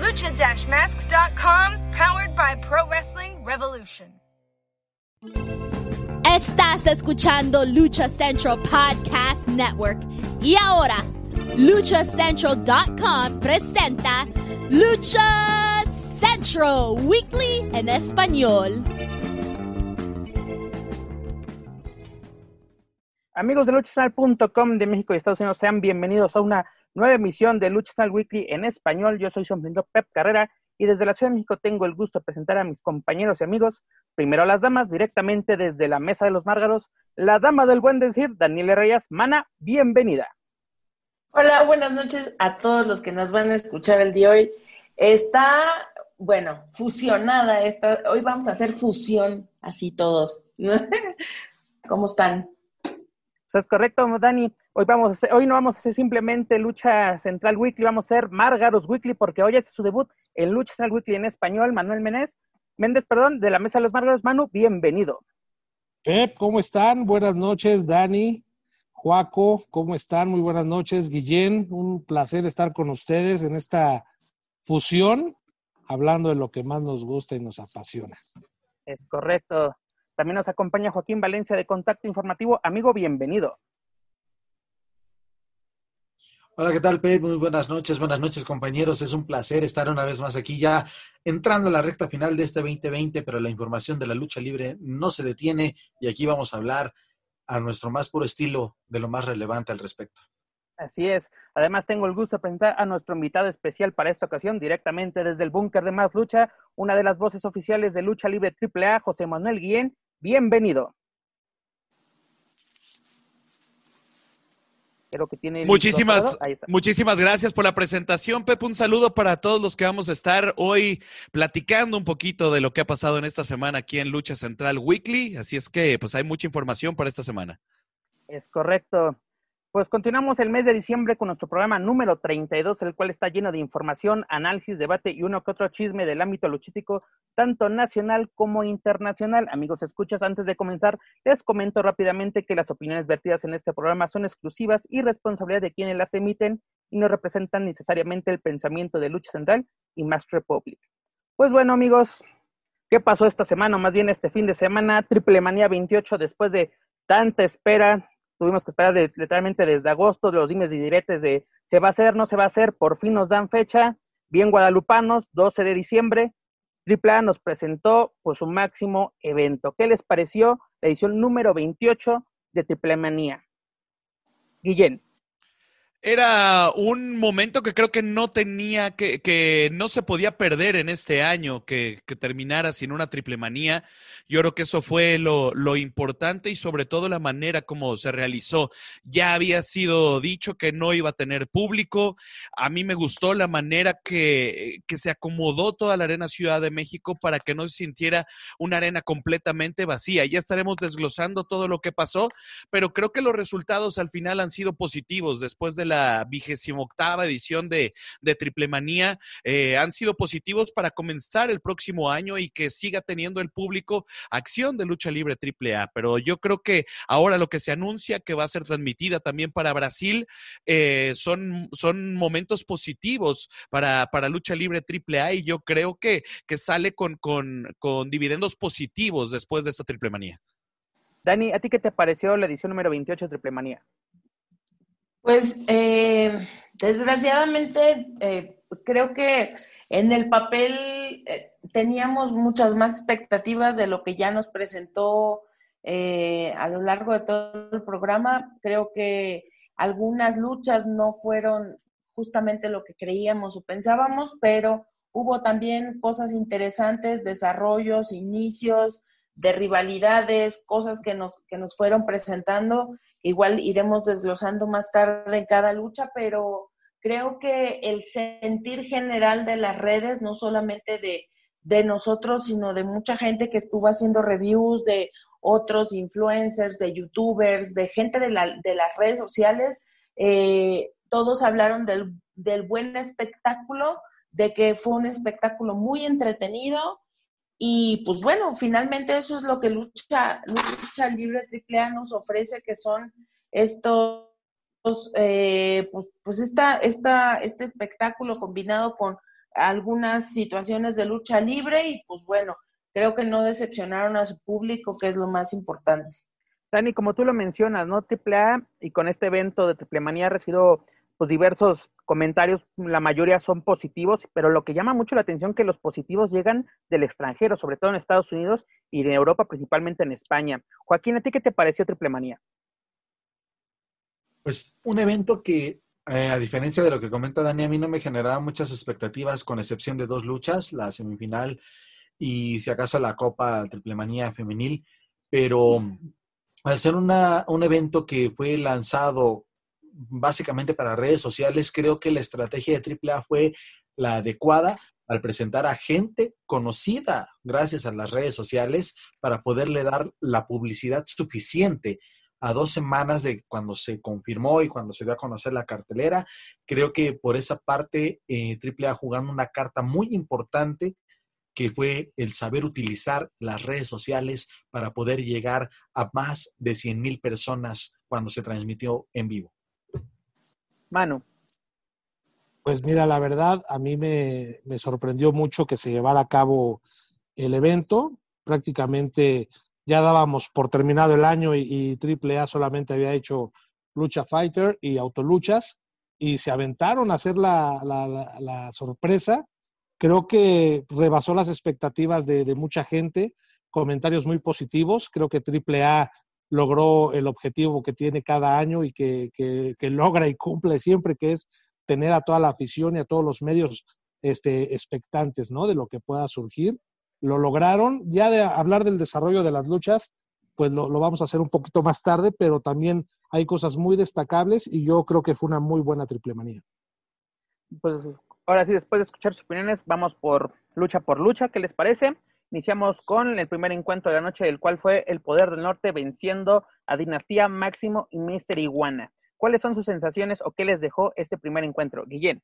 Lucha-masks.com, powered by Pro Wrestling Revolution. Estás escuchando Lucha Central Podcast Network. Y ahora, luchacentral.com presenta Lucha Central Weekly en español. Amigos de luchacentral.com de México y Estados Unidos, sean bienvenidos a una nueva emisión de Lucha Weekly en español. Yo soy su Pep Carrera y desde la Ciudad de México tengo el gusto de presentar a mis compañeros y amigos. Primero a las damas, directamente desde la Mesa de los Márgaros, la dama del buen decir, Daniela Reyes. Mana, bienvenida. Hola, buenas noches a todos los que nos van a escuchar el día de hoy. Está, bueno, fusionada esta, hoy vamos a hacer fusión, así todos. ¿Cómo están? Eso es correcto, Dani. Hoy, vamos a hacer, hoy no vamos a hacer simplemente Lucha Central Weekly, vamos a hacer Márgaros Weekly, porque hoy es su debut en Lucha Central Weekly en español. Manuel Méndez, Méndez, perdón, de la Mesa de los Márgaros. Manu, bienvenido. Pep, ¿cómo están? Buenas noches, Dani. Juaco, ¿cómo están? Muy buenas noches. Guillén, un placer estar con ustedes en esta fusión, hablando de lo que más nos gusta y nos apasiona. Es correcto. También nos acompaña Joaquín Valencia de Contacto Informativo. Amigo, bienvenido. Hola, ¿qué tal, Pep? Muy buenas noches, buenas noches, compañeros. Es un placer estar una vez más aquí ya entrando a la recta final de este 2020, pero la información de la lucha libre no se detiene y aquí vamos a hablar a nuestro más puro estilo de lo más relevante al respecto. Así es. Además, tengo el gusto de presentar a nuestro invitado especial para esta ocasión, directamente desde el búnker de Más Lucha, una de las voces oficiales de Lucha Libre AAA, José Manuel Guillén. Bienvenido. Creo que tiene muchísimas, muchísimas gracias por la presentación, Pep. Un saludo para todos los que vamos a estar hoy platicando un poquito de lo que ha pasado en esta semana aquí en Lucha Central Weekly. Así es que, pues, hay mucha información para esta semana. Es correcto. Pues continuamos el mes de diciembre con nuestro programa número 32, el cual está lleno de información, análisis, debate y uno que otro chisme del ámbito luchístico, tanto nacional como internacional. Amigos, escuchas, antes de comenzar, les comento rápidamente que las opiniones vertidas en este programa son exclusivas y responsabilidad de quienes las emiten y no representan necesariamente el pensamiento de Lucha Central y Mass Republic. Pues bueno, amigos, ¿qué pasó esta semana, o más bien este fin de semana? Triple Manía 28, después de tanta espera, tuvimos que esperar literalmente desde agosto de los dimes y diretes de se va a hacer, no se va a hacer, por fin nos dan fecha, bien guadalupanos, 12 de diciembre, AAA nos presentó pues su máximo evento. ¿Qué les pareció la edición número 28 de Triple Manía? Guillén. Era un momento que creo que no tenía, que, que no se podía perder en este año, que, que, terminara sin una triple manía. Yo creo que eso fue lo, lo, importante y sobre todo la manera como se realizó. Ya había sido dicho que no iba a tener público. A mí me gustó la manera que, que se acomodó toda la Arena Ciudad de México para que no se sintiera una arena completamente vacía. Ya estaremos desglosando todo lo que pasó, pero creo que los resultados al final han sido positivos después de la vigésima octava edición de, de Triple Manía eh, han sido positivos para comenzar el próximo año y que siga teniendo el público acción de lucha libre Triple A. Pero yo creo que ahora lo que se anuncia que va a ser transmitida también para Brasil eh, son, son momentos positivos para, para lucha libre Triple A y yo creo que, que sale con, con, con dividendos positivos después de esta Triple Manía. Dani, ¿a ti qué te pareció la edición número 28 de Triple Manía? Pues eh, desgraciadamente eh, creo que en el papel eh, teníamos muchas más expectativas de lo que ya nos presentó eh, a lo largo de todo el programa. Creo que algunas luchas no fueron justamente lo que creíamos o pensábamos, pero hubo también cosas interesantes, desarrollos, inicios de rivalidades, cosas que nos, que nos fueron presentando igual iremos desglosando más tarde en cada lucha, pero creo que el sentir general de las redes, no solamente de, de nosotros, sino de mucha gente que estuvo haciendo reviews, de otros influencers, de youtubers, de gente de, la, de las redes sociales. Eh, todos hablaron del, del buen espectáculo, de que fue un espectáculo muy entretenido y pues bueno, finalmente eso es lo que Lucha, Lucha Libre AAA nos ofrece, que son estos, eh, pues, pues esta, esta, este espectáculo combinado con algunas situaciones de lucha libre y pues bueno, creo que no decepcionaron a su público, que es lo más importante. Dani, como tú lo mencionas, ¿no? AAA y con este evento de Triple Manía ha recibido pues diversos comentarios, la mayoría son positivos, pero lo que llama mucho la atención es que los positivos llegan del extranjero, sobre todo en Estados Unidos y de Europa, principalmente en España. Joaquín, ¿a ti qué te pareció Triple Manía? Pues un evento que, eh, a diferencia de lo que comenta Dani, a mí no me generaba muchas expectativas, con excepción de dos luchas, la semifinal y si acaso la Copa Triple Manía femenil, pero al ser una, un evento que fue lanzado básicamente para redes sociales, creo que la estrategia de AAA fue la adecuada al presentar a gente conocida gracias a las redes sociales para poderle dar la publicidad suficiente a dos semanas de cuando se confirmó y cuando se dio a conocer la cartelera. Creo que por esa parte eh, AAA jugando una carta muy importante que fue el saber utilizar las redes sociales para poder llegar a más de 100 mil personas cuando se transmitió en vivo. Manu. Pues mira, la verdad, a mí me, me sorprendió mucho que se llevara a cabo el evento. Prácticamente ya dábamos por terminado el año y, AAA solamente había hecho Lucha Fighter y Autoluchas y se aventaron a hacer la, la, la, sorpresa. Creo que rebasó las expectativas de, de, mucha gente, comentarios muy positivos. Creo que AAA logró el objetivo que tiene cada año y que, que, logra y cumple siempre, que es tener a toda la afición y a todos los medios este, expectantes, ¿no? De lo que pueda surgir. Lo lograron. Ya de hablar del desarrollo de las luchas, pues lo, lo, vamos a hacer un poquito más tarde, pero también hay cosas muy destacables y yo creo que fue una muy buena triple manía. Pues ahora sí, después de escuchar sus opiniones, vamos por lucha por lucha. ¿Qué les parece? Iniciamos con el primer encuentro de la noche, el cual fue el Poder del Norte venciendo a Dinastía Máximo y Mister Iguana. ¿Cuáles son sus sensaciones o qué les dejó este primer encuentro? Guillén.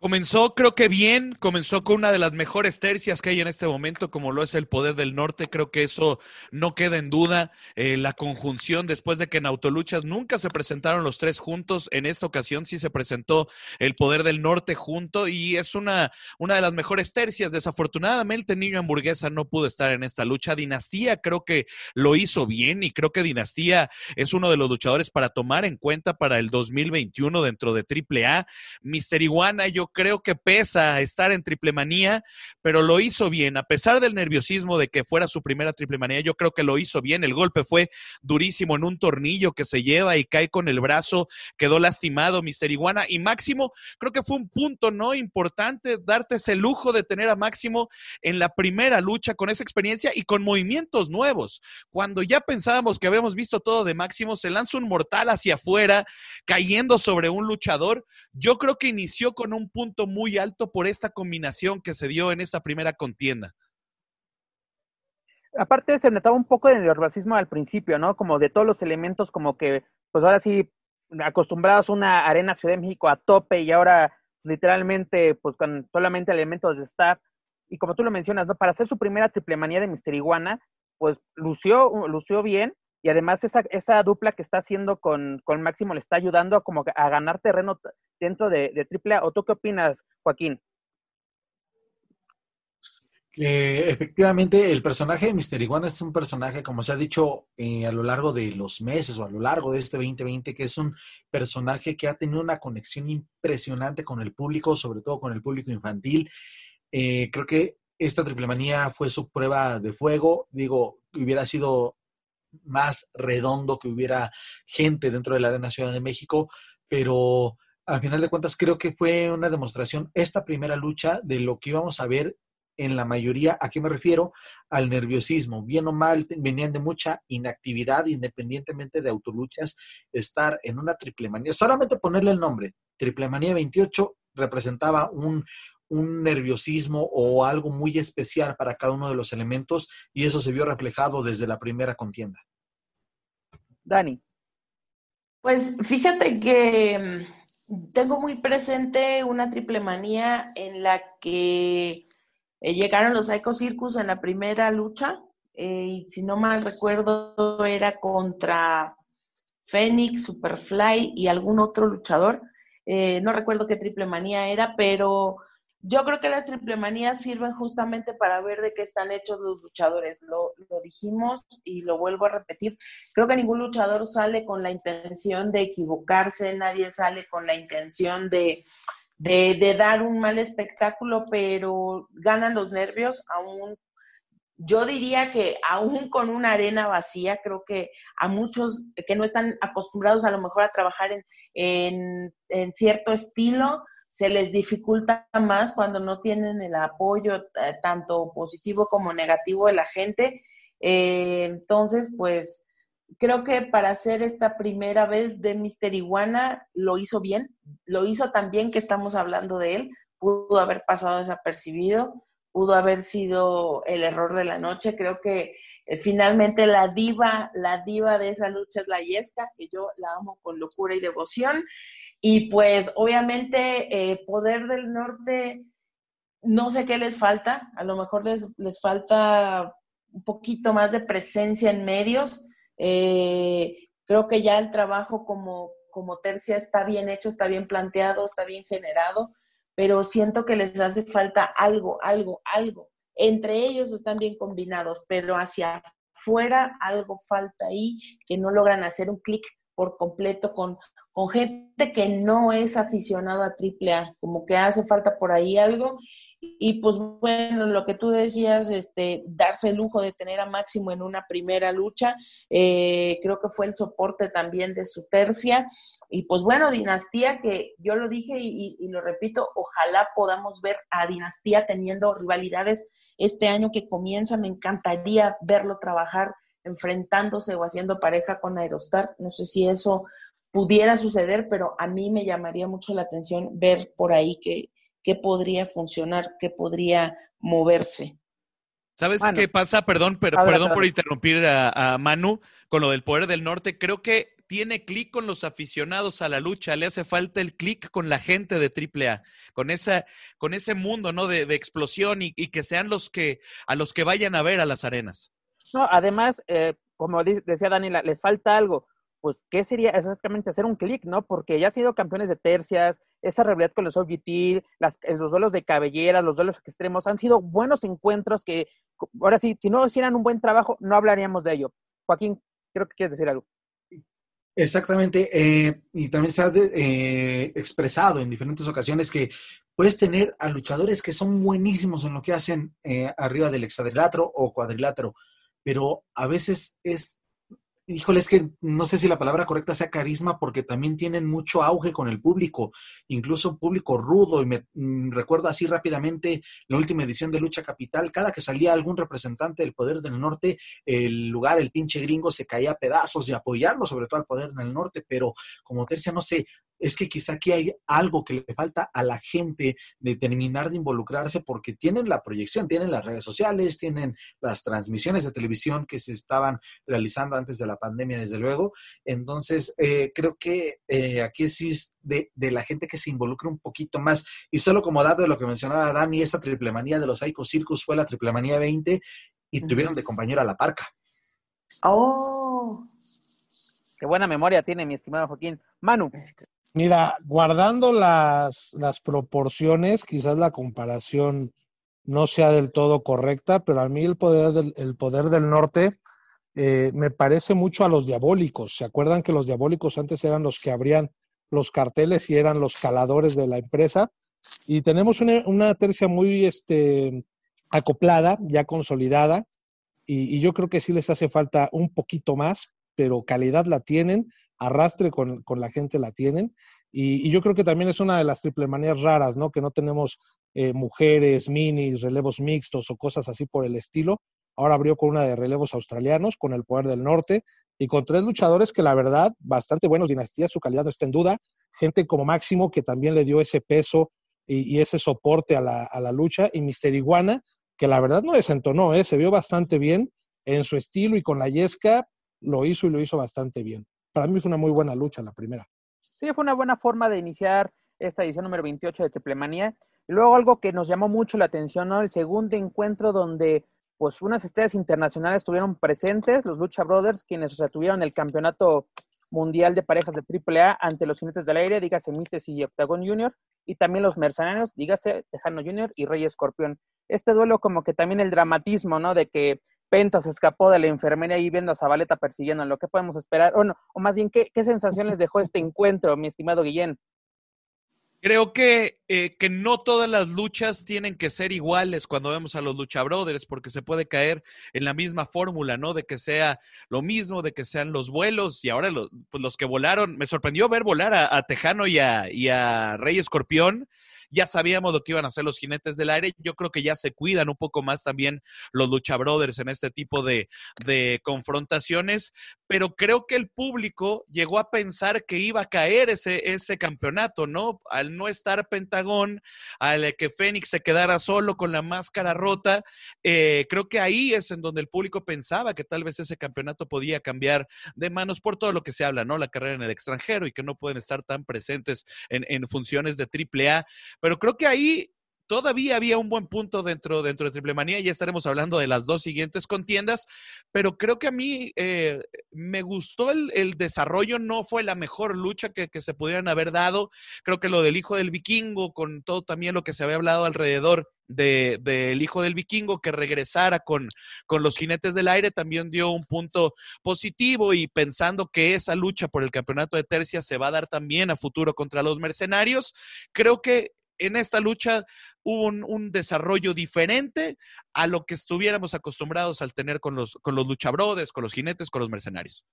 Comenzó, creo que bien, comenzó con una de las mejores tercias que hay en este momento, como lo es el Poder del Norte. Creo que eso no queda en duda. Eh, la conjunción, después de que en Autoluchas nunca se presentaron los tres juntos, en esta ocasión sí se presentó el Poder del Norte junto y es una, una de las mejores tercias. Desafortunadamente, Niño Hamburguesa no pudo estar en esta lucha. Dinastía creo que lo hizo bien y creo que Dinastía es uno de los luchadores para tomar en cuenta para el 2021 dentro de AAA. Mister Iguana, yo creo que pesa estar en triple manía, pero lo hizo bien. A pesar del nerviosismo de que fuera su primera triple manía, yo creo que lo hizo bien. El golpe fue durísimo en un tornillo que se lleva y cae con el brazo, quedó lastimado Mister Iguana. Y Máximo, creo que fue un punto no importante darte ese lujo de tener a Máximo en la primera lucha con esa experiencia y con movimientos nuevos. Cuando ya pensábamos que habíamos visto todo de Máximo, se lanza un mortal hacia afuera, cayendo sobre un luchador. Yo creo que inició con un punto punto muy alto por esta combinación que se dio en esta primera contienda. Aparte se notaba un poco de nerviosismo al principio, ¿no? Como de todos los elementos, como que, pues ahora sí, acostumbrados a una arena Ciudad de México a tope y ahora literalmente, pues con solamente elementos de staff. Y como tú lo mencionas, ¿no? Para hacer su primera triple manía de Mister Iguana, pues lució, lució bien y además esa, esa dupla que está haciendo con, con Máximo le está ayudando a, como a ganar terreno dentro de, de AAA. ¿O tú qué opinas, Joaquín? Efectivamente el personaje de Mister Iguana es un personaje, como se ha dicho eh, a lo largo de los meses o a lo largo de este 2020, que es un personaje que ha tenido una conexión impresionante con el público, sobre todo con el público infantil. Eh, creo que esta triple manía fue su prueba de fuego. Digo, hubiera sido más redondo, que hubiera gente dentro de la Arena Ciudad de México, pero al final de cuentas creo que fue una demostración esta primera lucha de lo que íbamos a ver en la mayoría, ¿a qué me refiero? Al nerviosismo. Bien o mal, venían de mucha inactividad, independientemente de autoluchas, estar en una triple manía. Solamente ponerle el nombre, triple manía 28 representaba un, un nerviosismo o algo muy especial para cada uno de los elementos y eso se vio reflejado desde la primera contienda. Dani. Pues fíjate que mm, tengo muy presente una triple manía en la que eh, llegaron los Psycho Circus en la primera lucha eh, y si no mal recuerdo era contra Fénix, Superfly y algún otro luchador. Eh, no recuerdo qué triple manía era, pero yo creo que las triple manías sirven justamente para ver de qué están hechos los luchadores. Lo, dijimos y lo vuelvo a repetir. Creo que ningún luchador sale con la intención de equivocarse, nadie sale con la intención de, de, dar un mal espectáculo, pero ganan los nervios aún. Yo diría que aún con una arena vacía, creo que a muchos que no están acostumbrados a lo mejor a trabajar en, en cierto estilo, se les dificulta más cuando no tienen el apoyo eh, tanto positivo como negativo de la gente. Eh, entonces, pues creo que para hacer esta primera vez de Mister Iguana lo hizo bien, lo hizo tan bien que estamos hablando de él, pudo haber pasado desapercibido, pudo haber sido el error de la noche. Creo que eh, finalmente la diva, la diva de esa lucha es la Yesca, que yo la amo con locura y devoción. Y pues obviamente eh, Poder del Norte, no sé qué les falta, a lo mejor les, les falta un poquito más de presencia en medios. Eh, creo que ya el trabajo como, como tercia está bien hecho, está bien planteado, está bien generado, pero siento que les hace falta algo, algo, algo. Entre ellos están bien combinados, pero hacia afuera algo falta ahí que no logran hacer un clic por completo con, con gente que no es aficionada a AAA, como que hace falta por ahí algo. Y pues bueno, lo que tú decías, este, darse el lujo de tener a Máximo en una primera lucha, eh, creo que fue el soporte también de su tercia. Y pues bueno, Dinastía, que yo lo dije y, y lo repito, ojalá podamos ver a Dinastía teniendo rivalidades este año que comienza. Me encantaría verlo trabajar enfrentándose o haciendo pareja con Aerostar. No sé si eso pudiera suceder, pero a mí me llamaría mucho la atención ver por ahí qué, qué podría funcionar, qué podría moverse. ¿Sabes qué pasa? Perdón, pero, perdón por interrumpir a, Manu con lo del poder del norte. Creo que tiene clic con los aficionados a la lucha, le hace falta el clic con la gente de AAA, con esa, con ese mundo ¿no? de, explosión y, que sean los que, a los que vayan a ver a las arenas. No, además, eh, como decía Daniela, les falta algo pues, ¿qué sería exactamente hacer un clic, no? Porque ya han sido campeones de tercias, esa rivalidad con los OGT, las, eh, los duelos de cabellera, los duelos extremos, han sido buenos encuentros que, ahora sí, si no hicieran un buen trabajo, no hablaríamos de ello. Joaquín, creo que quieres decir algo. Exactamente, eh, y también se ha eh, expresado en diferentes ocasiones que puedes tener a luchadores que son buenísimos en lo que hacen arriba del hexadrilátero o cuadrilátero, pero a veces es híjole, es que no sé si la palabra correcta sea carisma, porque también tienen mucho auge con el público, incluso público rudo. Y me mm, recuerdo así rápidamente la última edición de Lucha Capital, cada que salía algún representante del Poder del Norte, el lugar, el pinche gringo se caía a pedazos y apoyando sobre todo al Poder del Norte, pero como tercia, no sé, es que quizá aquí hay algo que le falta a la gente de terminar de involucrarse porque tienen la proyección, tienen las redes sociales, tienen las transmisiones de televisión que se estaban realizando antes de la pandemia, desde luego. Entonces, eh, creo que eh, aquí sí es de, la gente que se involucre un poquito más. Y solo como dato de lo que mencionaba Dani, esa triple manía de los Psycho Circus fue la triple manía 20 y tuvieron de compañera a la parca. Oh. Qué buena memoria tiene mi estimado Joaquín. Manu. Mira, guardando las, las proporciones, quizás la comparación no sea del todo correcta, pero a mí el poder del, el poder del norte eh, me parece mucho a los diabólicos. ¿Se acuerdan que los diabólicos antes eran los que abrían los carteles y eran los caladores de la empresa? Y tenemos una, una tercia muy este, acoplada, ya consolidada, y, y, yo creo que sí les hace falta un poquito más, pero calidad la tienen arrastre con, la gente la tienen. Y, yo creo que también es una de las triple manías raras, ¿no? Que no tenemos eh, mujeres, minis, relevos mixtos o cosas así por el estilo. Ahora abrió con una de relevos australianos, con el poder del norte, y con tres luchadores que la verdad, bastante buenos, dinastías, su calidad no está en duda. Gente como Máximo, que también le dio ese peso y, ese soporte a la, a la, lucha. Y Mister Iguana, que la verdad no desentonó, ¿eh? se vio bastante bien en su estilo y con la yesca lo hizo y lo hizo bastante bien. Para mí fue una muy buena lucha la primera. Sí, fue una buena forma de iniciar esta edición número 28 de Triplemanía. Y luego algo que nos llamó mucho la atención, ¿no? El segundo encuentro donde pues unas estrellas internacionales estuvieron presentes, los Lucha Brothers, quienes retuvieron el campeonato mundial de parejas de AAA ante los jinetes del aire, dígase Mistes y Octagon Junior, y también los mercenarios, dígase Tejano Junior y Rey Escorpión. Este duelo como que también el dramatismo, ¿no? De que Penta se escapó de la enfermería y viendo a Zabaleta persiguiendo, lo que podemos esperar, o no, o más bien, ¿qué, qué sensaciones dejó este encuentro, mi estimado Guillén? Creo que, eh, que no todas las luchas tienen que ser iguales cuando vemos a los Lucha Brothers, porque se puede caer en la misma fórmula, ¿no? De que sea lo mismo, de que sean los vuelos, y ahora los, pues los que volaron, me sorprendió ver volar a, Tejano y a, Rey Escorpión, ya sabíamos lo que iban a hacer los jinetes del aire. Yo creo que ya se cuidan un poco más también los Lucha Brothers en este tipo de, de confrontaciones, pero creo que el público llegó a pensar que iba a caer ese, ese campeonato, ¿no? Al no estar Pentagón, al que Fénix se quedara solo con la máscara rota, eh, creo que ahí es en donde el público pensaba que tal vez ese campeonato podía cambiar de manos por todo lo que se habla, ¿no? La carrera en el extranjero y que no pueden estar tan presentes en, en funciones de AAA. Pero creo que ahí todavía había un buen punto dentro, dentro de Triple Manía. Ya estaremos hablando de las dos siguientes contiendas, pero creo que a mí eh, me gustó el, desarrollo. No fue la mejor lucha que, se pudieran haber dado. Creo que lo del hijo del vikingo, con todo también lo que se había hablado alrededor del de, hijo del vikingo que regresara con, con, los jinetes del aire también dio un punto positivo y pensando que esa lucha por el campeonato de tercia se va a dar también a futuro contra los mercenarios, creo que en esta lucha hubo un, desarrollo diferente a lo que estuviéramos acostumbrados al tener con los, con los luchabrodes, con los jinetes, con los mercenarios.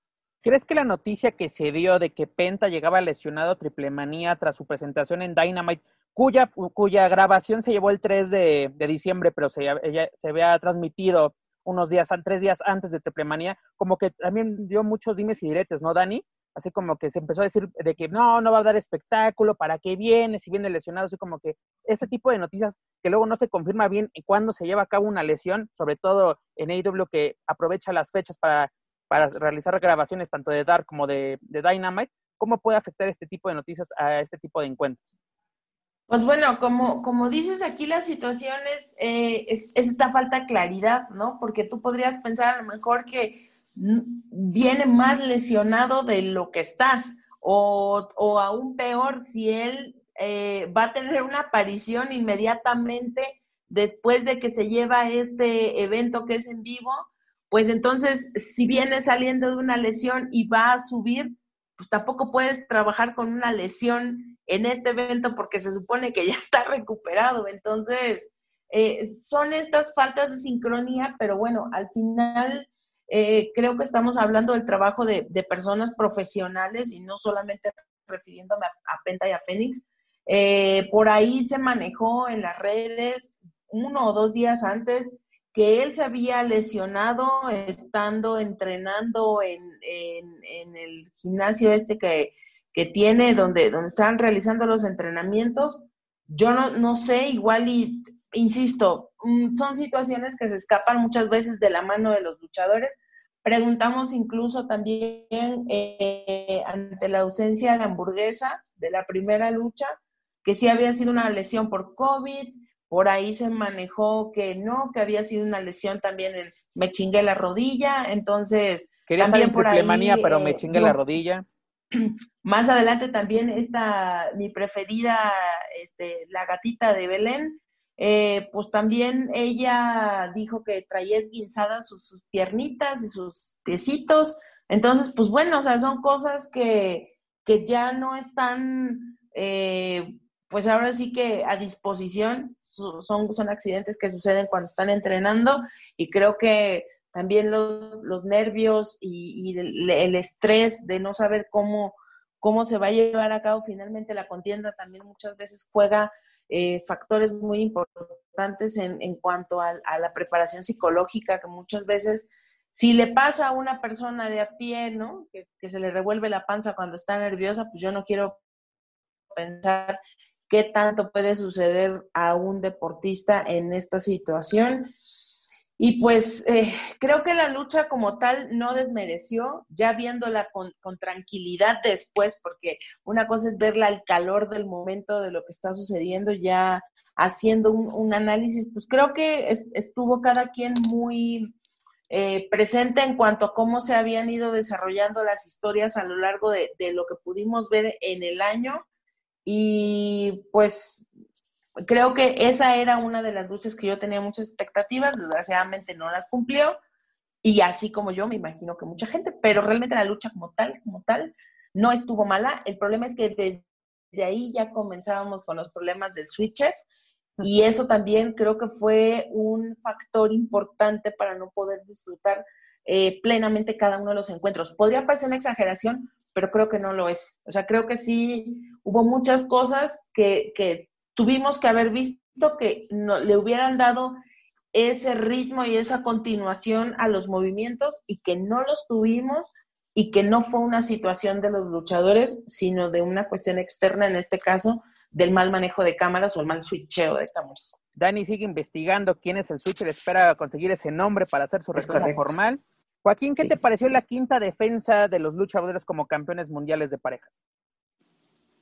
¿Crees que la noticia que se dio de que Penta llegaba lesionado a Triple Manía tras su presentación en Dynamite, cuya, cuya grabación se llevó el 3 de, diciembre, pero se, se había transmitido unos días, tres días antes de Triple Manía, como que también dio muchos dimes y diretes, ¿no, Dani? Así como que se empezó a decir de que no, no va a dar espectáculo, ¿para qué viene? Si viene lesionado, así como que ese tipo de noticias que luego no se confirma bien cuando se lleva a cabo una lesión, sobre todo en AEW que aprovecha las fechas para, para realizar grabaciones tanto de Dark como de, Dynamite, ¿cómo puede afectar este tipo de noticias a este tipo de encuentros? Pues bueno, como, como dices aquí, la situación es, eh, es, es esta falta de claridad, ¿no? Porque tú podrías pensar a lo mejor que viene más lesionado de lo que está, o, o aún peor, si él eh, va a tener una aparición inmediatamente después de que se lleva este evento que es en vivo, pues entonces, si viene saliendo de una lesión y va a subir, pues tampoco puedes trabajar con una lesión en este evento porque se supone que ya está recuperado. Entonces, eh, son estas faltas de sincronía, pero bueno, al final eh, creo que estamos hablando del trabajo de, personas profesionales y no solamente refiriéndome a, Penta y a Fénix. Eh, por ahí se manejó en las redes uno o dos días antes que él se había lesionado estando entrenando en, el gimnasio este que, tiene, donde, donde están realizando los entrenamientos. Yo no, no sé, igual y insisto, mm, son situaciones que se escapan muchas veces de la mano de los luchadores. Preguntamos incluso también eh, ante la ausencia de hamburguesa de la primera lucha, que sí había sido una lesión por COVID, por ahí se manejó que no, que había sido una lesión también en me chingué la rodilla, entonces Quería también por ahí manía, pero me eh, chingué la rodilla. Más adelante también está mi preferida, este, la gatita de Belén, eh, pues también ella dijo que traía esguinzadas sus, piernitas y sus piecitos. Entonces, pues bueno, o sea, son cosas que, que ya no están, eh, pues ahora sí que a disposición, son, son accidentes que suceden cuando están entrenando y creo que también los, los nervios y, y el, el, estrés de no saber cómo, cómo se va a llevar a cabo finalmente la contienda también muchas veces juega eh, factores muy importantes en, en cuanto a, la preparación psicológica, que muchas veces, si le pasa a una persona de a pie, ¿no? Que, se le revuelve la panza cuando está nerviosa, pues yo no quiero pensar qué tanto puede suceder a un deportista en esta situación. Y pues eh, creo que la lucha como tal no desmereció, ya viéndola con, tranquilidad después, porque una cosa es verla al calor del momento de lo que está sucediendo, ya haciendo un, análisis, pues creo que estuvo cada quien muy eh, presente en cuanto a cómo se habían ido desarrollando las historias a lo largo de, de lo que pudimos ver en el año. Y pues creo que esa era una de las luchas que yo tenía muchas expectativas, desgraciadamente no las cumplió, y así como yo, me imagino que mucha gente, pero realmente la lucha como tal, como tal, no estuvo mala. El problema es que desde ahí ya comenzábamos con los problemas del switcher, y eso también creo que fue un factor importante para no poder disfrutar eh, plenamente cada uno de los encuentros. Podría parecer una exageración, pero creo que no lo es. O sea, creo que sí hubo muchas cosas que, que tuvimos que haber visto que no, le hubieran dado ese ritmo y esa continuación a los movimientos y que no los tuvimos y que no fue una situación de los luchadores, sino de una cuestión externa, en este caso, del mal manejo de cámaras o el mal switcheo de cámaras. Dani sigue investigando quién es el switcher, espera conseguir ese nombre para hacer su respuesta formal. Joaquín, ¿qué te pareció la quinta defensa de los luchadores como campeones mundiales de parejas?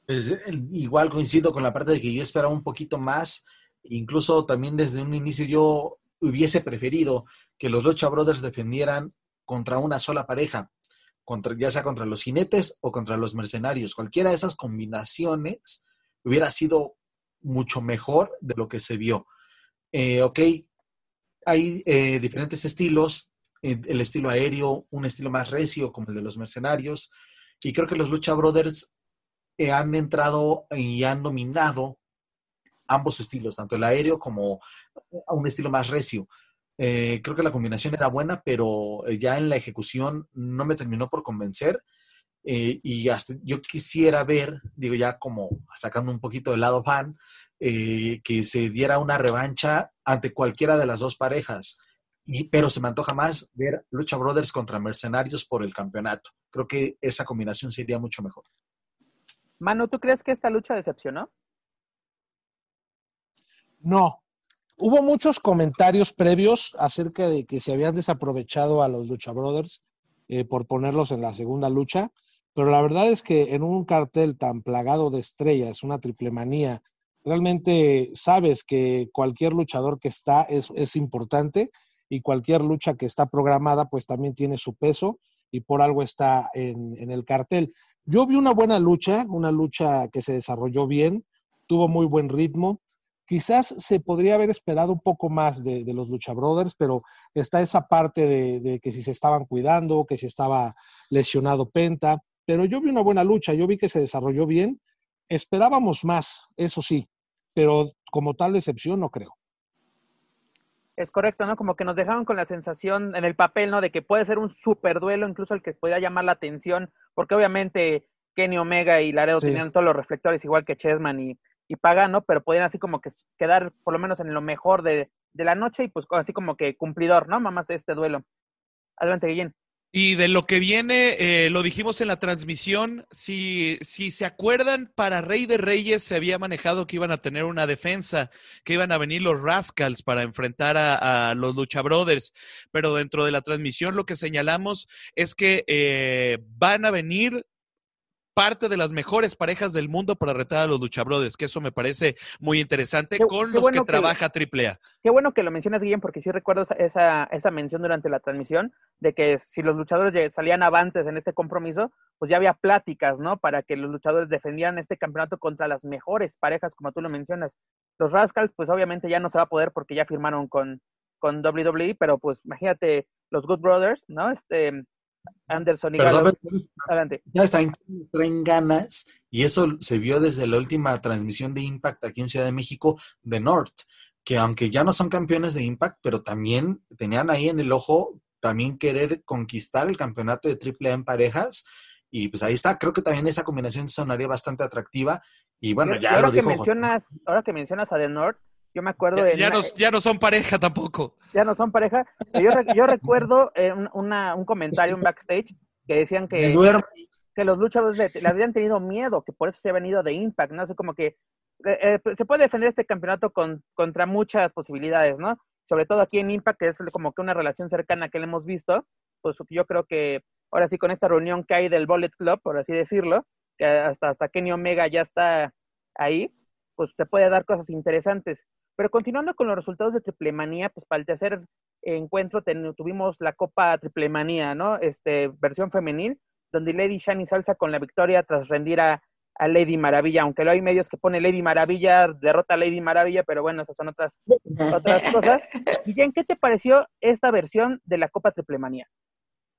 Pues, igual coincido con la parte de que yo esperaba un poquito más, incluso también desde un inicio yo hubiese preferido que los Lucha Brothers defendieran contra una sola pareja, contra, ya sea contra los jinetes o contra los mercenarios. Cualquiera de esas combinaciones hubiera sido mucho mejor de lo que se vio. Eh, ok, hay eh, diferentes estilos, eh, el estilo aéreo, un estilo más recio como el de los mercenarios, y creo que los Lucha Brothers han entrado y han dominado ambos estilos, tanto el aéreo como un estilo más recio. Eh, creo que la combinación era buena, pero eh, ya en la ejecución no me terminó por convencer. Eh, y hasta yo quisiera ver, digo ya como sacando un poquito del lado fan, que se diera una revancha ante cualquiera de las dos parejas. Y, pero se me antoja más ver Lucha Brothers contra Mercenarios por el campeonato. Creo que esa combinación sería mucho mejor. Manu, ¿tú crees que esta lucha decepcionó? No. Hubo muchos comentarios previos acerca de que se habían desaprovechado a los Lucha Brothers eh, por ponerlos en la segunda lucha, pero la verdad es que en un cartel tan plagado de estrellas, una triple manía, realmente sabes que cualquier luchador que está es, es importante y cualquier lucha que está programada pues también tiene su peso y por algo está en, en el cartel. Yo vi una buena lucha, una lucha que se desarrolló bien, tuvo muy buen ritmo. Quizás se podría haber esperado un poco más de, los Lucha Brothers, pero está esa parte de, que si se estaban cuidando, que si estaba lesionado Penta. Pero yo vi una buena lucha, yo vi que se desarrolló bien. Esperábamos más, eso sí, pero como tal decepción no creo. Es correcto, ¿no? Como que nos dejaron con la sensación en el papel, ¿no? De que puede ser un super duelo, incluso el que podía llamar la atención, porque obviamente Kenny Omega y Laredo tenían todos los reflectores, igual que Chessman y, y Pagano, pero podían así como que quedar por lo menos en lo mejor de, de la noche y pues así como que cumplidor, ¿no? Mamás este duelo. Adelante, Guillén. Y de lo que viene, eh, lo dijimos en la transmisión, si, si se acuerdan, para Rey de Reyes se había manejado que iban a tener una defensa, que iban a venir los Rascals para enfrentar a, los Lucha Brothers, pero dentro de la transmisión lo que señalamos es que eh, van a venir parte de las mejores parejas del mundo para retar a los luchabrothers, que eso me parece muy interesante con los que, trabaja AAA. Qué bueno que lo mencionas, Guillem, porque sí recuerdo esa, esa mención durante la transmisión de que si los luchadores salían avantes en este compromiso, pues ya había pláticas, ¿no? Para que los luchadores defendieran este campeonato contra las mejores parejas, como tú lo mencionas. Los Rascals, pues obviamente ya no se va a poder porque ya firmaron con, con WWE, pero pues imagínate los Good Brothers, ¿no? Este, Anderson y Adelante. Ya está, traen ganas y eso se vio desde la última transmisión de Impact aquí en Ciudad de México de North, que aunque ya no son campeones de Impact, pero también tenían ahí en el ojo también querer conquistar el campeonato de AAA en parejas y pues ahí está, creo que también esa combinación sonaría bastante atractiva y bueno, ya ahora que mencionas, ahora que mencionas a The North, yo me acuerdo de... Ya, no, ya no son pareja tampoco. Ya no son pareja. Yo, yo recuerdo eh, una, un comentario, un backstage, que decían que, que los luchadores le, habían tenido miedo, que por eso se habían ido de Impact, ¿no? sé, como que eh, eh, se puede defender este campeonato con, contra muchas posibilidades, ¿no? Sobre todo aquí en Impact, que es como que una relación cercana que le hemos visto, pues yo creo que ahora sí con esta reunión que hay del Bullet Club, por así decirlo, que hasta, hasta Kenny Omega ya está ahí, pues se puede dar cosas interesantes. Pero continuando con los resultados de Triple Manía, pues para el tercer encuentro tuvimos la Copa Triple Manía, ¿no? Este, versión femenil, donde Lady Shani salsa con la victoria tras rendir a, Lady Maravilla, aunque lo hay medios que pone Lady Maravilla, derrota a Lady Maravilla, pero bueno, esas son otras, otras cosas. en ¿qué te pareció esta versión de la Copa Triple Manía?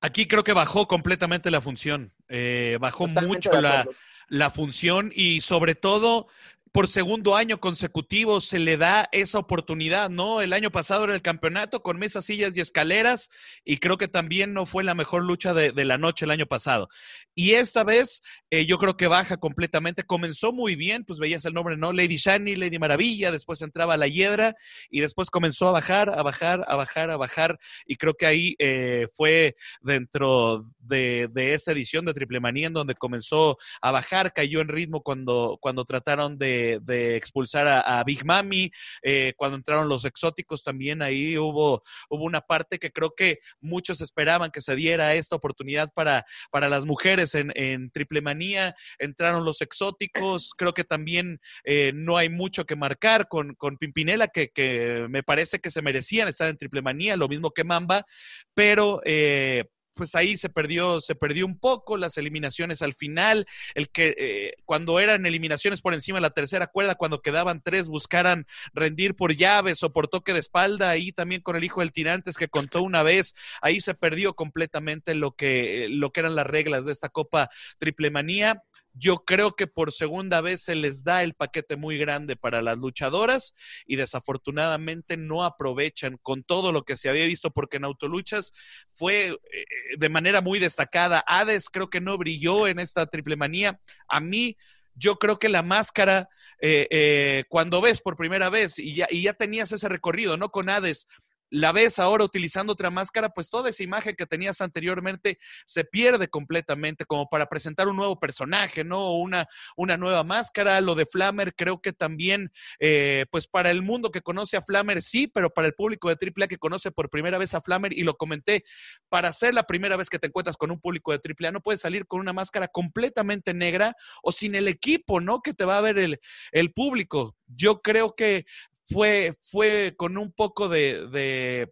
Aquí creo que bajó completamente la función, eh, bajó mucho la, la función y sobre todo por segundo año consecutivo se le da esa oportunidad, ¿no? El año pasado era el campeonato con mesas, sillas y escaleras y creo que también no fue la mejor lucha de, la noche el año pasado. Y esta vez eh, yo creo que baja completamente. Comenzó muy bien, pues veías el nombre, ¿no? Lady Shani, Lady Maravilla, después entraba la Hiedra y después comenzó a bajar, a bajar, a bajar, a bajar y creo que ahí eh, fue dentro de, esta edición de Triple Manía en donde comenzó a bajar, cayó en ritmo cuando, cuando trataron de de, expulsar a, Big Mami, eh, cuando entraron los exóticos también ahí hubo, hubo una parte que creo que muchos esperaban que se diera esta oportunidad para, para las mujeres en, en Triple Manía, entraron los exóticos, creo que también eh, no hay mucho que marcar con, con Pimpinela, que, que, me parece que se merecían estar en Triple Manía, lo mismo que Mamba, pero... Eh, pues ahí se perdió, se perdió un poco las eliminaciones al final, el que eh, cuando eran eliminaciones por encima de la tercera cuerda, cuando quedaban tres, buscaran rendir por llaves o por toque de espalda, ahí también con el hijo del tirantes que contó una vez, ahí se perdió completamente lo que, lo que eran las reglas de esta Copa Triple Manía. Yo creo que por segunda vez se les da el paquete muy grande para las luchadoras y desafortunadamente no aprovechan con todo lo que se había visto porque en Autoluchas fue eh, de manera muy destacada. Hades creo que no brilló en esta triple manía. A mí yo creo que la máscara, eh, eh, cuando ves por primera vez y ya, y ya tenías ese recorrido, ¿no? Con Hades, la ves ahora utilizando otra máscara, pues toda esa imagen que tenías anteriormente se pierde completamente como para presentar un nuevo personaje, ¿no? Una, una nueva máscara. Lo de Flammer creo que también, eh, pues para el mundo que conoce a Flammer sí, pero para el público de AAA que conoce por primera vez a Flammer, y lo comenté, para ser la primera vez que te encuentras con un público de AAA, no puedes salir con una máscara completamente negra o sin el equipo, ¿no? Que te va a ver el, el público. Yo creo que fue, fue con un poco de, de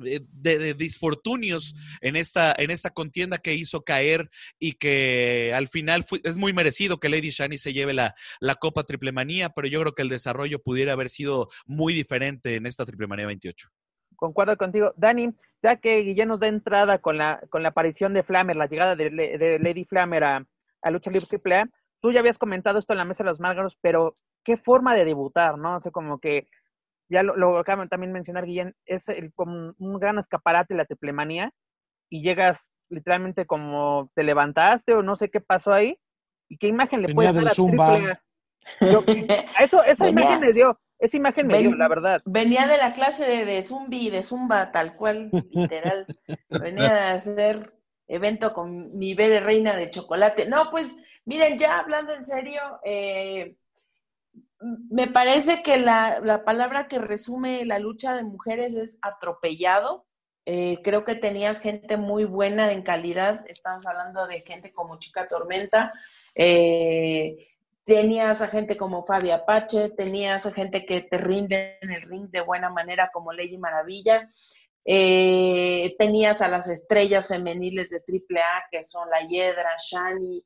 de, disfortunios en esta, en esta contienda que hizo caer y que al final es muy merecido que Lady Shani se lleve la, la Copa Triple Manía, pero yo creo que el desarrollo pudiera haber sido muy diferente en esta Triple Manía 28. Concuerdo contigo. Dani, ya que ya nos da entrada con la, con la aparición de Flammer, la llegada de, Lady Flammer a, a Lucha Libre Triple A, tú ya habías comentado esto en la mesa de los Márgaros, pero qué forma de debutar, ¿no? O sea, como que ya lo, lo acaban también mencionar, Guillén, es el, como un gran escaparate la triplemanía y llegas literalmente como te levantaste o no sé qué pasó ahí y qué imagen le puede dar a Zumba. eso, esa imagen me dio, esa imagen me dio, la verdad. Venía de la clase de, de Zumbi, de Zumba, tal cual, literal. venía a hacer evento con mi bebé reina de chocolate. No, pues, miren, ya hablando en serio, eh, me parece que la, palabra que resume la lucha de mujeres es atropellado. Eh, creo que tenías gente muy buena en calidad. Estamos hablando de gente como Chica Tormenta. Eh, tenías a gente como Fabi Apache, tenías a gente que te rinde en el ring de buena manera como Lady Maravilla. Eh, tenías a las estrellas femeniles de AAA que son La Hiedra, Shani.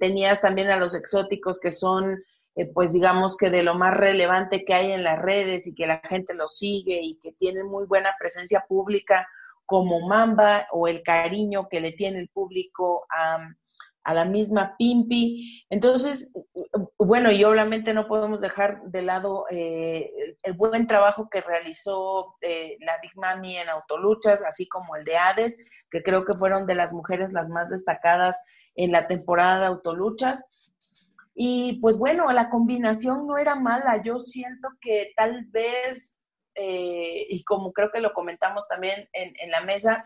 Tenías también a los exóticos que son eh, pues digamos que de lo más relevante que hay en las redes y que la gente lo sigue y que tiene muy buena presencia pública como Mamba o el cariño que le tiene el público a, la misma Pimpi. Entonces, bueno, y obviamente no podemos dejar de lado eh, el buen trabajo que realizó eh, la Big Mami en Autoluchas, así como el de Hades, que creo que fueron de las mujeres las más destacadas en la temporada de Autoluchas. Y pues bueno, la combinación no era mala. Yo siento que tal vez, eh, y como creo que lo comentamos también en, la mesa,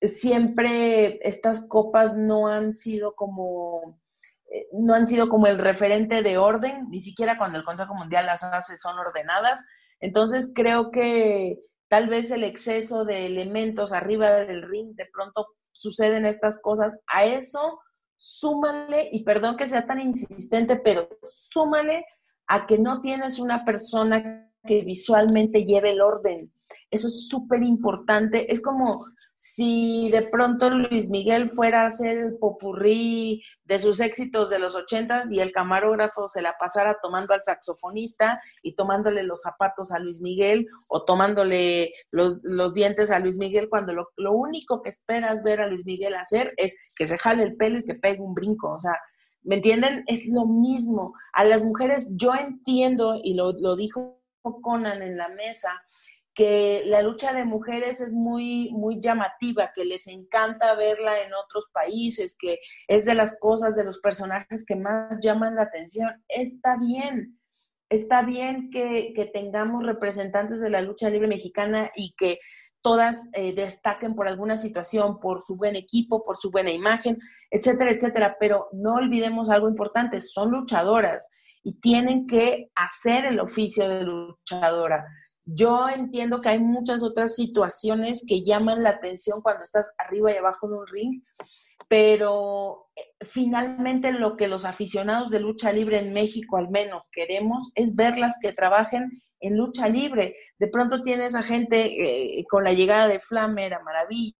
siempre estas copas no han sido como eh, no han sido como el referente de orden, ni siquiera cuando el Consejo Mundial las hace son ordenadas. Entonces creo que tal vez el exceso de elementos arriba del ring, de pronto suceden estas cosas. A eso súmale, y perdón que sea tan insistente, pero súmale a que no tienes una persona que visualmente lleve el orden. Eso es súper importante. Es como si de pronto Luis Miguel fuera a hacer el popurrí de sus éxitos de los ochentas y el camarógrafo se la pasara tomando al saxofonista y tomándole los zapatos a Luis Miguel o tomándole los, dientes a Luis Miguel cuando lo, lo, único que esperas ver a Luis Miguel hacer es que se jale el pelo y que pegue un brinco. O sea, ¿me entienden? Es lo mismo. A las mujeres yo entiendo, y lo, lo dijo Conan en la mesa, que la lucha de mujeres es muy, muy llamativa, que les encanta verla en otros países, que es de las cosas, de los personajes que más llaman la atención. Está bien, está bien que, tengamos representantes de la lucha libre mexicana y que todas eh, destaquen por alguna situación, por su buen equipo, por su buena imagen, etcétera, etcétera. Pero no olvidemos algo importante, son luchadoras y tienen que hacer el oficio de luchadora yo entiendo que hay muchas otras situaciones que llaman la atención cuando estás arriba y abajo de un ring, pero eh, finalmente lo que los aficionados de lucha libre en México al menos queremos es verlas que trabajen en lucha libre. De pronto tienes a gente eh, con la llegada de Flamer a Maravilla,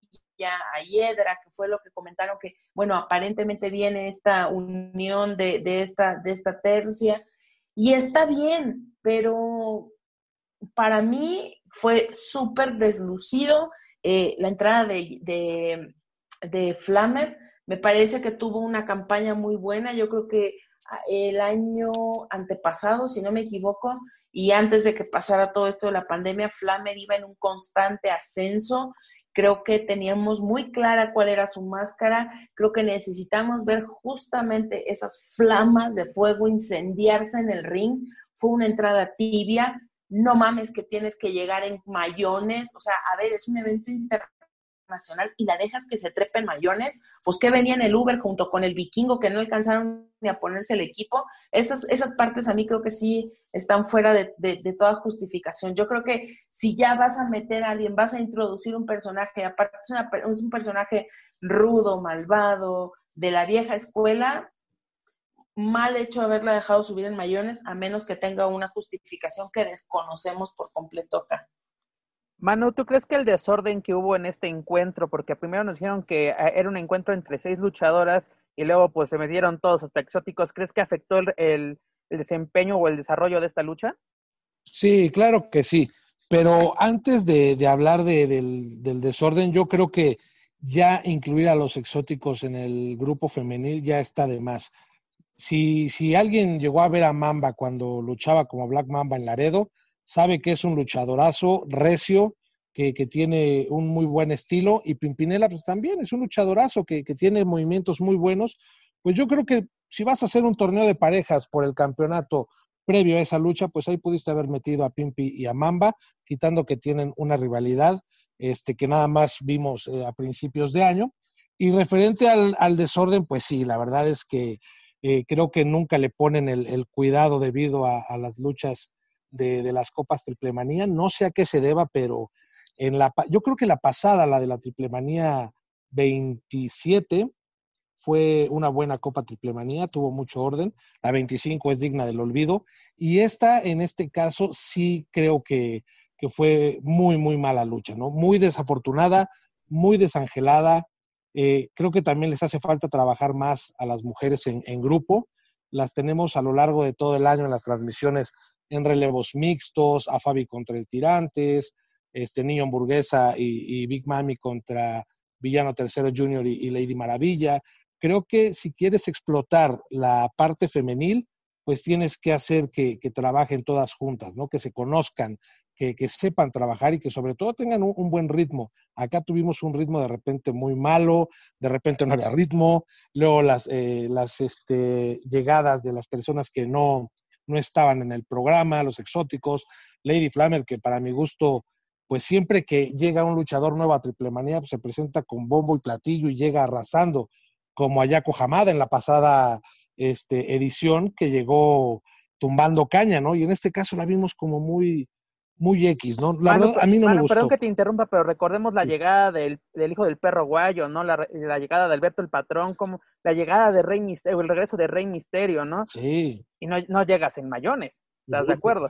a Hiedra, que fue lo que comentaron que, bueno, aparentemente viene esta unión de, esta, de esta tercia, y está bien, pero para mí fue súper deslucido eh, la entrada de, de. Me parece que tuvo una campaña muy buena. Yo creo que ah, el año antepasado, si no me equivoco, y antes de que pasara todo esto de la pandemia, Flammer iba en un constante ascenso. Creo que teníamos muy clara cuál era su máscara. Creo que necesitamos ver justamente esas flamas de fuego incendiarse en el ring. Fue una entrada tibia, no mames que tienes que llegar en mayones, o sea, a ver, es un evento internacional y la dejas que se trepe en mayones, pues que venía en el Uber junto con el vikingo que no alcanzaron ni a ponerse el equipo, esas, esas partes a mí creo que sí están fuera de, toda justificación. Yo creo que si ya vas a meter a alguien, vas a introducir un personaje, aparte es un personaje rudo, malvado, de la vieja escuela, mal hecho haberla dejado subir en mayones, a menos que tenga una justificación que desconocemos por completo acá. Manu, ¿tú crees que el desorden que hubo en este encuentro, porque primero nos dijeron que eh, era un encuentro entre seis luchadoras y luego pues se metieron todos hasta exóticos, ¿crees que afectó el, desempeño o el desarrollo de esta lucha? Sí, claro que sí, pero antes de, hablar del, del desorden, yo creo que ya incluir a los exóticos en el grupo femenil ya está de más si, si alguien llegó a ver a Mamba cuando luchaba como Black Mamba en Laredo, sabe que es un luchadorazo recio, que, tiene un muy buen estilo, y Pimpinela pues también es un luchadorazo que, tiene movimientos muy buenos. Pues yo creo que si vas a hacer un torneo de parejas por el campeonato previo a esa lucha, pues ahí pudiste haber metido a Pimpi y a Mamba, quitando que tienen una rivalidad este, que nada más vimos eh, a principios de año. Y referente al desorden, pues sí, la verdad es que eh, creo que nunca le ponen el, cuidado debido a, las luchas de, las copas triplemanía. No sé a qué se deba, pero en la, yo creo que la pasada, la de la triplemanía 27, fue una buena copa triplemanía, tuvo mucho orden. La 25 es digna del olvido. Y esta, en este caso, sí creo que, que fue muy, muy mala lucha, ¿no? Muy desafortunada, muy desangelada, eh, creo que también les hace falta trabajar más a las mujeres en, grupo. Las tenemos a lo largo de todo el año en las transmisiones en relevos mixtos, a Fabi contra el Tirantes, este Niño Hamburguesa y, Big Mami contra Villano Tercero Junior y, Lady Maravilla. Creo que si quieres explotar la parte femenil, pues tienes que hacer que, que, trabajen todas juntas, ¿no? Que se conozcan, que, sepan trabajar y que sobre todo tengan un, buen ritmo. Acá tuvimos un ritmo de repente muy malo, de repente no había ritmo, luego las, eh, las este, llegadas de las personas que no, no estaban en el programa, los exóticos, Lady Flammer, que para mi gusto, pues siempre que llega un luchador nuevo a Triple Manía, pues se presenta con bombo y platillo y llega arrasando, como Ayako Hamada en la pasada este, edición que llegó tumbando caña, ¿no? Y en este caso la vimos como muy, muy X, ¿no? La verdad, a mí no me gustó. Perdón que te interrumpa, pero recordemos la llegada del, del, hijo del perro guayo, ¿no? La, la, llegada de Alberto el Patrón, como la llegada de Rey Misterio, el regreso de Rey Misterio, ¿no? Sí. Y no, no llegas en mayones, ¿estás de acuerdo?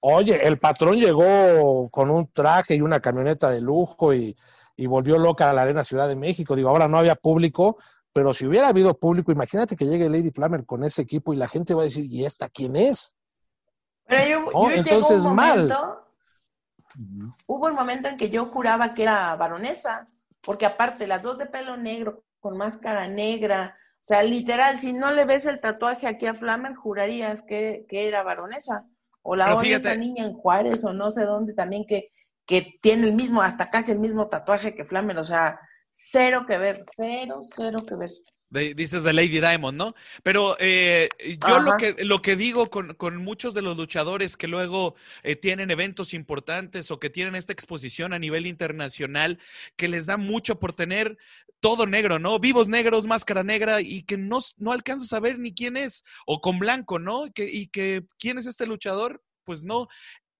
Oye, el patrón llegó con un traje y una camioneta de lujo y, y volvió loca a la Arena Ciudad de México. Digo, ahora no había público, pero si hubiera habido público, imagínate que llegue Lady Flammer con ese equipo y la gente va a decir, ¿y esta quién es? Pero yo, Entonces, un momento, mal. Hubo un momento en que yo juraba que era baronesa, porque aparte, las dos de pelo negro, con máscara negra, o sea, literal, si no le ves el tatuaje aquí a Flammer, jurarías que, que era baronesa. O la otra niña en Juárez, o no sé dónde también, que, que tiene el mismo, hasta casi el mismo tatuaje que Flammer, o sea, cero que ver, cero, cero que ver dices de Lady Diamond, ¿no? Pero eh, yo lo que, lo que digo con, con, muchos de los luchadores que luego eh, tienen eventos importantes o que tienen esta exposición a nivel internacional, que les da mucho por tener todo negro, ¿no? Vivos negros, máscara negra y que no, no alcanzas a ver ni quién es, o con blanco, ¿no? Que, y que quién es este luchador, pues no.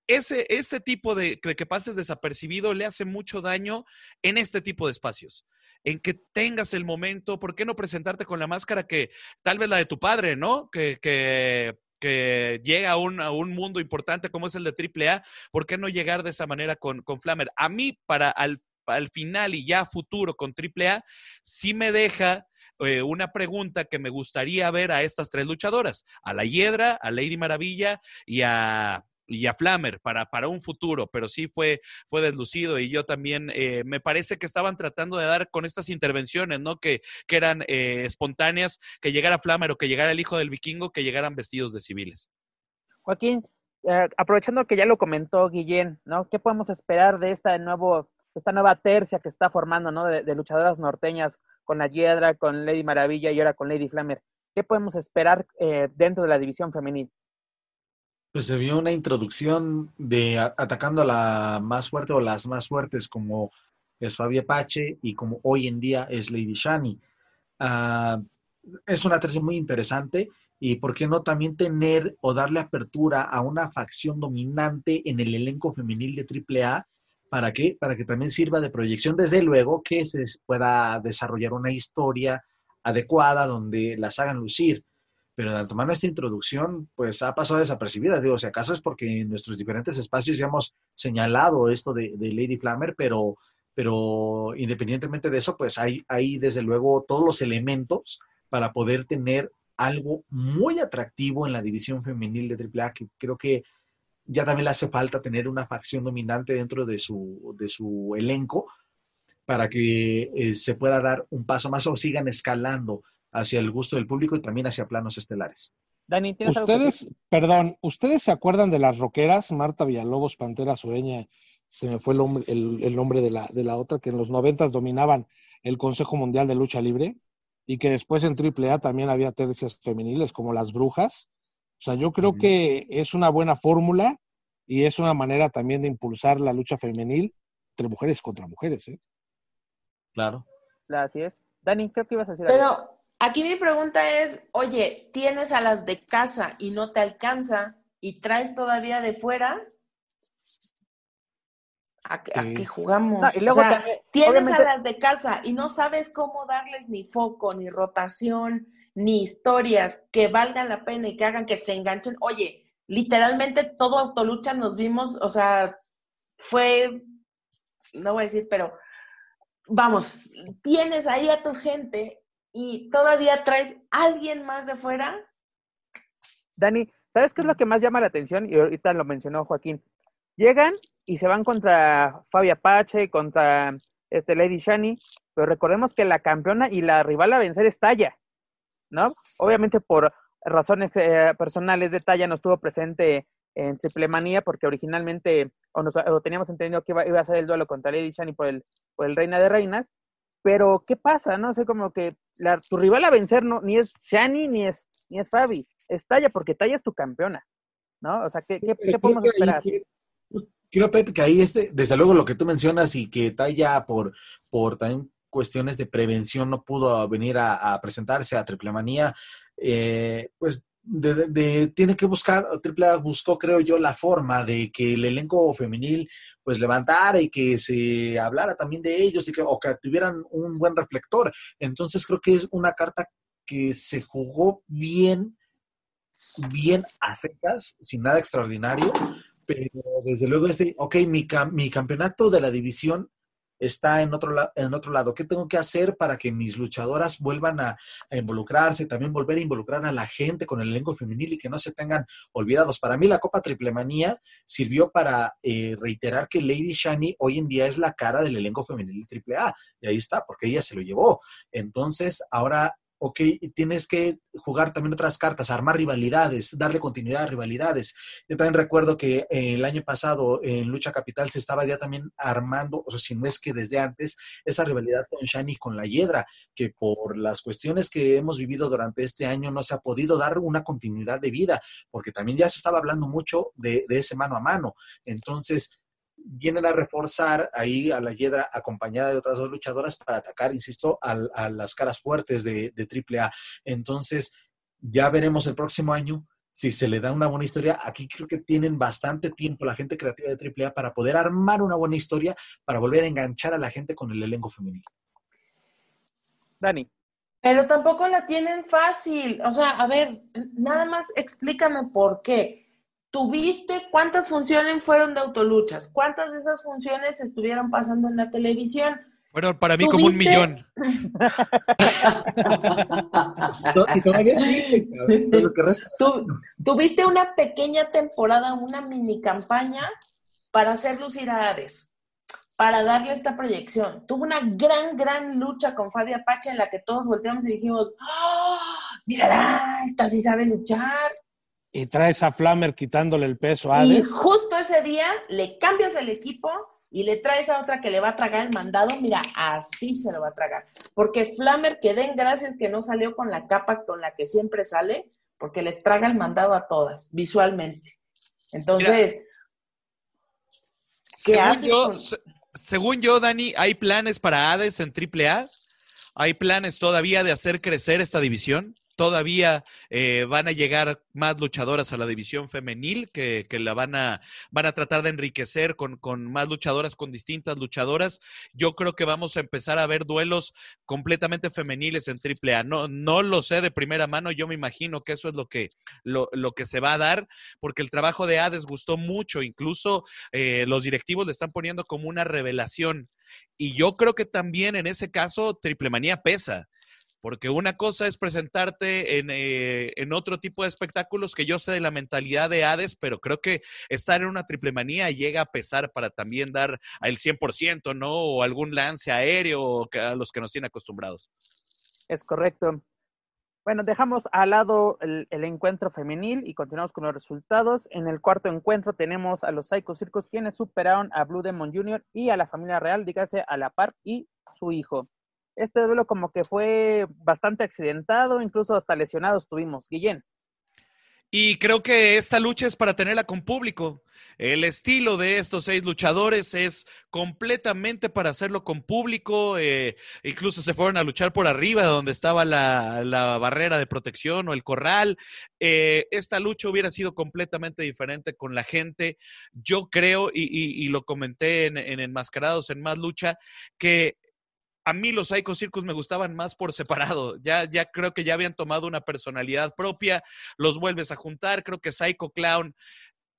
Ese, ese tipo de, de que pases desapercibido le hace mucho daño en este tipo de espacios en que tengas el momento, ¿por qué no presentarte con la máscara que tal vez la de tu padre, ¿no? Que, que, que llega a un, a un, mundo importante como es el de AAA, ¿por qué no llegar de esa manera con, con Flammer? A mí, para al, al final y ya futuro con AAA, sí me deja eh, una pregunta que me gustaría ver a estas tres luchadoras, a la Hiedra, a Lady Maravilla y a, y a Flammer para, para un futuro, pero sí fue, fue deslucido y yo también eh, me parece que estaban tratando de dar con estas intervenciones, ¿no? Que, que eran eh, espontáneas, que llegara Flammer o que llegara el hijo del vikingo, que llegaran vestidos de civiles. Joaquín, eh, aprovechando que ya lo comentó Guillén, ¿no? ¿Qué podemos esperar de esta nuevo, esta nueva tercia que está formando, ¿no? De, de luchadoras norteñas con la Hiedra, con Lady Maravilla y ahora con Lady Flammer. ¿Qué podemos esperar dentro de la división femenil? Pues se vio una introducción de atacando a la más fuerte o las más fuertes como es Fabia Pache y como hoy en día es Lady Shani. Ah, es una tercera muy interesante y por qué no también tener o darle apertura a una facción dominante en el elenco femenil de AAA. ¿Para qué? Para que también sirva de proyección, desde luego, que se pueda desarrollar una historia adecuada donde las hagan lucir pero al tomar esta introducción, pues ha pasado desapercibida. Digo, si acaso es porque en nuestros diferentes espacios ya hemos señalado esto de, Lady Flammer, pero, pero independientemente de eso, pues hay, hay desde luego todos los elementos para poder tener algo muy atractivo en la división femenil de AAA, que creo que ya también le hace falta tener una facción dominante dentro de su, de su elenco para que eh, se pueda dar un paso más o sigan escalando hacia el gusto del público y también hacia planos estelares. Dani, ustedes, perdón, ¿ustedes se acuerdan de las roqueras? Marta Villalobos, Pantera Sueña, se me fue el, nombre de la, de la otra, que en los noventas dominaban el Consejo Mundial de Lucha Libre y que después en AAA también había tercias femeniles como las brujas. O sea, yo creo que es una buena fórmula y es una manera también de impulsar la lucha femenil entre mujeres contra mujeres. ¿eh? Claro. Así es. Dani, creo que ibas a decir Pero, Aquí mi pregunta es, oye, tienes a las de casa y no te alcanza y traes todavía de fuera, ¿a, qué jugamos? y luego tienes a las de casa y no sabes cómo darles ni foco, ni rotación, ni historias que valgan la pena y que hagan que se enganchen. Oye, literalmente todo Autolucha nos vimos, o sea, fue, no voy a decir, pero vamos, tienes ahí a tu gente y todavía traes a alguien más de fuera. Dani, ¿sabes qué es lo que más llama la atención? Y ahorita lo mencionó Joaquín. Llegan y se van contra Fabia Pache, contra este Lady Shani, pero recordemos que la campeona y la rival a vencer es Talla, ¿no? Obviamente por razones eh, personales de Talla no estuvo presente en Triple Manía porque originalmente o, teníamos entendido que iba, iba, a ser el duelo contra Lady Shani por el, por el Reina de Reinas, pero ¿qué pasa? No sé, como que la, tu rival a vencer no, ni es Shani ni es, ni es Fabi, es Talla, porque Talla es tu campeona, ¿no? O sea, ¿qué, qué, podemos esperar? Quiero, Pepe, que ahí este, desde luego lo que tú mencionas y que Talla por, por también cuestiones de prevención no pudo venir a, presentarse a Triplemanía, eh, pues de, tiene que buscar, AAA buscó, creo yo, la forma de que el elenco femenil pues levantara y que se hablara también de ellos y que, o que tuvieran un buen reflector. Entonces creo que es una carta que se jugó bien, bien a secas, sin nada extraordinario, pero desde luego este, ok, mi, mi campeonato de la división está en otro, en otro lado. ¿Qué tengo que hacer para que mis luchadoras vuelvan a, involucrarse, también volver a involucrar a la gente con el elenco femenil y que no se tengan olvidados? Para mí la Copa Triple Manía sirvió para eh, reiterar que Lady Shani hoy en día es la cara del elenco femenil Triple A. Y ahí está, porque ella se lo llevó. Entonces, ahora ok, tienes que jugar también otras cartas, armar rivalidades, darle continuidad a rivalidades. Yo también recuerdo que eh, el año pasado en Lucha Capital se estaba ya también armando, o sea, si no es que desde antes, esa rivalidad con Shani con la Hiedra, que por las cuestiones que hemos vivido durante este año no se ha podido dar una continuidad de vida, porque también ya se estaba hablando mucho de ese mano a mano. Entonces, vienen a reforzar ahí a la Hiedra acompañada de otras dos luchadoras para atacar, insisto, a, las caras fuertes de, de AAA. Entonces, ya veremos el próximo año si se le da una buena historia. Aquí creo que tienen bastante tiempo la gente creativa de AAA para poder armar una buena historia, para volver a enganchar a la gente con el elenco femenino. Dani. Pero tampoco la tienen fácil. O sea, a ver, nada más explícame por qué ¿Tuviste cuántas funciones fueron de autoluchas? ¿Cuántas de esas funciones estuvieron pasando en la televisión? Bueno, para mí como un millón. Tuviste una pequeña temporada, una mini campaña para hacer lucir a Ares, para darle esta proyección. Tuvo una gran, gran lucha con Fabi Apache en la que todos volteamos y dijimos, ¡Ah! mírala, esta sí sabe luchar. Y traes a Flammer quitándole el peso a Hades. Y justo ese día le cambias el equipo y le traes a otra que le va a tragar el mandado. Mira, así se lo va a tragar. Porque Flammer, que den gracias que no salió con la capa con la que siempre sale, porque les traga el mandado a todas, visualmente. Entonces, ¿qué según Yo, según yo, Dani, ¿hay planes para Hades en AAA? ¿Hay planes todavía de hacer crecer esta división? Todavía eh, van a llegar más luchadoras a la división femenil que, la van a, van a tratar de enriquecer con, con, más luchadoras, con distintas luchadoras. Yo creo que vamos a empezar a ver duelos completamente femeniles en AAA. No, no lo sé de primera mano, yo me imagino que eso es lo que, lo, lo que se va a dar, porque el trabajo de Hades gustó mucho, incluso eh, los directivos le están poniendo como una revelación. Y yo creo que también en ese caso Triple Manía pesa. Porque una cosa es presentarte en, eh, en, otro tipo de espectáculos que yo sé de la mentalidad de Hades, pero creo que estar en una triple manía llega a pesar para también dar al 100%, ¿no? O algún lance aéreo a los que nos tienen acostumbrados. Es correcto. Bueno, dejamos al lado el, encuentro femenil y continuamos con los resultados. En el cuarto encuentro tenemos a los Psycho Circus, quienes superaron a Blue Demon Jr. y a la familia real, dígase a la par y su hijo este duelo como que fue bastante accidentado, incluso hasta lesionados tuvimos. Guillén. Y creo que esta lucha es para tenerla con público. El estilo de estos seis luchadores es completamente para hacerlo con público. Eh, incluso se fueron a luchar por arriba, donde estaba la, barrera de protección o el corral. Eh, esta lucha hubiera sido completamente diferente con la gente. Yo creo, y, lo comenté en, en Enmascarados en Más Lucha, que a mí los Psycho Circus me gustaban más por separado. Ya, ya creo que ya habían tomado una personalidad propia, los vuelves a juntar. Creo que Psycho Clown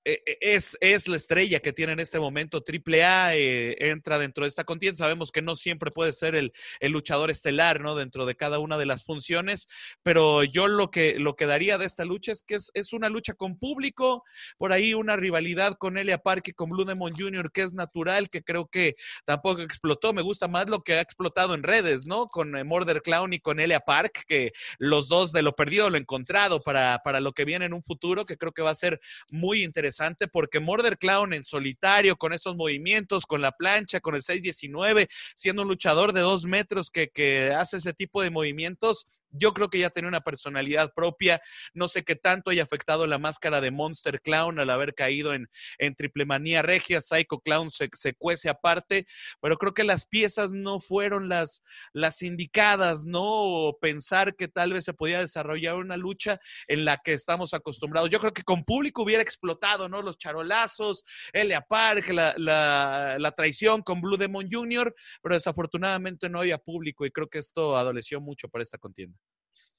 es, es, la estrella que tiene en este momento AAA, eh, entra dentro de esta contienda. Sabemos que no siempre puede ser el, el, luchador estelar, ¿no? Dentro de cada una de las funciones, pero yo lo que, lo que daría de esta lucha es que es, es una lucha con público, por ahí una rivalidad con Elia Park y con Blue Demon Jr., que es natural, que creo que tampoco explotó. Me gusta más lo que ha explotado en redes, ¿no? Con eh, Murder Clown y con Elia Park, que los dos de lo perdido lo encontrado para, para lo que viene en un futuro, que creo que va a ser muy interesante porque Murder Clown en solitario, con esos movimientos, con la plancha, con el 619, siendo un luchador de dos metros que, que hace ese tipo de movimientos, yo creo que ya tenía una personalidad propia. No sé qué tanto haya afectado la máscara de Monster Clown al haber caído en, en Triple Manía Regia. Psycho Clown se, se, cuece aparte, pero creo que las piezas no fueron las, las indicadas, ¿no? Pensar que tal vez se podía desarrollar una lucha en la que estamos acostumbrados. Yo creo que con público hubiera explotado, ¿no? Los charolazos, Elia Park, la, la, la traición con Blue Demon Jr., pero desafortunadamente no había público y creo que esto adoleció mucho para esta contienda.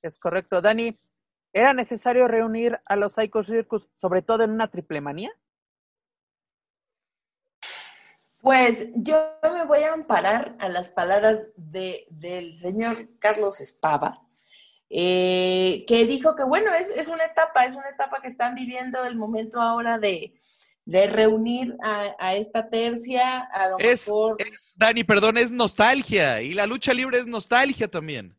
Es correcto. Dani, ¿era necesario reunir a los Psycho Circus, sobre todo en una triple manía? Pues yo me voy a amparar a las palabras de, del señor Carlos Espava, eh, que dijo que bueno, es, es, una etapa, es una etapa que están viviendo el momento ahora de, de reunir a, a, esta tercia. A lo es, mejor... es, Dani, perdón, es nostalgia y la lucha libre es nostalgia también.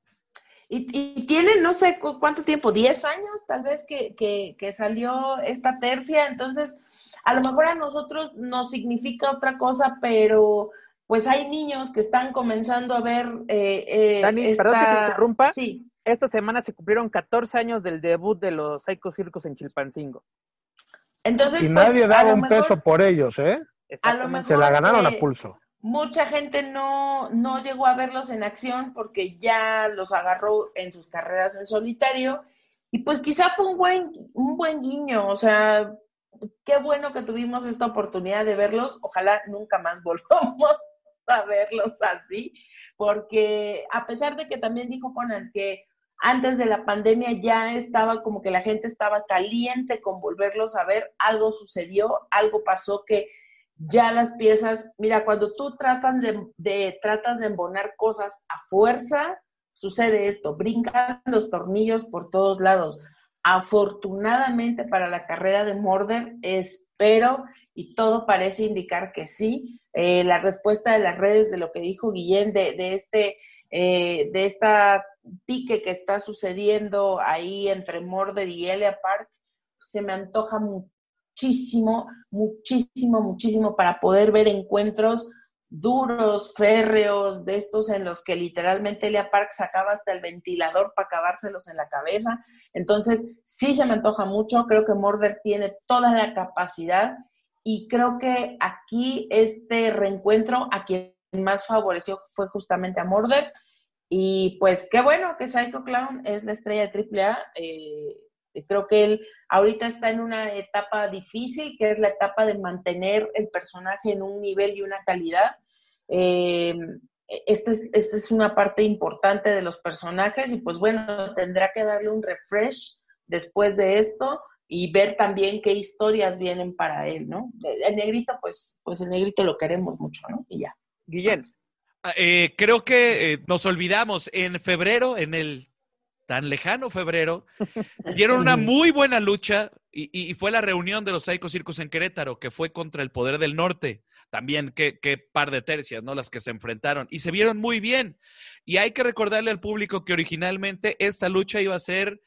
Y, y, tiene no sé cuánto tiempo, 10 años tal vez que, que, que, salió esta tercia, entonces a lo mejor a nosotros nos significa otra cosa, pero pues hay niños que están comenzando a ver... Eh, eh, Dani, esta... perdón que te interrumpa. Sí. Esta semana se cumplieron 14 años del debut de los Psycho Circus en Chilpancingo. Entonces, y pues, nadie daba un mejor, peso por ellos, ¿eh? A lo mejor, Se la ganaron eh, a pulso mucha gente no, no llegó a verlos en acción porque ya los agarró en sus carreras en solitario. Y pues quizá fue un buen, un buen guiño, o sea, qué bueno que tuvimos esta oportunidad de verlos. Ojalá nunca más volvamos a verlos así, porque a pesar de que también dijo Conan que antes de la pandemia ya estaba como que la gente estaba caliente con volverlos a ver, algo sucedió, algo pasó que ya las piezas, mira, cuando tú tratas de, tratas de embonar cosas a fuerza, sucede esto, brincan los tornillos por todos lados. Afortunadamente para la carrera de Morder, espero y todo parece indicar que sí. Eh, la respuesta de las redes de lo que dijo Guillén de, de este eh, de esta pique que está sucediendo ahí entre Morder y Elia Park, se me antoja muchísimo, muchísimo, muchísimo para poder ver encuentros duros, férreos, de estos en los que literalmente Elia Park sacaba hasta el ventilador para acabárselos en la cabeza. Entonces, sí se me antoja mucho, creo que Morder tiene toda la capacidad y creo que aquí este reencuentro a quien más favoreció fue justamente a Morder. Y pues qué bueno que Psycho Clown es la estrella de AAA. Creo que él ahorita está en una etapa difícil, que es la etapa de mantener el personaje en un nivel y una calidad. Eh, esta es, esta es una parte importante de los personajes y pues bueno, tendrá que darle un refresh después de esto y ver también qué historias vienen para él, ¿no? El negrito, pues, pues el negrito lo queremos mucho, ¿no? Y ya. Guillén. Eh, creo que eh, nos olvidamos en febrero, en el tan lejano febrero, dieron una muy buena lucha y, y, fue la reunión de los Psycho Circus en Querétaro, que fue contra el Poder del Norte. También qué, qué par de tercias, ¿no? Las que se enfrentaron y se vieron muy bien. Y hay que recordarle al público que originalmente esta lucha iba a ser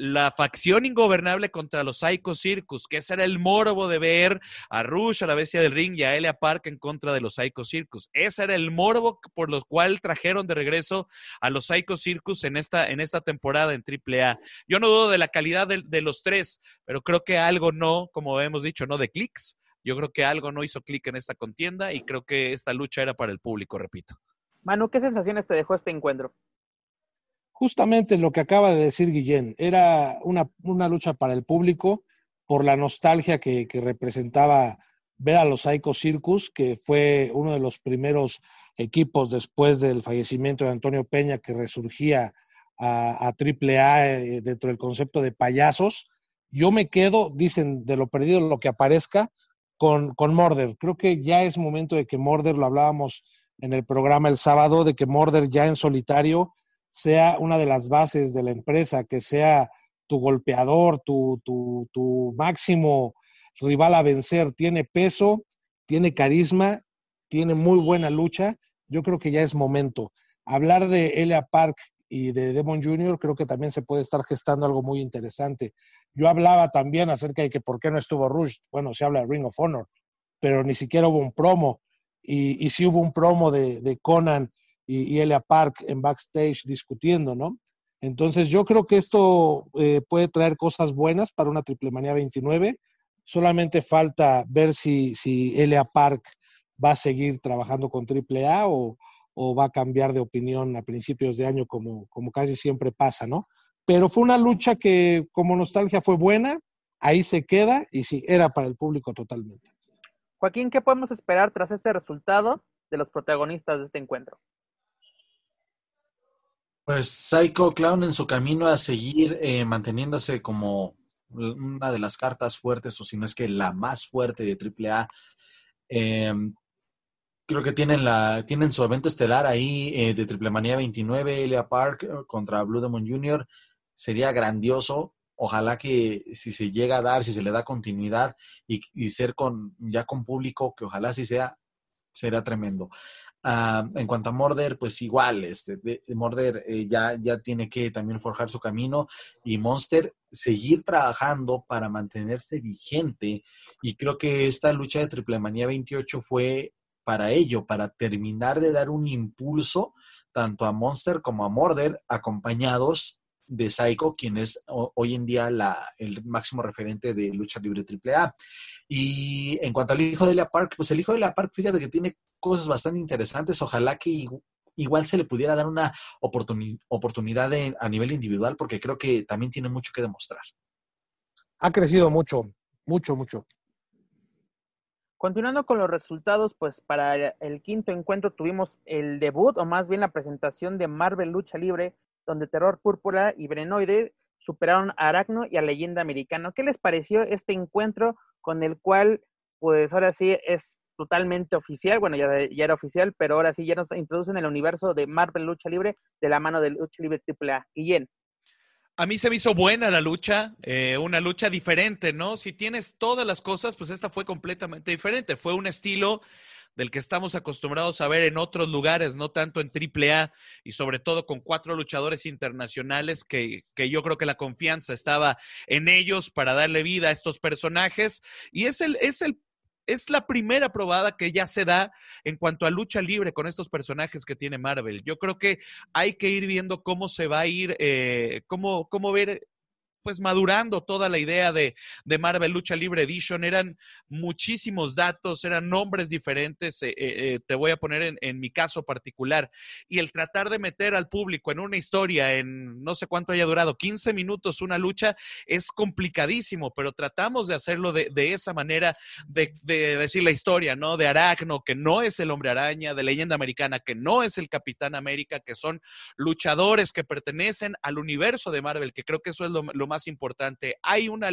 la facción ingobernable contra los Psycho Circus, que ese era el morbo de ver a Rush, a la bestia del ring y a Elia Park en contra de los Psycho Circus. Ese era el morbo por lo cual trajeron de regreso a los Psycho Circus en esta, en esta temporada en AAA. Yo no dudo de la calidad de, de los tres, pero creo que algo no, como hemos dicho, no de clics. Yo creo que algo no hizo clic en esta contienda y creo que esta lucha era para el público, repito. Manu, ¿qué sensaciones te dejó este encuentro? Justamente lo que acaba de decir Guillén, era una, lucha para el público por la nostalgia que, que, representaba ver a los Psycho Circus, que fue uno de los primeros equipos después del fallecimiento de Antonio Peña que resurgía a, a AAA eh, dentro del concepto de payasos. Yo me quedo, dicen, de lo perdido lo que aparezca con, con Morder. Creo que ya es momento de que Morder, lo hablábamos en el programa el sábado, de que Morder ya en solitario sea una de las bases de la empresa, que sea tu golpeador, tu, tu, tu máximo rival a vencer. Tiene peso, tiene carisma, tiene muy buena lucha. Yo creo que ya es momento. Hablar de Elia Park y de Demon Jr., creo que también se puede estar gestando algo muy interesante. Yo hablaba también acerca de que por qué no estuvo Rush. Bueno, se habla de Ring of Honor, pero ni siquiera hubo un promo. Y, y sí hubo un promo de, de Conan y, y Elia Park en backstage discutiendo, ¿no? Entonces yo creo que esto eh, puede traer cosas buenas para una Triple Manía 29. Solamente falta ver si, si Elia Park va a seguir trabajando con AAA o, o va a cambiar de opinión a principios de año como, como casi siempre pasa, ¿no? Pero fue una lucha que como nostalgia fue buena, ahí se queda y sí, era para el público totalmente. Joaquín, ¿qué podemos esperar tras este resultado de los protagonistas de este encuentro? Pues Psycho Clown en su camino a seguir eh, manteniéndose como una de las cartas fuertes, o si no es que la más fuerte de AAA. Eh, creo que tienen, la, tienen su evento estelar ahí eh, de Triple Manía 29, Elia Park contra Blue Demon Jr. Sería grandioso. Ojalá que si se llega a dar, si se le da continuidad y, y ser con ya con público, que ojalá sí sea, será tremendo. Uh, en cuanto a Morder, pues igual, este, de, Morder eh, ya, ya tiene que también forjar su camino y Monster seguir trabajando para mantenerse vigente. Y creo que esta lucha de Triple Manía 28 fue para ello, para terminar de dar un impulso tanto a Monster como a Morder, acompañados de Psycho, quien es hoy en día la, el máximo referente de lucha libre AAA. Y en cuanto al hijo de La Park, pues el hijo de La Park, fíjate que tiene cosas bastante interesantes. Ojalá que igual se le pudiera dar una oportunidad a nivel individual, porque creo que también tiene mucho que demostrar. Ha crecido mucho, mucho, mucho. Continuando con los resultados, pues para el quinto encuentro tuvimos el debut, o más bien la presentación de Marvel Lucha Libre donde Terror Púrpura y Brenoide superaron a Aracno y a Leyenda Americano. ¿Qué les pareció este encuentro con el cual, pues ahora sí es totalmente oficial? Bueno, ya, era oficial, pero ahora sí ya nos introducen en el universo de Marvel Lucha Libre de la mano de Lucha Libre AAA. Guillén. A mí se me hizo buena la lucha, eh, una lucha diferente, ¿no? Si tienes todas las cosas, pues esta fue completamente diferente. Fue un estilo del que estamos acostumbrados a ver en otros lugares, no tanto en AAA y sobre todo con cuatro luchadores internacionales que, que yo creo que la confianza estaba en ellos para darle vida a estos personajes. Y es el, es el es la primera probada que ya se da en cuanto a lucha libre con estos personajes que tiene Marvel. Yo creo que hay que ir viendo cómo se va a ir, eh, cómo, cómo ver pues madurando toda la idea de, de, Marvel Lucha Libre Edition. Eran muchísimos datos, eran nombres diferentes. Eh, eh, te voy a poner en, mi caso particular. Y el tratar de meter al público en una historia, en no sé cuánto haya durado, 15 minutos una lucha, es complicadísimo, pero tratamos de hacerlo de, de esa manera, de, de, decir la historia, ¿no? De Aracno, que no es el hombre araña, de leyenda americana, que no es el Capitán América, que son luchadores que pertenecen al universo de Marvel, que creo que eso es lo más importante. Hay una,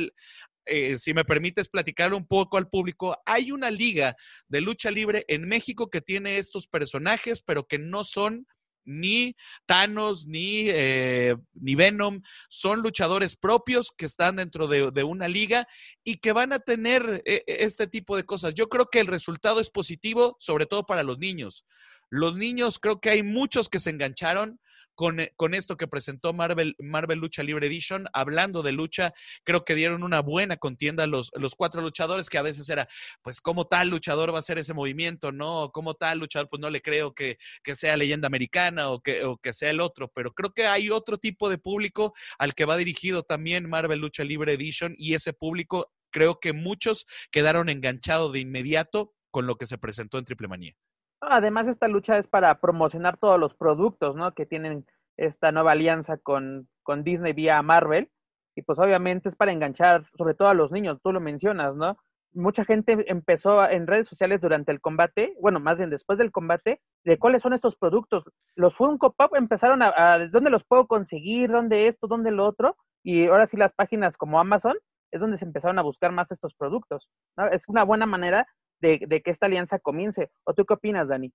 eh, si me permites platicar un poco al público, hay una liga de lucha libre en México que tiene estos personajes, pero que no son ni Thanos, ni, eh, ni Venom, son luchadores propios que están dentro de, de, una liga y que van a tener eh, este tipo de cosas. Yo creo que el resultado es positivo, sobre todo para los niños. Los niños, creo que hay muchos que se engancharon con, eh, con, esto que presentó Marvel, Marvel Lucha Libre Edition. Hablando de lucha, creo que dieron una buena contienda los, los cuatro luchadores, que a veces era, pues, ¿cómo tal luchador va a hacer ese movimiento? No, ¿cómo tal luchador? Pues no le creo que, que sea leyenda americana o que, o que sea el otro, pero creo que hay otro tipo de público al que va dirigido también Marvel Lucha Libre Edition y ese público, creo que muchos quedaron enganchados de inmediato con lo que se presentó en Triple Manía. Además, esta lucha es para promocionar todos los productos, ¿no? Que tienen esta nueva alianza con, con Disney vía Marvel. Y pues obviamente es para enganchar sobre todo a los niños, tú lo mencionas, ¿no? Mucha gente empezó en redes sociales durante el combate, bueno, más bien después del combate, de cuáles son estos productos. Los Funko Pop empezaron a, a dónde los puedo conseguir, dónde esto, dónde lo otro. Y ahora sí las páginas como Amazon es donde se empezaron a buscar más estos productos. ¿no? Es una buena manera de, de, que esta alianza comience. ¿O tú qué opinas, Dani?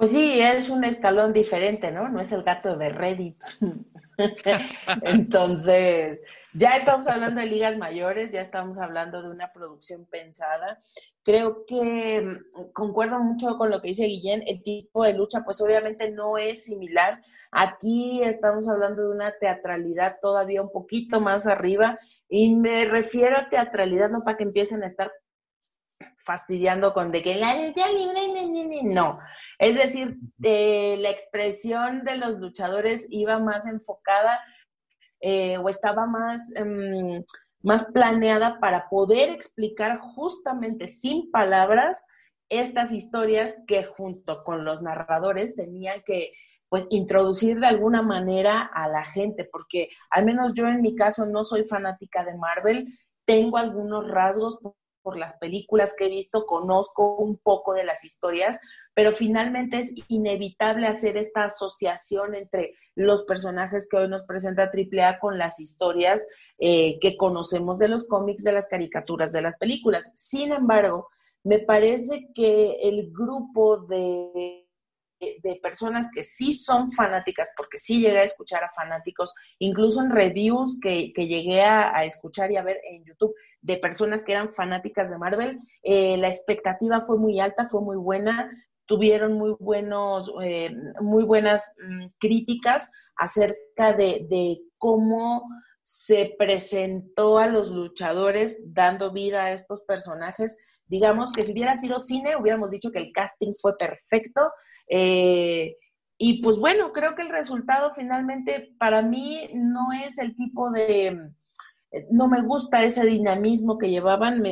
Pues sí, es un escalón diferente, ¿no? No es el gato de Reddit. Entonces, ya estamos hablando de ligas mayores, ya estamos hablando de una producción pensada. Creo que mm, concuerdo mucho con lo que dice Guillén, el tipo de lucha pues obviamente no es similar. Aquí estamos hablando de una teatralidad todavía un poquito más arriba y me refiero a teatralidad no para que empiecen a estar fastidiando con de que la lucha libre, no. Es decir, eh, la expresión de los luchadores iba más enfocada eh, o estaba más, em, más planeada para poder explicar justamente sin palabras estas historias que junto con los narradores tenían que pues introducir de alguna manera a la gente, porque al menos yo en mi caso no soy fanática de Marvel, tengo algunos rasgos por las películas que he visto, conozco un poco de las historias, pero finalmente es inevitable hacer esta asociación entre los personajes que hoy nos presenta AAA con las historias eh, que conocemos de los cómics, de las caricaturas, de las películas. Sin embargo, me parece que el grupo de de personas que sí son fanáticas, porque sí llegué a escuchar a fanáticos, incluso en reviews que, llegué a, escuchar y a ver en YouTube de personas que eran fanáticas de Marvel, eh, la expectativa fue muy alta, fue muy buena, tuvieron muy buenos, eh, muy buenas mm, críticas acerca de, de cómo se presentó a los luchadores dando vida a estos personajes. Digamos que si hubiera sido cine, hubiéramos dicho que el casting fue perfecto, eh, y pues bueno, creo que el resultado finalmente para mí no es el tipo de, no me gusta ese dinamismo que llevaban,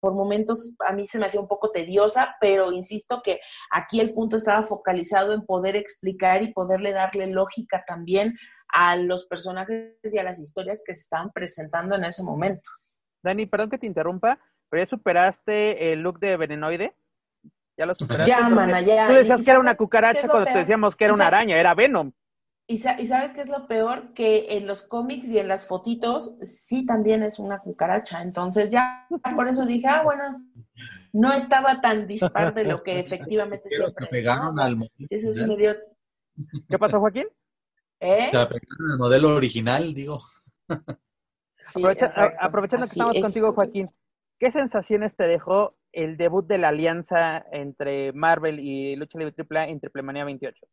por momentos a mí se me hacía un poco tediosa, pero insisto que aquí el punto estaba focalizado en poder explicar y poderle darle lógica también a los personajes y a las historias que se estaban presentando en ese momento. Dani, perdón que te interrumpa, pero ya superaste el look de Venenoide. Ya lo superaste. Ya, mana, ya. Tú decías que era una cucaracha cuando te decíamos que era una araña, era Venom. Y, sabes qué es lo peor? Que en los cómics y en las fotitos sí también es una cucaracha. Entonces ya por eso dije, ah, bueno, no estaba tan dispar de lo que efectivamente siempre pegaron al modelo. ¿Qué pasó, Joaquín? ¿Eh? al modelo original, digo. aprovechando que estamos contigo, Joaquín, ¿qué sensaciones te dejó el debut de la alianza entre Marvel y Lucha Libre AAA en Triplemanía 28?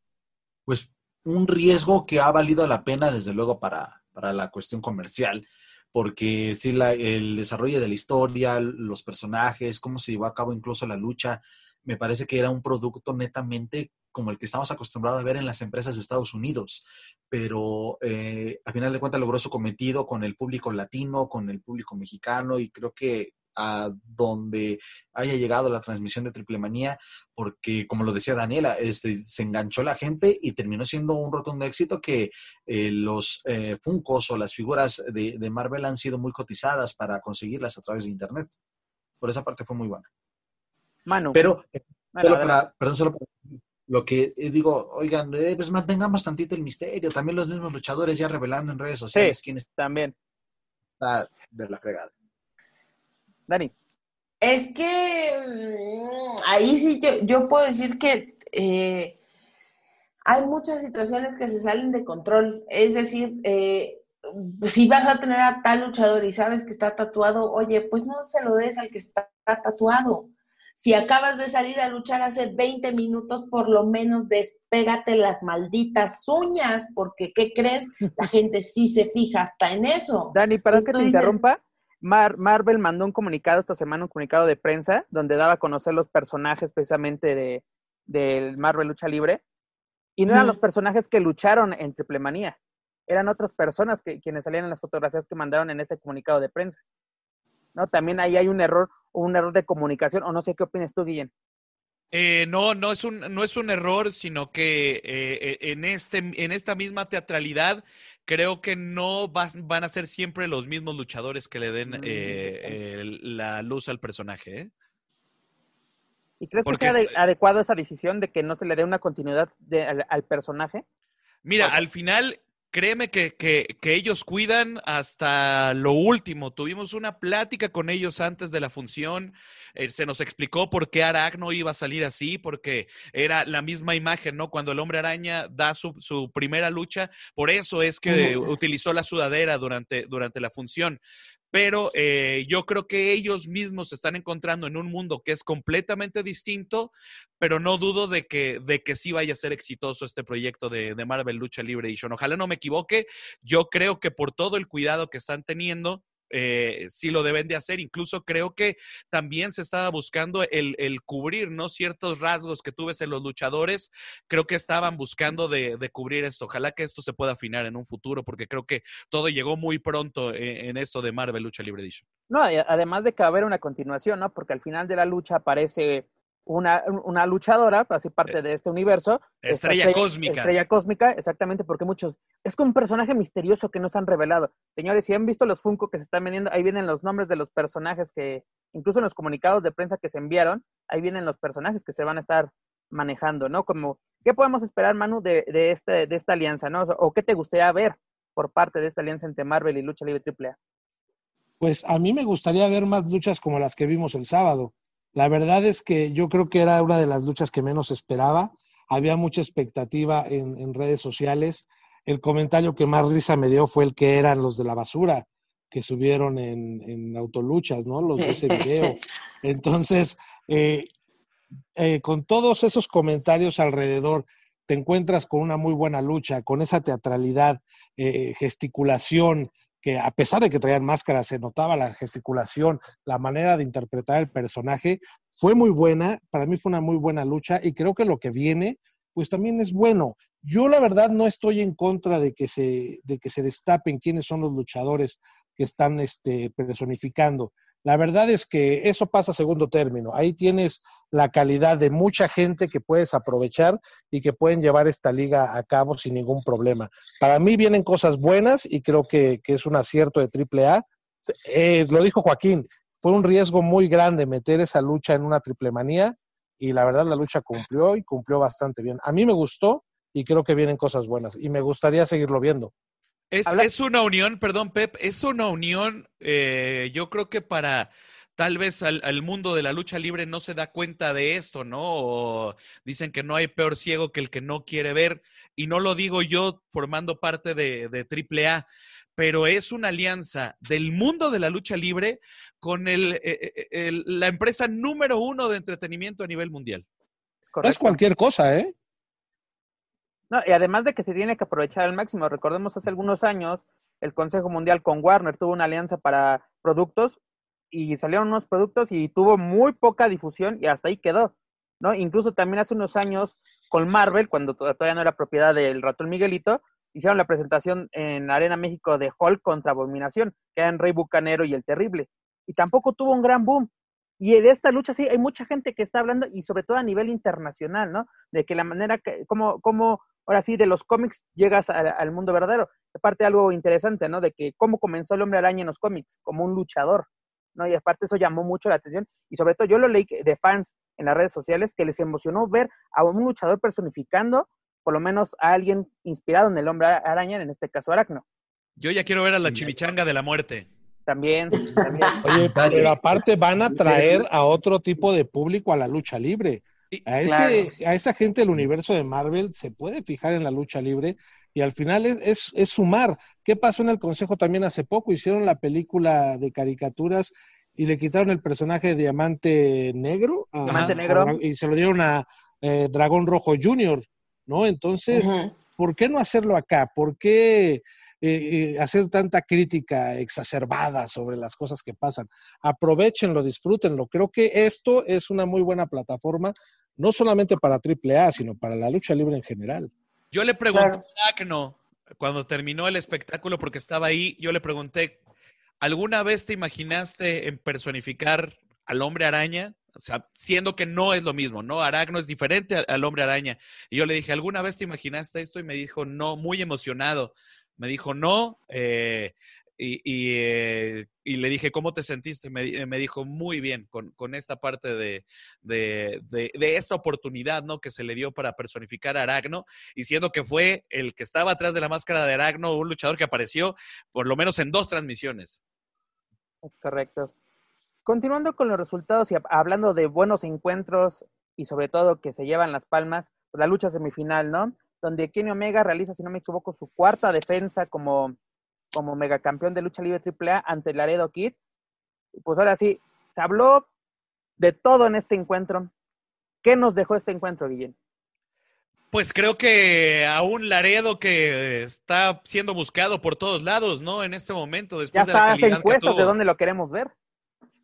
Pues un riesgo que ha valido la pena, desde luego, para, para la cuestión comercial, porque sí, la, el desarrollo de la historia, los personajes, cómo se llevó a cabo incluso la lucha, me parece que era un producto netamente como el que estamos acostumbrados a ver en las empresas de Estados Unidos, pero eh, a final de cuentas logró su cometido con el público latino, con el público mexicano y creo que a donde haya llegado la transmisión de Triple Manía, porque como lo decía Daniela, este, se enganchó la gente y terminó siendo un rotundo éxito que eh, los eh, Funcos o las figuras de, Marvel han sido muy cotizadas para conseguirlas a través de Internet. Por esa parte fue muy buena. Mano. Pero, perdón, solo para lo que eh, digo, oigan, pues mantengamos tantito el misterio. También los mismos luchadores ya revelando en redes sociales quiénes también. Está de la fregada. Dani. Es que mm, ahí sí yo, puedo decir que eh, hay muchas situaciones que se salen de control. Es decir, eh, si vas a tener a tal luchador y sabes que está tatuado, oye, pues no se lo des al que está tatuado. Si acabas de salir a luchar hace 20 minutos, por lo menos despégate las malditas uñas, porque ¿qué crees? La gente sí se fija hasta en eso. Dani, para que te interrumpa, Marvel mandó un comunicado esta semana, un comunicado de prensa, donde daba a conocer los personajes precisamente de, del Marvel Lucha Libre. Y no eran los personajes que lucharon en Triplemanía, eran otras personas que, quienes salían en las fotografías que mandaron en este comunicado de prensa. ¿No? También ahí hay un error, un error de comunicación, o no sé qué opinas tú, Guillén. Eh, no, no es, un, no es un error, sino que eh, en, este, en esta misma teatralidad creo que no van a ser siempre los mismos luchadores que le den mm, eh, la luz al personaje. ¿Y crees que sea adecuado esa decisión de que no se le dé una continuidad al, personaje? Mira, al final créeme que, que, que, ellos cuidan hasta lo último. Tuvimos una plática con ellos antes de la función. Eh, se nos explicó por qué Aragno iba a salir así, porque era la misma imagen, ¿no? Cuando el hombre araña da su, su primera lucha, por eso es que utilizó la sudadera durante, durante la función pero eh, yo creo que ellos mismos se están encontrando en un mundo que es completamente distinto, pero no dudo de que, de que sí vaya a ser exitoso este proyecto de, Marvel Lucha Libre Edition. Ojalá no me equivoque, yo creo que por todo el cuidado que están teniendo, eh, sí lo deben de hacer. Incluso creo que también se estaba buscando el, el, cubrir, ¿no? Ciertos rasgos que tú en los luchadores, creo que estaban buscando de, cubrir esto. Ojalá que esto se pueda afinar en un futuro, porque creo que todo llegó muy pronto en, en esto de Marvel Lucha Libre Edition. No, además de que haber una continuación, ¿no? Porque al final de la lucha aparece una, una luchadora, así parte Eh, de este universo. Estrella, cósmica. Estrella cósmica, exactamente, porque muchos. Es como un personaje misterioso que nos han revelado. Señores, si han visto los Funko que se están vendiendo, ahí vienen los nombres de los personajes que, incluso en los comunicados de prensa que se enviaron, ahí vienen los personajes que se van a estar manejando, ¿no? Como, ¿qué podemos esperar, Manu, de, de, este, de esta alianza, ¿no? O qué te gustaría ver por parte de esta alianza entre Marvel y Lucha Libre AAA? Pues a mí me gustaría ver más luchas como las que vimos el sábado. La verdad es que yo creo que era una de las luchas que menos esperaba. Había mucha expectativa en, en, redes sociales. El comentario que más risa me dio fue el que eran los de la basura que subieron en, en autoluchas, ¿no? Los de ese video. Entonces, eh, eh, con todos esos comentarios alrededor, te encuentras con una muy buena lucha, con esa teatralidad, eh, gesticulación, que a pesar de que traían máscaras, se notaba la gesticulación, la manera de interpretar el personaje, fue muy buena, para mí fue una muy buena lucha y creo que lo que viene, pues también es bueno. Yo la verdad no estoy en contra de que se, de que se destapen quiénes son los luchadores que están este, personificando. La verdad es que eso pasa a segundo término. Ahí tienes la calidad de mucha gente que puedes aprovechar y que pueden llevar esta liga a cabo sin ningún problema. Para mí vienen cosas buenas y creo que, que es un acierto de AAA. Eh, lo dijo Joaquín, fue un riesgo muy grande meter esa lucha en una triple manía y la verdad la lucha cumplió y cumplió bastante bien. A mí me gustó y creo que vienen cosas buenas y me gustaría seguirlo viendo. Es, es, una unión, perdón, Pep, es una unión, eh, yo creo que para tal vez al, al, mundo de la lucha libre no se da cuenta de esto, ¿no? O dicen que no hay peor ciego que el que no quiere ver, y no lo digo yo formando parte de, de AAA, pero es una alianza del mundo de la lucha libre con el, el, el, la empresa número uno de entretenimiento a nivel mundial. Es cualquier cosa, ¿eh? No, y además de que se tiene que aprovechar al máximo. Recordemos hace algunos años, el Consejo Mundial con Warner tuvo una alianza para productos y salieron unos productos y tuvo muy poca difusión y hasta ahí quedó. ¿no? Incluso también hace unos años con Marvel, cuando todavía no era propiedad del ratón Miguelito, hicieron la presentación en Arena México de Hulk contra Abominación, que eran Rey Bucanero y el Terrible. Y tampoco tuvo un gran boom. Y de esta lucha sí hay mucha gente que está hablando, y sobre todo a nivel internacional, ¿no? De que la manera que, como, como ahora sí, de los cómics llegas a, al mundo verdadero. Aparte algo interesante, ¿no? De que cómo comenzó el hombre araña en los cómics, como un luchador, ¿no? Y aparte eso llamó mucho la atención. Y sobre todo yo lo leí de fans en las redes sociales que les emocionó ver a un luchador personificando por lo menos a alguien inspirado en el hombre araña, en este caso Aracno. Yo ya quiero ver a la chimichanga de la muerte. También, también. Oye, pero aparte van a traer a otro tipo de público a la lucha libre. A, ese, claro. a esa gente del universo de Marvel se puede fijar en la lucha libre y al final es, es, es, sumar. ¿Qué pasó en el Consejo también hace poco? Hicieron la película de caricaturas y le quitaron el personaje de Diamante Negro, a, Diamante Negro. A, y se lo dieron a eh, Dragón Rojo Jr., ¿no? Entonces, uh -huh. ¿por qué no hacerlo acá? ¿Por qué eh, eh, hacer tanta crítica exacerbada sobre las cosas que pasan? Aprovechenlo, disfrútenlo. Creo que esto es una muy buena plataforma, no solamente para AAA, sino para la lucha libre en general. Yo le pregunté claro. a Acno, cuando terminó el espectáculo, porque estaba ahí, yo le pregunté, ¿alguna vez te imaginaste en personificar al hombre araña? O sea, siendo que no es lo mismo, ¿no? Aracno es diferente al hombre araña. Y yo le dije, ¿alguna vez te imaginaste esto? Y me dijo, no, muy emocionado. Me dijo, no. Eh, y, y, eh, y, le dije, ¿cómo te sentiste? Me, me dijo, muy bien, con, con esta parte de, de, de, esta oportunidad, ¿no? Que se le dio para personificar a Aragno, y siendo que fue el que estaba atrás de la máscara de Aragno, un luchador que apareció por lo menos en dos transmisiones. Es correcto. Continuando con los resultados y hablando de buenos encuentros y sobre todo que se llevan las palmas, la lucha semifinal, ¿no? Donde Kenny Omega realiza, si no me equivoco, su cuarta defensa como, como megacampeón de lucha libre AAA ante Laredo Kid. Y pues ahora sí, se habló de todo en este encuentro. ¿Qué nos dejó este encuentro, Guillén? Pues creo que a un Laredo que está siendo buscado por todos lados, ¿no? En este momento, después ya de la calidad que tuvo. de dónde lo queremos ver.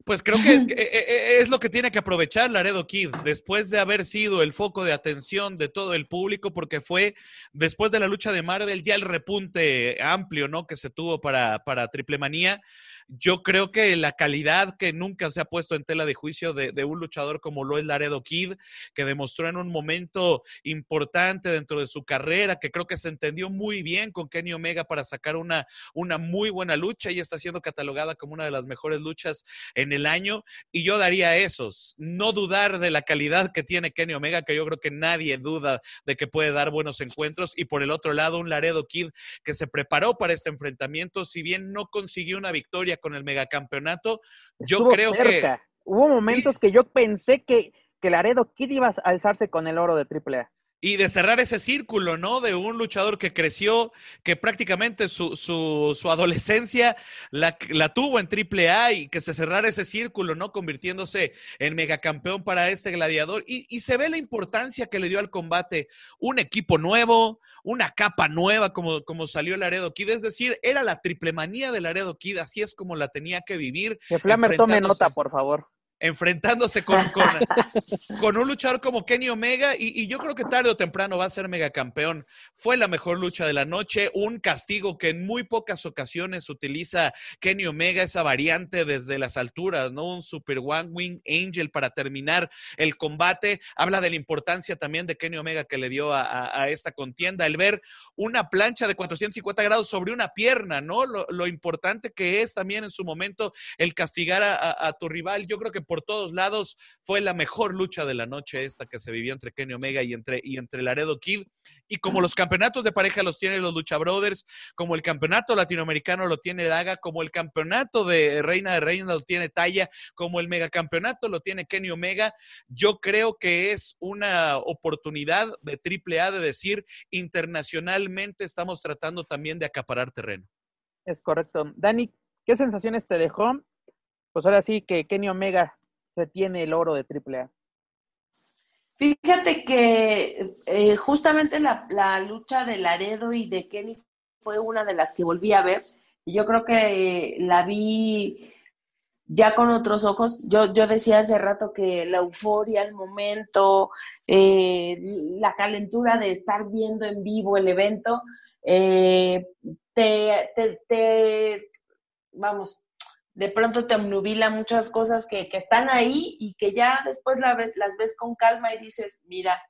Pues creo que eh, eh, es lo que tiene que aprovechar Laredo Kid, después de haber sido el foco de atención de todo el público, porque fue después de la lucha de Marvel ya el repunte amplio, ¿no? Que se tuvo para, para Triple Manía yo creo que la calidad que nunca se ha puesto en tela de juicio de, un luchador como lo es Laredo Kid, que demostró en un momento importante dentro de su carrera, que creo que se entendió muy bien con Kenny Omega para sacar una, una muy buena lucha y está siendo catalogada como una de las mejores luchas en el año. Y yo daría esos, no dudar de la calidad que tiene Kenny Omega, que yo creo que nadie duda de que puede dar buenos encuentros. Y por el otro lado, un Laredo Kid que se preparó para este enfrentamiento, si bien no consiguió una victoria con el megacampeonato. Yo creo que. Hubo momentos que yo pensé que, que Laredo Kid iba a alzarse con el oro de AAA y de cerrar ese círculo, ¿no? De un luchador que creció, que prácticamente su, su, su adolescencia la, la, tuvo en AAA y que se cerrara ese círculo, ¿no? Convirtiéndose en megacampeón para este gladiador. Y, y, se ve la importancia que le dio al combate un equipo nuevo, una capa nueva, como, como salió Laredo Kid. Es decir, era la triple manía de Laredo Kid, así es como la tenía que vivir. Que Flamer tome nota, por favor enfrentándose con, con, un luchador como Kenny Omega y, yo creo que tarde o temprano va a ser megacampeón. Fue la mejor lucha de la noche, un castigo que en muy pocas ocasiones utiliza Kenny Omega, esa variante desde las alturas, ¿no? Un Super One Wing Angel para terminar el combate. Habla de la importancia también de Kenny Omega que le dio a, esta contienda, el ver una plancha de 450 grados sobre una pierna, ¿no? Lo, importante que es también en su momento el castigar a tu rival. Yo creo que por todos lados. Fue la mejor lucha de la noche esta que se vivió entre Kenny Omega y entre, y entre Laredo Kid. Y como los campeonatos de pareja los tienen los Lucha Brothers, como el campeonato latinoamericano lo tiene Daga, como el campeonato de Reina de Reina lo tiene Talla, como el megacampeonato lo tiene Kenny Omega, yo creo que es una oportunidad de triple A de decir internacionalmente estamos tratando también de acaparar terreno. Es correcto. Dani, ¿qué sensaciones te dejó pues ahora sí que Kenny Omega se tiene el oro de AAA. Fíjate que eh, justamente la, lucha de Laredo y de Kenny fue una de las que volví a ver. Yo creo que la vi ya con otros ojos. Yo, yo decía hace rato que la euforia, el momento, eh, la calentura de estar viendo en vivo el evento, eh, te, te, vamos, de pronto te obnubila muchas cosas que, están ahí y que ya después las ves con calma y dices, mira,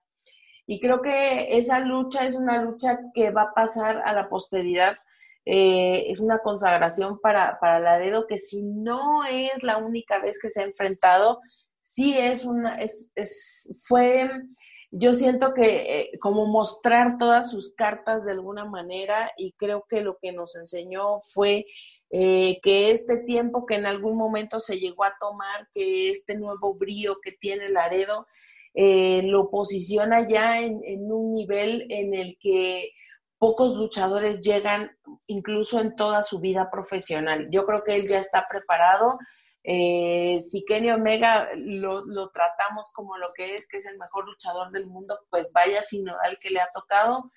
y creo que esa lucha es una lucha que va a pasar a la posteridad. Eh, es una consagración para, para Laredo que si no es la única vez que se ha enfrentado, sí es una, es, es fue, yo siento que eh, como mostrar todas sus cartas de alguna manera y creo que lo que nos enseñó fue eh, que este tiempo que en algún momento se llegó a tomar, que este nuevo brío que tiene Laredo, eh, lo posiciona ya en, un nivel en el que pocos luchadores llegan incluso en toda su vida profesional. Yo creo que él ya está preparado. Eh, si Kenny Omega lo, tratamos como lo que es, que es el mejor luchador del mundo, pues vaya sinodal que le ha tocado.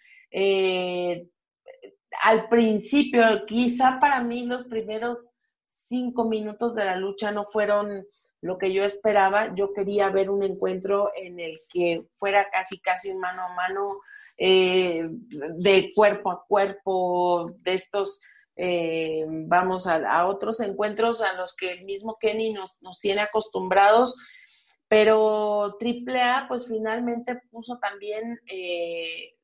Al principio, quizá para mí los primeros cinco minutos de la lucha no fueron lo que yo esperaba. Yo quería ver un encuentro en el que fuera casi, casi mano a mano, eh, de cuerpo a cuerpo, de estos, eh, vamos a, otros encuentros a los que el mismo Kenny nos, tiene acostumbrados. Pero AAA, pues finalmente puso también eh,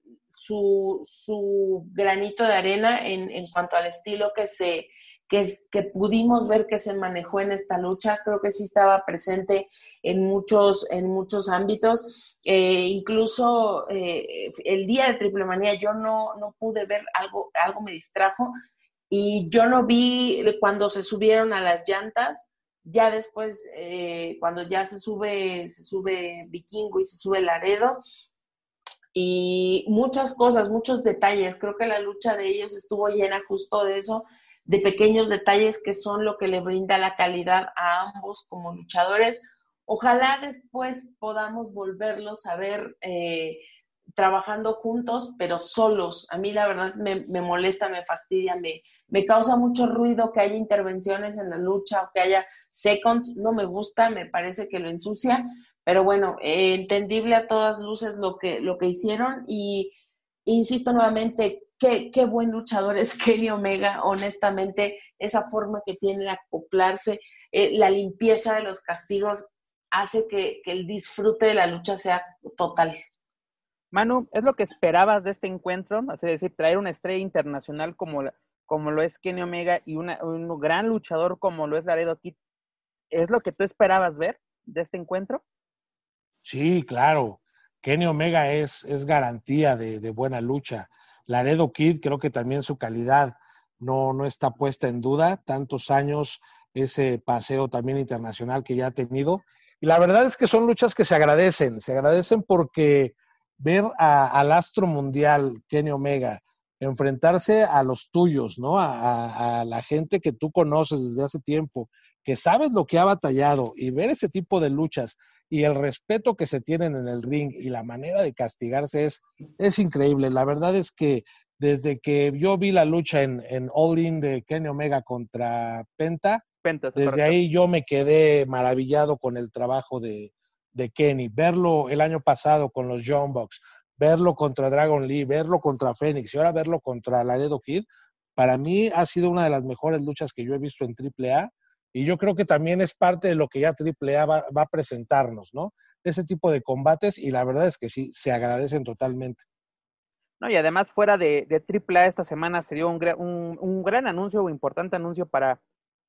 su, su granito de arena en, en, cuanto al estilo que se que, que pudimos ver que se manejó en esta lucha. Creo que sí estaba presente en muchos, en muchos ámbitos. Eh, incluso eh, el día de Triple Manía yo no, no pude ver algo, algo me distrajo y yo no vi cuando se subieron a las llantas, ya después, eh, cuando ya se sube, se sube Vikingo y se sube Laredo, y muchas cosas, muchos detalles. Creo que la lucha de ellos estuvo llena justo de eso, de pequeños detalles que son lo que le brinda la calidad a ambos como luchadores. Ojalá después podamos volverlos a ver eh, trabajando juntos, pero solos. A mí la verdad me, me molesta, me fastidia, me, me causa mucho ruido que haya intervenciones en la lucha o que haya seconds. No me gusta, me parece que lo ensucia, pero bueno, eh, entendible a todas luces lo que, lo que hicieron y insisto nuevamente, qué, qué buen luchador es Kenny Omega, honestamente, esa forma que tiene de acoplarse, eh, la limpieza de los castigos hace que, que el disfrute de la lucha sea total. Manu, ¿es lo que esperabas de este encuentro? Es decir, traer una estrella internacional como, como lo es Kenny Omega y una, un gran luchador como lo es Laredo Kid. ¿Es lo que tú esperabas ver de este encuentro? Sí, claro. Kenny Omega es, es garantía de, de, buena lucha. Laredo Kid, creo que también su calidad no, no está puesta en duda. Tantos años, ese paseo también internacional que ya ha tenido. Y la verdad es que son luchas que se agradecen. Se agradecen porque ver al astro mundial, Kenny Omega, enfrentarse a los tuyos, ¿no? A, la gente que tú conoces desde hace tiempo, que sabes lo que ha batallado y ver ese tipo de luchas y el respeto que se tienen en el ring y la manera de castigarse es, es increíble. La verdad es que desde que yo vi la lucha en, en All In de Kenny Omega contra Penta, Penta desde correcto. ahí yo me quedé maravillado con el trabajo de, de Kenny, verlo el año pasado con los John Box, verlo contra Dragon Lee, verlo contra Phoenix y ahora verlo contra Laredo Kid, para mí ha sido una de las mejores luchas que yo he visto en AAA y yo creo que también es parte de lo que ya AAA va, va a presentarnos, ¿no? Ese tipo de combates y la verdad es que sí, se agradecen totalmente. No, y además fuera de, de AAA esta semana se dio un, un, un gran anuncio, un importante anuncio para,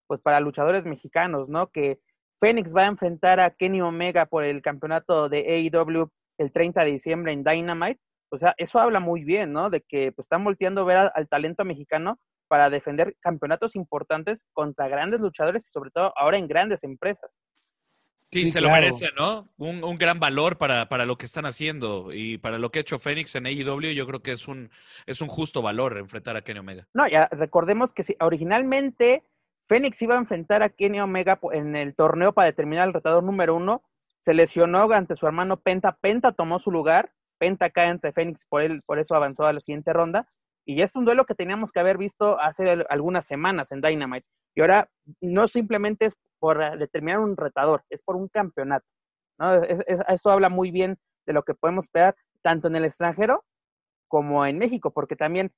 pues para luchadores mexicanos, ¿no? Que Phoenix va a enfrentar a Kenny Omega por el campeonato de AEW el 30 de diciembre en Dynamite. O sea, eso habla muy bien, ¿no? De que pues, están volteando a ver al talento mexicano para defender campeonatos importantes contra grandes luchadores y sobre todo ahora en grandes empresas. Sí, sí se claro. lo merece, ¿no? Un, un, gran valor para, para lo que están haciendo y para lo que ha hecho Fénix en AEW, yo creo que es un, es un justo valor enfrentar a Kenny Omega. No, ya recordemos que si originalmente Fénix iba a enfrentar a Kenny Omega en el torneo para determinar el retador número uno, se lesionó ante su hermano Penta, Penta tomó su lugar, Penta cae entre Fénix, por, él, por eso avanzó a la siguiente ronda, y es un duelo que teníamos que haber visto hace algunas semanas en Dynamite. Y ahora no simplemente es por determinar un retador, es por un campeonato. ¿no? Es, es, esto habla muy bien de lo que podemos esperar tanto en el extranjero como en México, porque también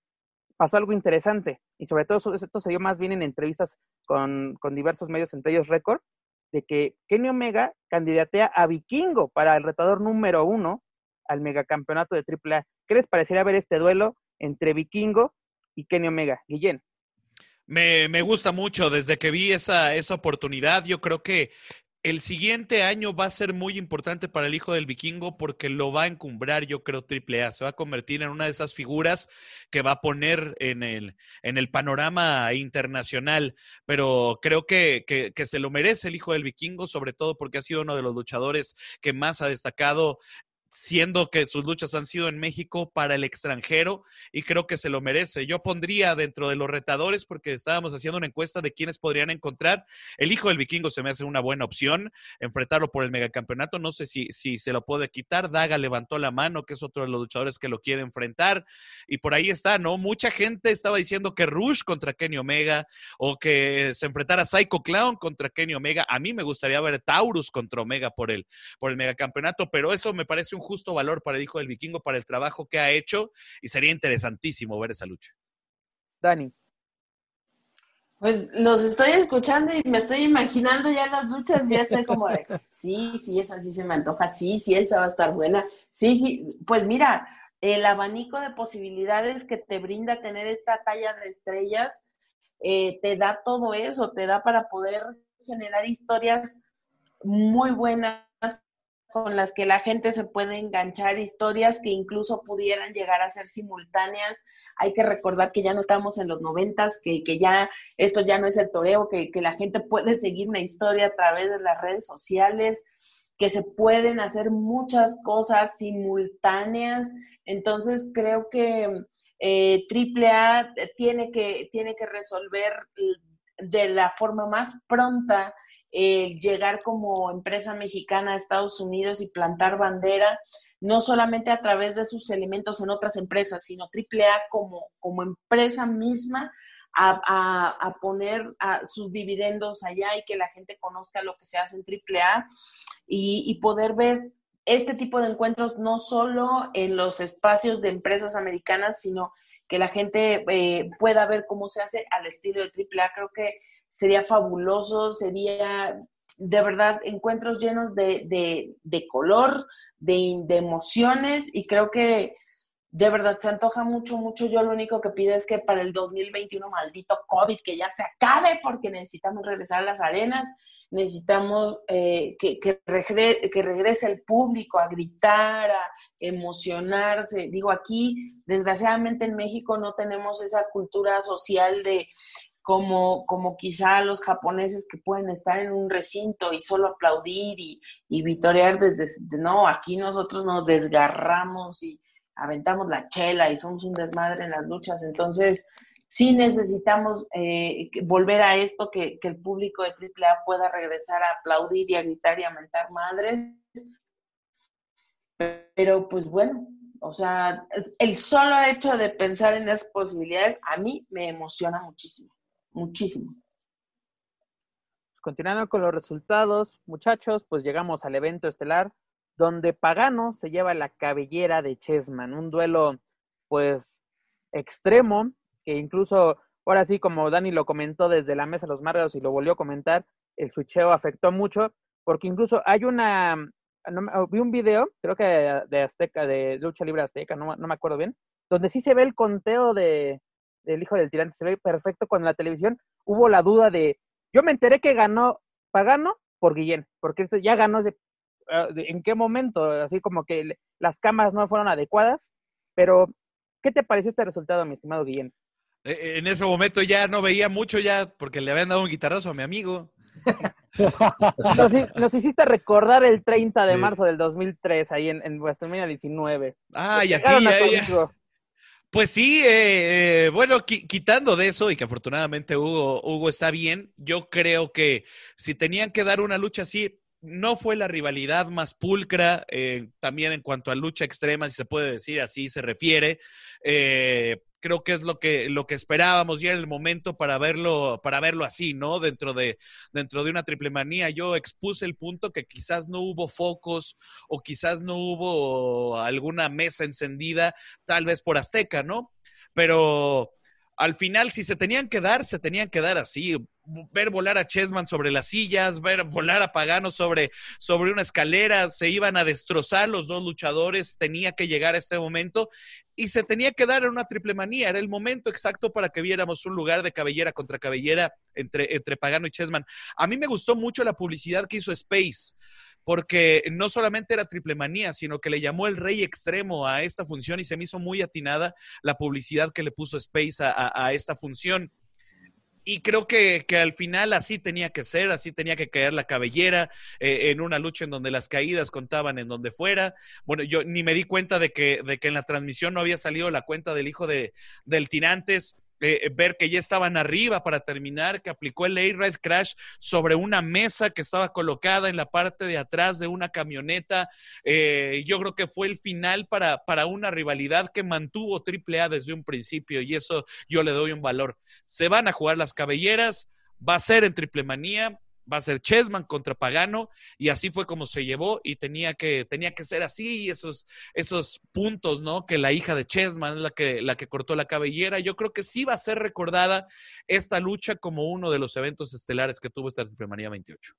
pasó algo interesante, y sobre todo esto se dio más bien en entrevistas con, con diversos medios, entre ellos Record, de que Kenny Omega candidatea a Vikingo para el retador número uno al megacampeonato de AAA. ¿Qué les parecería ver este duelo entre Vikingo y Kenny Omega? Guillén. Me, me, gusta mucho desde que vi esa, esa oportunidad. Yo creo que el siguiente año va a ser muy importante para el hijo del vikingo porque lo va a encumbrar, yo creo, AAA. Se va a convertir en una de esas figuras que va a poner en el, en el panorama internacional. Pero creo que, que, que se lo merece el hijo del vikingo, sobre todo porque ha sido uno de los luchadores que más ha destacado siendo que sus luchas han sido en México para el extranjero y creo que se lo merece. Yo pondría dentro de los retadores, porque estábamos haciendo una encuesta de quiénes podrían encontrar, el hijo del vikingo se me hace una buena opción, enfrentarlo por el megacampeonato, no sé si, si se lo puede quitar, Daga levantó la mano, que es otro de los luchadores que lo quiere enfrentar, y por ahí está, ¿no? Mucha gente estaba diciendo que Rush contra Kenny Omega, o que se enfrentara Psycho Clown contra Kenny Omega, a mí me gustaría ver Taurus contra Omega por el, por el megacampeonato, pero eso me parece un justo valor para el hijo del vikingo, para el trabajo que ha hecho, y sería interesantísimo ver esa lucha. Dani. Pues los estoy escuchando y me estoy imaginando ya las luchas, ya estoy como de, sí, sí, esa sí se me antoja, sí, sí, esa va a estar buena, sí, sí, pues mira, el abanico de posibilidades que te brinda tener esta talla de estrellas, eh, te da todo eso, te da para poder generar historias muy buenas con las que la gente se puede enganchar, historias que incluso pudieran llegar a ser simultáneas. Hay que recordar que ya no estamos en los noventas, que, que ya esto ya no es el toreo, que, que la gente puede seguir una historia a través de las redes sociales, que se pueden hacer muchas cosas simultáneas. Entonces creo que eh, AAA tiene que, tiene que resolver de la forma más pronta el llegar como empresa mexicana a Estados Unidos y plantar bandera, no solamente a través de sus elementos en otras empresas, sino AAA como, como empresa misma a, poner a sus dividendos allá y que la gente conozca lo que se hace en AAA y, y poder ver este tipo de encuentros no solo en los espacios de empresas americanas, sino que la gente eh, pueda ver cómo se hace al estilo de AAA. Creo que sería fabuloso, sería de verdad encuentros llenos de, color, de, de, emociones y creo que de verdad se antoja mucho, mucho. Yo lo único que pido es que para el 2021, maldito COVID, que ya se acabe porque necesitamos regresar a las arenas, necesitamos eh, que, que, que regrese el público a gritar, a emocionarse. Digo, aquí, desgraciadamente en México no tenemos esa cultura social de como, como quizá los japoneses que pueden estar en un recinto y solo aplaudir y, y vitorear desde, no, aquí nosotros nos desgarramos y aventamos la chela y somos un desmadre en las luchas, entonces sí necesitamos eh, volver a esto, que, que, el público de AAA pueda regresar a aplaudir y a gritar y a mentar madres, pero pues bueno, o sea, el solo hecho de pensar en esas posibilidades a mí me emociona muchísimo muchísimo. Continuando con los resultados, muchachos, pues llegamos al evento estelar donde Pagano se lleva la cabellera de Chessman, un duelo pues extremo, que incluso ahora sí, como Dani lo comentó desde la mesa de los Márgaros y lo volvió a comentar, el switcheo afectó mucho, porque incluso hay una, vi un video, creo que de Azteca, de Lucha Libre Azteca, no, no me acuerdo bien, donde sí se ve el conteo de, el hijo del tirante se ve perfecto cuando en la televisión hubo la duda de, yo me enteré que ganó Pagano por Guillén, porque este ya ganó ah, de, en qué momento, así como que las cámaras no fueron adecuadas, pero ¿qué te pareció este resultado, mi estimado Guillén? E, e, en ese momento ya no veía mucho ya porque le habían dado un guitarrazo a mi amigo. nos, hiciste recordar el 30 de marzo del 2003 ahí en, en WrestleMania 19. Ah, y aquí ya, pues sí, eh, eh, bueno, quitando de eso y que afortunadamente Hugo, Hugo está bien, yo creo que si tenían que dar una lucha así, no fue la rivalidad más pulcra, eh, también en cuanto a lucha extrema, si se puede decir así, se refiere. Eh, creo que es lo que, lo que esperábamos ya en el momento para verlo, para verlo así, ¿no? Dentro de, dentro de una triple manía. Yo expuse el punto que quizás no hubo focos o quizás no hubo alguna mesa encendida, tal vez por Azteca, ¿no? Pero al final, si se tenían que dar, se tenían que dar así. Ver volar a Chessman sobre las sillas, ver volar a Pagano sobre, sobre una escalera, se iban a destrozar los dos luchadores, tenía que llegar a este momento y se tenía que dar en una triple manía. Era el momento exacto para que viéramos un lugar de cabellera contra cabellera entre, entre Pagano y Chessman. A mí me gustó mucho la publicidad que hizo Space porque no solamente era triple manía, sino que le llamó el rey extremo a esta función y se me hizo muy atinada la publicidad que le puso Space a, esta función. Y creo que, al final así tenía que ser, así tenía que caer la cabellera eh, en una lucha en donde las caídas contaban en donde fuera. Bueno, yo ni me di cuenta de que, en la transmisión no había salido la cuenta del hijo de, del Tirantes. Eh, ver que ya estaban arriba para terminar, que aplicó el A-Ride Crash sobre una mesa que estaba colocada en la parte de atrás de una camioneta. Eh, yo creo que fue el final para, para una rivalidad que mantuvo AAA desde un principio y eso yo le doy un valor. Se van a jugar las cabelleras, va a ser en triple manía, va a ser Chessman contra Pagano y así fue como se llevó y tenía que, tenía que ser así esos, esos puntos, ¿no? Que la hija de Chessman es la que, la que cortó la cabellera. Yo creo que sí va a ser recordada esta lucha como uno de los eventos estelares que tuvo esta Manía 28.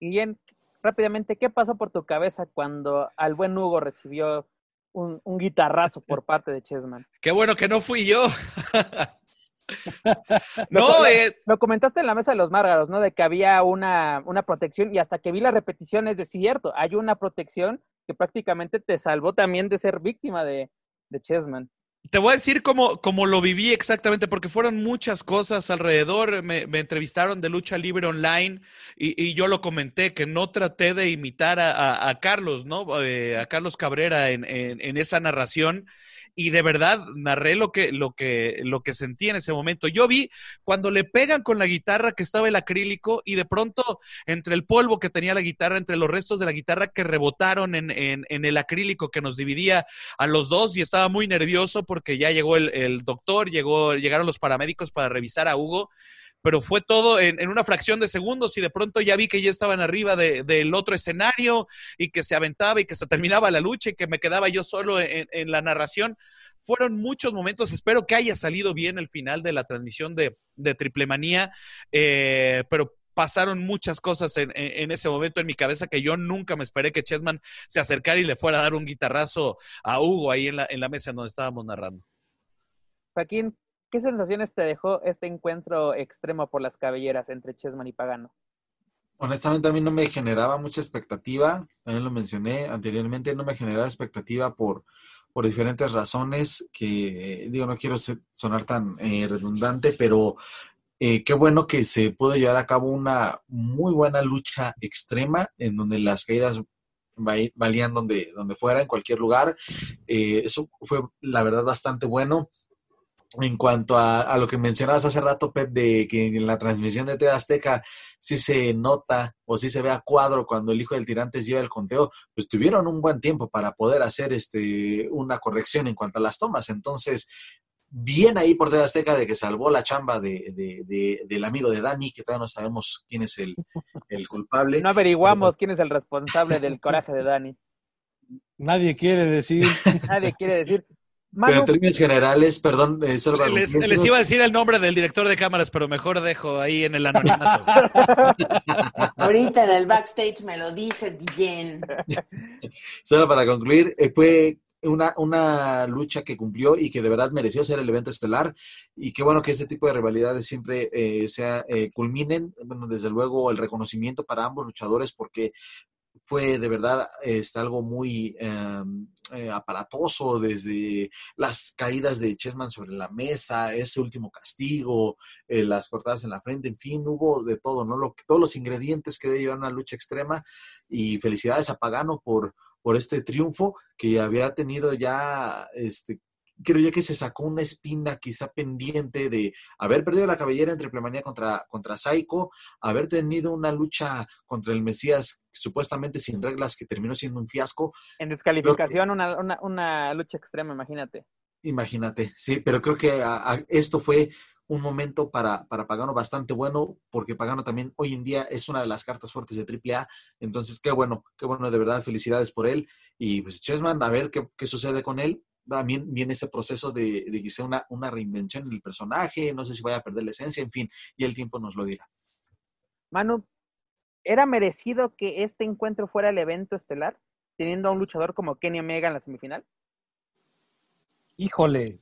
Y bien, rápidamente, ¿qué pasó por tu cabeza cuando al buen Hugo recibió un, un guitarrazo por parte de Chessman? Qué bueno que no fui yo. no, eh, lo comentaste en la mesa de los márgaros, ¿no? De que había una, una protección y hasta que vi la repetición es de cierto, hay una protección que prácticamente te salvó también de ser víctima de, de Chessman. Te voy a decir cómo, cómo lo viví exactamente, porque fueron muchas cosas alrededor. Me, entrevistaron de lucha libre online y, yo lo comenté, que no traté de imitar a, Carlos, ¿no? Eh, a Carlos Cabrera en, esa narración y de verdad narré lo que, lo, que, lo que sentí en ese momento. Yo vi cuando le pegan con la guitarra que estaba el acrílico y de pronto entre el polvo que tenía la guitarra, entre los restos de la guitarra que rebotaron en, en el acrílico que nos dividía a los dos y estaba muy nervioso porque ya llegó el, el doctor, llegó, llegaron los paramédicos para revisar a Hugo pero fue todo en, en, una fracción de segundos y de pronto ya vi que ya estaban arriba de, del otro escenario y que se aventaba y que se terminaba la lucha y que me quedaba yo solo en, la narración. Fueron muchos momentos, espero que haya salido bien el final de la transmisión de, de Triple Manía, eh, pero pasaron muchas cosas en, en, en, ese momento en mi cabeza que yo nunca me esperé que Chessman se acercara y le fuera a dar un guitarrazo a Hugo ahí en la, en la mesa en donde estábamos narrando. Joaquín, ¿Qué sensaciones te dejó este encuentro extremo por las cabelleras entre Chessman y Pagano? Honestamente a mí no me generaba mucha expectativa, también lo mencioné anteriormente, no me generaba expectativa por, por diferentes razones que, digo, no quiero ser, sonar tan eh, redundante, pero eh, qué bueno que se pudo llevar a cabo una muy buena lucha extrema en donde las caídas valían donde, donde fuera, en cualquier lugar. Eh, eso fue, la verdad, bastante bueno en cuanto a, a, lo que mencionabas hace rato, Pep, de que en la transmisión de TV Azteca sí se nota o sí se ve a cuadro cuando el hijo del tirante lleva el conteo, pues tuvieron un buen tiempo para poder hacer este una corrección en cuanto a las tomas. Entonces, bien ahí por TV Azteca de que salvó la chamba de, de, de, del amigo de Dani, que todavía no sabemos quién es el, el culpable. No averiguamos quién es el responsable del coraje de Dani. Nadie quiere decir. Nadie quiere decir. Manu, pero en términos generales, perdón, eh, solo les, les, iba a decir el nombre del director de cámaras, pero mejor dejo ahí en el anonimato. Ahorita en el backstage me lo dices bien. solo para concluir, eh, fue una, una lucha que cumplió y que de verdad mereció ser el evento estelar y qué bueno que este tipo de rivalidades siempre eh, sea, eh, culminen, bueno, desde luego el reconocimiento para ambos luchadores porque fue de verdad este, algo muy eh, eh, aparatoso, desde las caídas de Chessman sobre la mesa, ese último castigo, eh, las cortadas en la frente, en fin, hubo de todo, ¿no? Lo, todos los ingredientes que debe llevar una lucha extrema y felicidades a Pagano por, por este triunfo que había tenido ya este, creo yo que se sacó una espina quizá pendiente de haber perdido la cabellera en Triplemanía contra, contra Saiko, haber tenido una lucha contra el Mesías supuestamente sin reglas que terminó siendo un fiasco. En descalificación, que, una, una, una, lucha extrema, imagínate. Imagínate, sí, pero creo que a, a esto fue un momento para, para Pagano bastante bueno, porque Pagano también hoy en día es una de las cartas fuertes de AAA. Entonces, qué bueno, qué bueno, de verdad, felicidades por él. Y pues Chessman, a ver qué, qué sucede con él también viene ese proceso de, de quizá una, una reinvención del personaje, no sé si vaya a perder la esencia, en fin, y el tiempo nos lo dirá. Manu, ¿era merecido que este encuentro fuera el evento estelar, teniendo a un luchador como Kenny Omega en la semifinal? Híjole,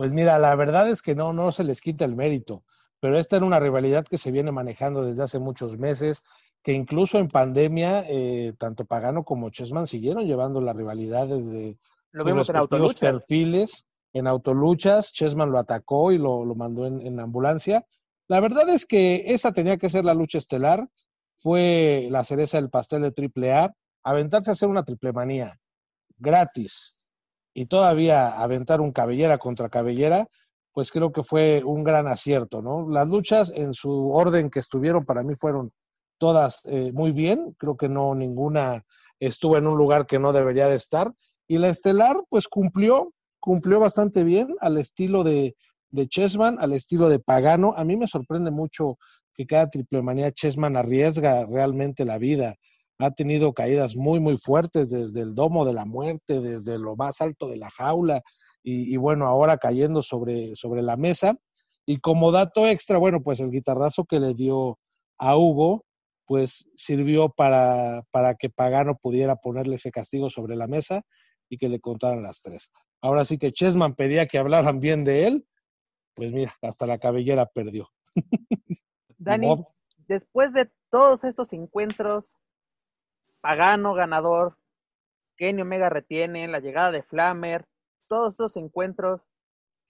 pues mira, la verdad es que no, no se les quita el mérito, pero esta era una rivalidad que se viene manejando desde hace muchos meses, que incluso en pandemia, eh, tanto Pagano como Chessman siguieron llevando la rivalidad desde lo vimos en autoluchas. perfiles, en autoluchas, Chessman lo atacó y lo, lo mandó en, en, ambulancia. La verdad es que esa tenía que ser la lucha estelar, fue la cereza del pastel de triple A, aventarse a hacer una triple manía gratis y todavía aventar un cabellera contra cabellera, pues creo que fue un gran acierto, ¿no? Las luchas en su orden que estuvieron para mí fueron todas eh, muy bien, creo que no ninguna estuvo en un lugar que no debería de estar y la estelar, pues cumplió, cumplió bastante bien al estilo de, de Chessman, al estilo de Pagano. A mí me sorprende mucho que cada triple manía Chessman arriesga realmente la vida. Ha tenido caídas muy, muy fuertes desde el domo de la muerte, desde lo más alto de la jaula y, y bueno, ahora cayendo sobre, sobre la mesa. Y como dato extra, bueno, pues el guitarrazo que le dio a Hugo, pues sirvió para, para que Pagano pudiera ponerle ese castigo sobre la mesa y que le contaran las tres. Ahora sí que Chessman pedía que hablaran bien de él, pues mira, hasta la cabellera perdió. Dani, después de todos estos encuentros, Pagano ganador, Kenny Omega retiene, la llegada de Flammer, todos estos encuentros,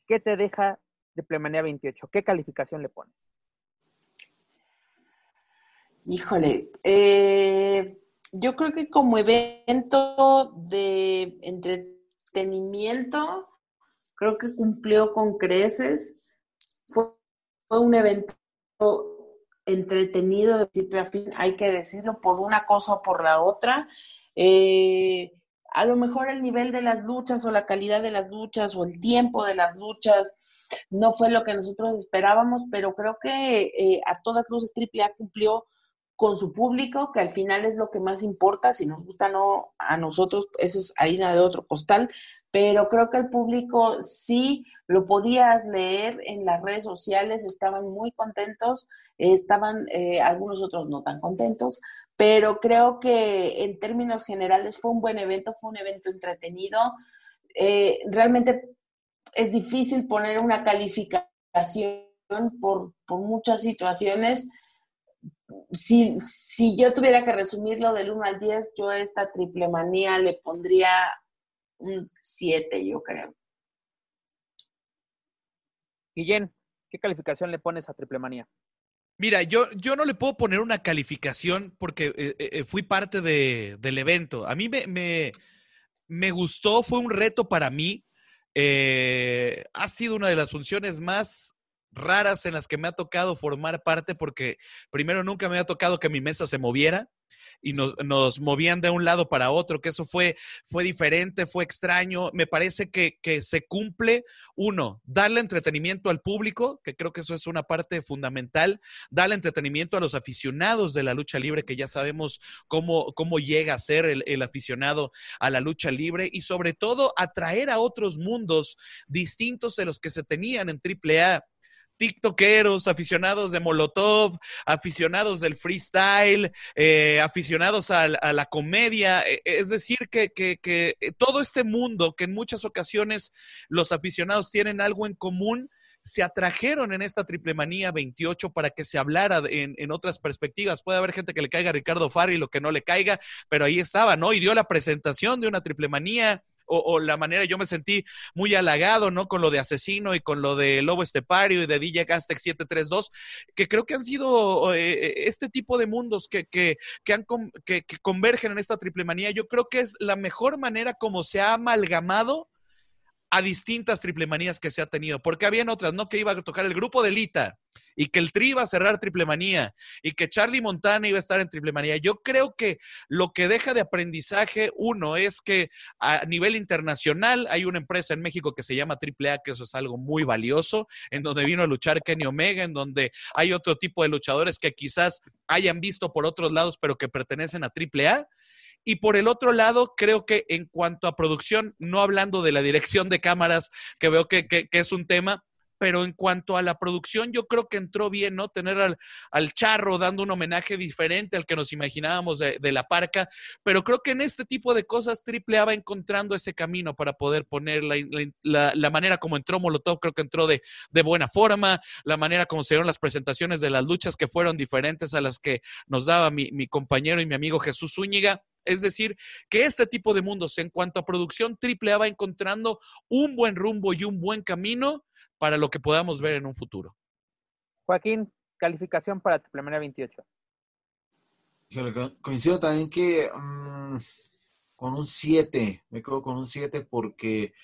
¿qué te deja Triple Manía 28? ¿Qué calificación le pones? Híjole, eh, yo creo que como evento de entretenimiento, creo que cumplió con creces. Fue un evento entretenido de principio a fin, hay que decirlo, por una cosa o por la otra. Eh, a lo mejor el nivel de las luchas o la calidad de las luchas o el tiempo de las luchas no fue lo que nosotros esperábamos, pero creo que eh, a todas luces AAA cumplió con su público, que al final es lo que más importa, si nos gusta o no a nosotros, eso es harina de otro costal, pero creo que el público sí lo podías leer en las redes sociales, estaban muy contentos, estaban eh, algunos otros no tan contentos, pero creo que en términos generales fue un buen evento, fue un evento entretenido. Eh, realmente es difícil poner una calificación por, por muchas situaciones si, si yo tuviera que resumirlo del 1 al 10, yo esta triple manía le pondría un 7, yo creo. Guillén, ¿qué calificación le pones a triple manía? Mira, yo, yo no le puedo poner una calificación porque eh, eh, eh, fui parte de, del evento. A mí me, me, me, gustó, fue un reto para mí. ha sido una de las funciones más raras en las que me ha tocado formar parte porque primero nunca me ha tocado que mi mesa se moviera y nos, nos, movían de un lado para otro, que eso fue, fue diferente, fue extraño. Me parece que, que, se cumple, uno, darle entretenimiento al público, que creo que eso es una parte fundamental, darle entretenimiento a los aficionados de la lucha libre, que ya sabemos cómo, cómo llega a ser el, el aficionado a la lucha libre, y sobre todo atraer a otros mundos distintos de los que se tenían en AAA tiktokeros, aficionados de Molotov, aficionados del freestyle, eh, aficionados a, la comedia. E, es decir, que, que, todo este mundo que en muchas ocasiones los aficionados tienen algo en común, se atrajeron en esta triple manía 28 para que se hablara en, en, otras perspectivas. Puede haber gente que le caiga a Ricardo Farri lo que no le caiga, pero ahí estaba, ¿no? Y dio la presentación de una triple manía o, la manera, yo me sentí muy halagado, ¿no? Con lo de Asesino y con lo de Lobo Estepario y de DJ Castex 732, que creo que han sido eh, eh, este tipo de mundos que, que, que, han, que, que convergen en esta triple manía. Yo creo que es la mejor manera como se ha amalgamado a distintas triple manías que se ha tenido, porque habían otras, ¿no? Que iba a tocar el grupo de Lita y que el Tri iba a cerrar triple manía y que Charlie Montana iba a estar en triple manía. Yo creo que lo que deja de aprendizaje, uno, es que a nivel internacional hay una empresa en México que se llama AAA, que eso es algo muy valioso, en donde vino a luchar Kenny Omega, en donde hay otro tipo de luchadores que quizás hayan visto por otros lados, pero que pertenecen a AAA. Y por el otro lado, creo que en cuanto a producción, no hablando de la dirección de cámaras, que veo que, que, es un tema, pero en cuanto a la producción, yo creo que entró bien, ¿no? Tener al, al charro dando un homenaje diferente al que nos imaginábamos de, la parca, pero creo que en este tipo de cosas AAA va encontrando ese camino para poder poner la, la, la manera como entró Molotov, creo que entró de, de, buena forma, la manera como se dieron las presentaciones de las luchas que fueron diferentes a las que nos daba mi, mi compañero y mi amigo Jesús Zúñiga. Es decir, que este tipo de mundos en cuanto a producción AAA va encontrando un buen rumbo y un buen camino para lo que podamos ver en un futuro. Joaquín, calificación para Triple Manía 28. Coincido también que um, con un 7, me quedo con un 7 porque,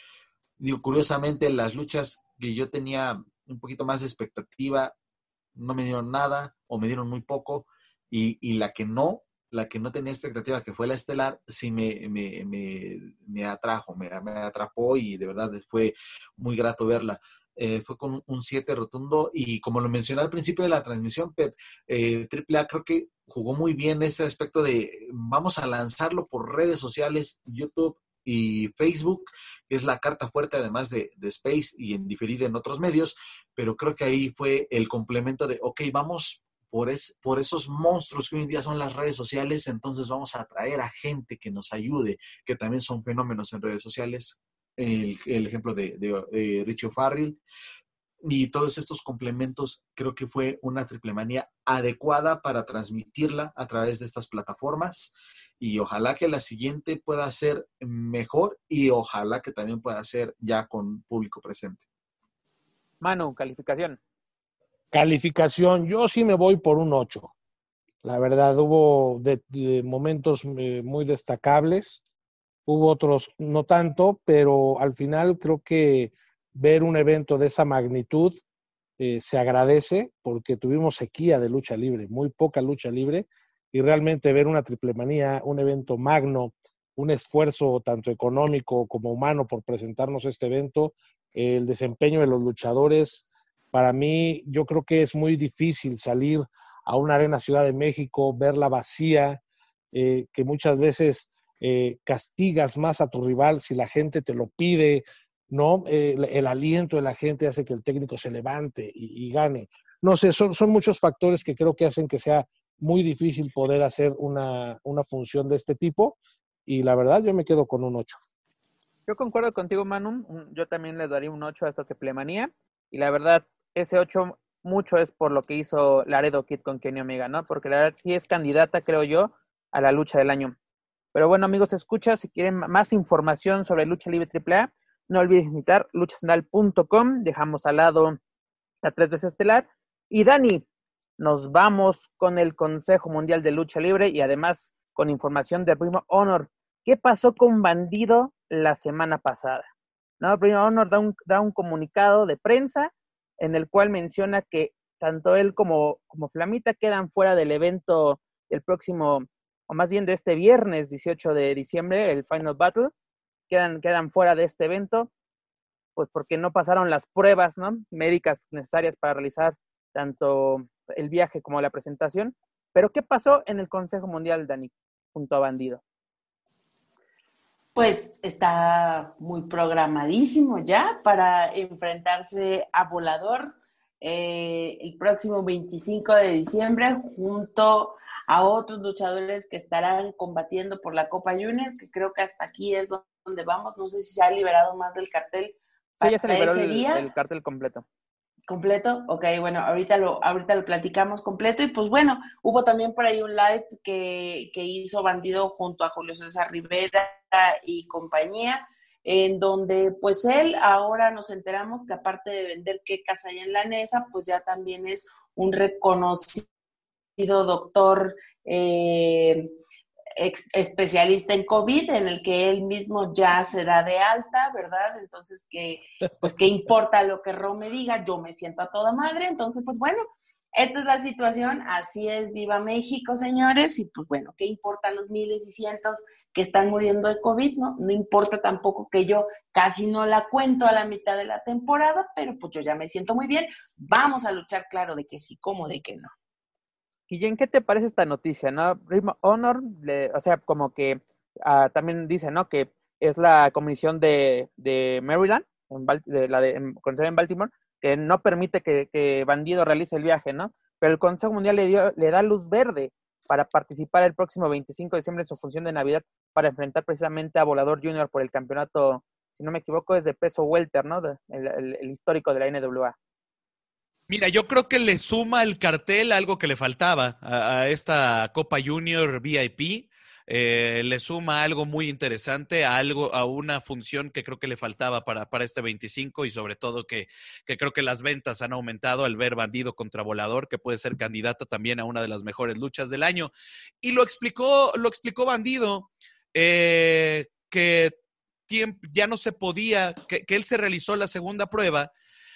digo, curiosamente las luchas que yo tenía un poquito más de expectativa no me dieron nada o me dieron muy poco y, y la que no, la que no tenía expectativa, que fue la estelar, sí me, me, me, me atrajo, me, me, atrapó y de verdad fue muy grato verla. Eh, fue con un 7 rotundo y como lo mencioné al principio de la transmisión, Pep, eh, AAA creo que jugó muy bien ese aspecto de vamos a lanzarlo por redes sociales, YouTube y Facebook, que es la carta fuerte además de, de Space y en diferida en otros medios, pero creo que ahí fue el complemento de, ok, vamos por, es, por esos monstruos que hoy en día son las redes sociales, entonces vamos a atraer a gente que nos ayude, que también son fenómenos en redes sociales. El, el ejemplo de, de, de Richie Farrell, y todos estos complementos, creo que fue una triple manía adecuada para transmitirla a través de estas plataformas y ojalá que la siguiente pueda ser mejor y ojalá que también pueda ser ya con público presente. Manu, calificación. Calificación, yo sí me voy por un 8. La verdad, hubo de, momentos eh, muy destacables, hubo otros no tanto, pero al final creo que ver un evento de esa magnitud eh, se agradece porque tuvimos sequía de lucha libre, muy poca lucha libre, y realmente ver una triple manía, un evento magno, un esfuerzo tanto económico como humano por presentarnos este evento, el desempeño de los luchadores, para mí yo creo que es muy difícil salir a una arena Ciudad de México, verla vacía, eh, que muchas veces eh, castigas más a tu rival si la gente te lo pide, ¿no? Eh, el, aliento de la gente hace que el técnico se levante y, gane. No sé, son, muchos factores que creo que hacen que sea muy difícil poder hacer una, una función de este tipo y la verdad yo me quedo con un 8. Yo concuerdo contigo, Manu. Yo también le daría un 8 a esta triplemanía y la verdad ese 8 mucho es por lo que hizo Laredo Kid con Kenny Omega, ¿no? Porque la verdad sí es candidata, creo yo, a la lucha del año. Pero bueno, amigos, escucha, si quieren más información sobre lucha libre AAA, no olvides visitar luchasenal.com. Dejamos al lado la 3 veces estelar. Y Dani, nos vamos con el Consejo Mundial de Lucha Libre y además con información de Primo Honor. ¿Qué pasó con Bandido la semana pasada? No, Primo Honor da un, da un comunicado de prensa en el cual menciona que tanto él como, como Flamita quedan fuera del evento del próximo, o más bien de este viernes 18 de diciembre, el Final Battle quedan, quedan fuera de este evento, pues porque no pasaron las pruebas ¿no? médicas necesarias para realizar tanto el viaje como la presentación. Pero, ¿qué pasó en el Consejo Mundial, Dani, junto a Bandido? Pues está muy programadísimo ya para enfrentarse a Volador eh, el próximo 25 de diciembre junto a otros luchadores que estarán combatiendo por la Copa Junior, que creo que hasta aquí es donde vamos. No sé si se ha liberado más del cartel. Sí, ya se liberó el, cartel completo. ¿Completo? Ok, bueno, ahorita lo, ahorita lo platicamos completo. Y pues bueno, hubo también por ahí un live que, que hizo Bandido junto a Julio César Rivera y compañía, en donde pues él ahora nos enteramos que aparte de vender quecas allá en la NESA, pues ya también es un reconocido doctor eh, especialista en COVID, en el que él mismo ya se da de alta, ¿verdad? Entonces, que, pues, ¿qué importa lo que Rome diga? Yo me siento a toda madre, entonces, pues bueno, esta es la situación, así es, viva México, señores, y pues bueno, ¿qué importan los miles y cientos que están muriendo de COVID, no? No importa tampoco que yo casi no la cuento a la mitad de la temporada, pero pues yo ya me siento muy bien, vamos a luchar claro de que sí, como de que no. en ¿qué te parece esta noticia, no? Honor, o sea, como que ah, también dice, ¿no? Que es la comisión de, de Maryland, de, la de, sede en Baltimore, que no permite que, Bandido realice el viaje, ¿no? Pero el Consejo Mundial le, dio, le da luz verde para participar el próximo 25 de diciembre en su función de Navidad para enfrentar precisamente a Volador Junior por el campeonato, si no me equivoco, es de peso welter, ¿no? el, histórico de la NWA. Mira, yo creo que le suma el cartel algo que le faltaba a esta Copa Junior VIP eh, le suma algo muy interesante, a algo, a una función que creo que le faltaba para, para este 25 y sobre todo que, que, creo que las ventas han aumentado al ver Bandido contra Volador, que puede ser candidato también a una de las mejores luchas del año. Y lo explicó, lo explicó Bandido, eh, que ya no se podía, que, que él se realizó la segunda prueba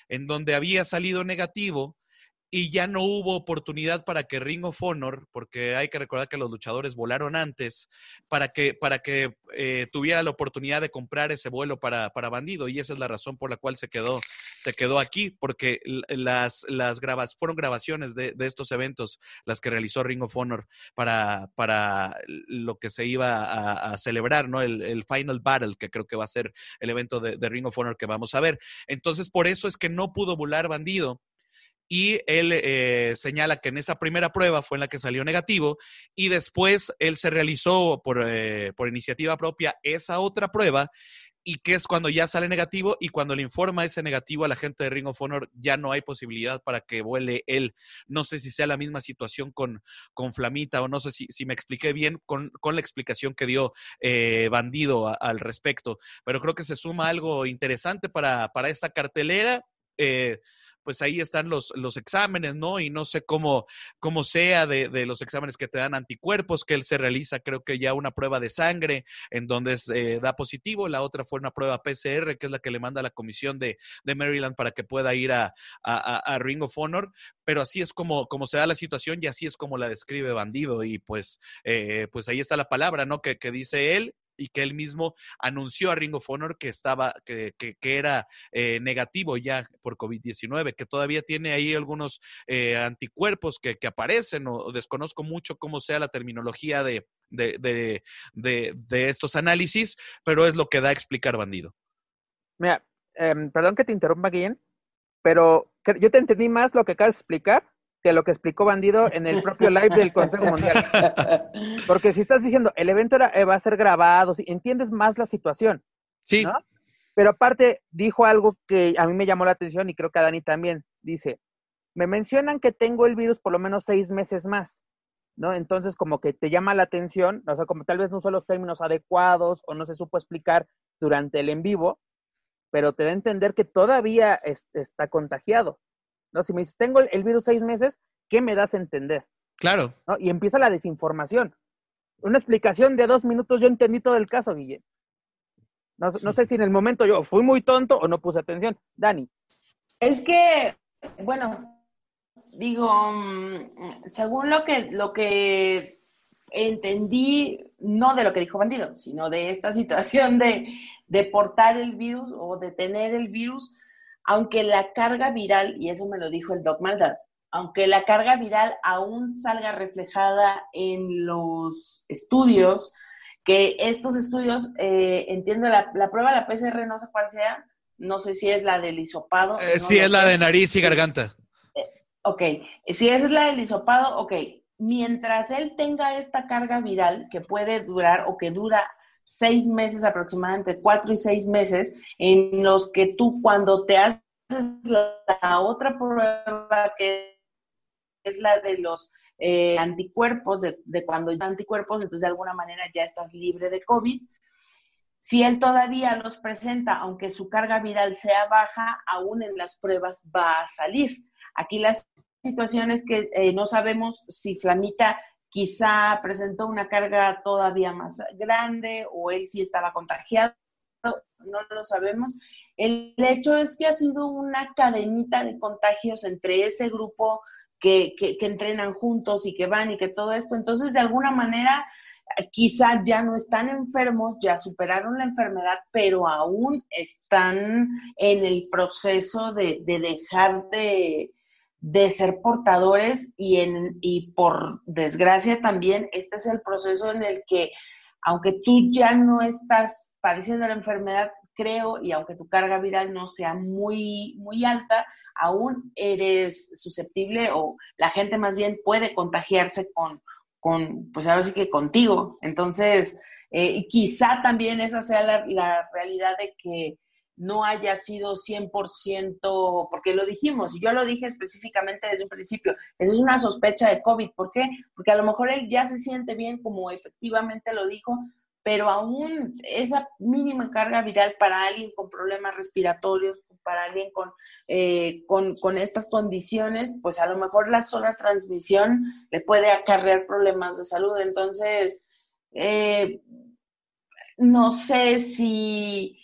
en donde había salido negativo y ya no hubo oportunidad para que Ring of Honor, porque hay que recordar que los luchadores volaron antes, para que, para que eh, tuviera la oportunidad de comprar ese vuelo para, para, Bandido. Y esa es la razón por la cual se quedó, se quedó aquí, porque las, las grabas, fueron grabaciones de, de, estos eventos las que realizó Ring of Honor para, para lo que se iba a, celebrar, ¿no? El, el, Final Battle, que creo que va a ser el evento de, de Ring of Honor que vamos a ver. Entonces, por eso es que no pudo volar Bandido y él eh, señala que en esa primera prueba fue en la que salió negativo y después él se realizó por, eh, por iniciativa propia esa otra prueba y que es cuando ya sale negativo y cuando le informa ese negativo a la gente de Ring of Honor ya no hay posibilidad para que vuele él. No sé si sea la misma situación con, con Flamita o no sé si, si me expliqué bien con, con, la explicación que dio eh, Bandido al respecto, pero creo que se suma algo interesante para, para esta cartelera eh, pues ahí están los, los exámenes, ¿no? Y no sé cómo, cómo sea de, de, los exámenes que te dan anticuerpos, que él se realiza, creo que ya una prueba de sangre en donde eh, da positivo, la otra fue una prueba PCR, que es la que le manda la comisión de, de Maryland para que pueda ir a, a, a, Ring of Honor, pero así es como, como se da la situación y así es como la describe Bandido y pues, eh, pues ahí está la palabra, ¿no? Que, que dice él y que él mismo anunció a Ring of que estaba, que, que, que era eh, negativo ya por COVID-19, que todavía tiene ahí algunos eh, anticuerpos que, aparecen, o, desconozco mucho cómo sea la terminología de, de, de, de, de estos análisis, pero es lo que da a explicar Bandido. Mira, eh, perdón que te interrumpa, Guillén, pero yo te entendí más lo que acabas de explicar que lo que explicó Bandido en el propio live del Consejo Mundial. Porque si estás diciendo, el evento era, eh, va a ser grabado, entiendes más la situación. Sí. ¿no? Pero aparte dijo algo que a mí me llamó la atención y creo que a Dani también. Dice, me mencionan que tengo el virus por lo menos seis meses más, ¿no? Entonces como que te llama la atención, o sea, como tal vez no son los términos adecuados o no se supo explicar durante el en vivo, pero te da a entender que todavía es, está contagiado. ¿No? Si me dices, tengo el virus seis meses, ¿qué me das a entender? Claro. ¿no? Y empieza la desinformación. Una explicación de dos minutos, yo entendí todo el caso, Guille. No, no, sé si en el momento yo fui muy tonto o no puse atención. Dani. Es que, bueno, digo, según lo que, lo que entendí, no de lo que dijo Bandido, sino de esta situación de, de portar el virus o de tener el virus, aunque la carga viral, y eso me lo dijo el Doc Maldad, aunque la carga viral aún salga reflejada en los estudios, que estos estudios, eh, entiendo, la, la, prueba de la PCR no sé cuál sea, no sé si es la del hisopado. Eh, no sí, es sé. la de nariz y garganta. Eh, ok, si esa es la del hisopado, ok. Mientras él tenga esta carga viral que puede durar o que dura seis meses aproximadamente, cuatro y seis meses, en los que tú cuando te haces la otra prueba que es la de los eh, anticuerpos, de, cuando hay anticuerpos, entonces de alguna manera ya estás libre de COVID. Si él todavía los presenta, aunque su carga viral sea baja, aún en las pruebas va a salir. Aquí las situaciones que eh, no sabemos si Flamita quizá presentó una carga todavía más grande o él sí estaba contagiado, no lo sabemos. El hecho es que ha sido una cadenita de contagios entre ese grupo que, que, entrenan juntos y que van y que todo esto. Entonces, de alguna manera, quizá ya no están enfermos, ya superaron la enfermedad, pero aún están en el proceso de, de dejar de, de ser portadores y, en, y por desgracia también este es el proceso en el que aunque tú ya no estás padeciendo la enfermedad, creo, y aunque tu carga viral no sea muy, muy alta, aún eres susceptible o la gente más bien puede contagiarse con, con pues ahora sí que contigo. Entonces, eh, quizá también esa sea la, la realidad de que no haya sido 100%, porque lo dijimos, yo lo dije específicamente desde un principio, eso es una sospecha de COVID. ¿Por qué? Porque a lo mejor él ya se siente bien, como efectivamente lo dijo, pero aún esa mínima carga viral para alguien con problemas respiratorios, para alguien con, eh, con, estas condiciones, pues a lo mejor la sola transmisión le puede acarrear problemas de salud. Entonces, eh, no sé si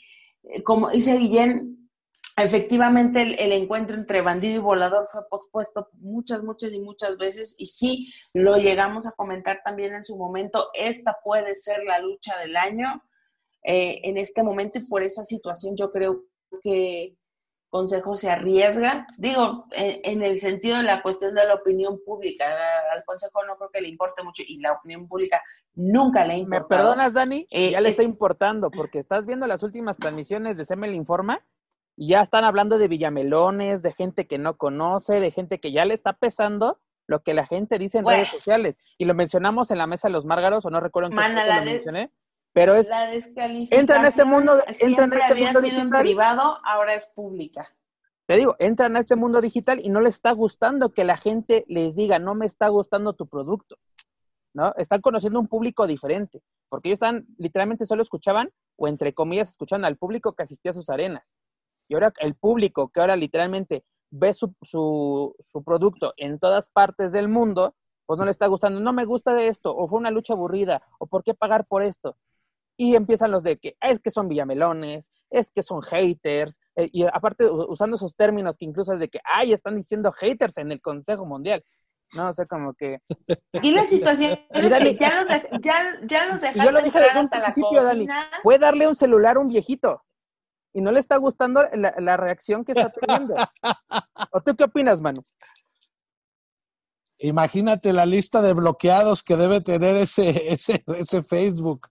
como dice Guillén, efectivamente el, el, encuentro entre bandido y volador fue pospuesto muchas, muchas y muchas veces y sí, lo llegamos a comentar también en su momento, esta puede ser la lucha del año eh, en este momento y por esa situación yo creo que Consejo se arriesga, digo, en, en, el sentido de la cuestión de la opinión pública, al Consejo no creo que le importe mucho y la opinión pública nunca le importa. ¿Me perdonas, Dani? Eh, ya le es... está importando, porque estás viendo las últimas transmisiones de Semel Informa y ya están hablando de villamelones, de gente que no conoce, de gente que ya le está pesando lo que la gente dice en bueno. redes sociales. Y lo mencionamos en la mesa de los márgaros, o no recuerdo en qué Mana, lo mencioné. Pero es. La descalificación entra en este mundo. Entra en este había mundo sido digital. en privado, ahora es pública. Te digo, entran a este mundo digital y no les está gustando que la gente les diga, no me está gustando tu producto. ¿No? Están conociendo un público diferente. Porque ellos están, literalmente solo escuchaban, o entre comillas, escuchaban al público que asistía a sus arenas. y ahora el público que ahora literalmente ve su, su, su producto en todas partes del mundo, pues no le está gustando, no me gusta de esto, o fue una lucha aburrida, o por qué pagar por esto. Y empiezan los de que es que son villamelones, es que son haters, eh, y aparte usando esos términos que incluso es de que, ay, están diciendo haters en el Consejo Mundial. No, o sea, como que... Y la situación es que ya los, de, ya, ya los dejaste yo lo dije entrar hasta la principio, Dani, cocina. puede darle un celular a un viejito y no le está gustando la, la reacción que está teniendo. ¿O tú qué opinas, Manu? Imagínate la lista de bloqueados que debe tener ese, ese, ese Facebook.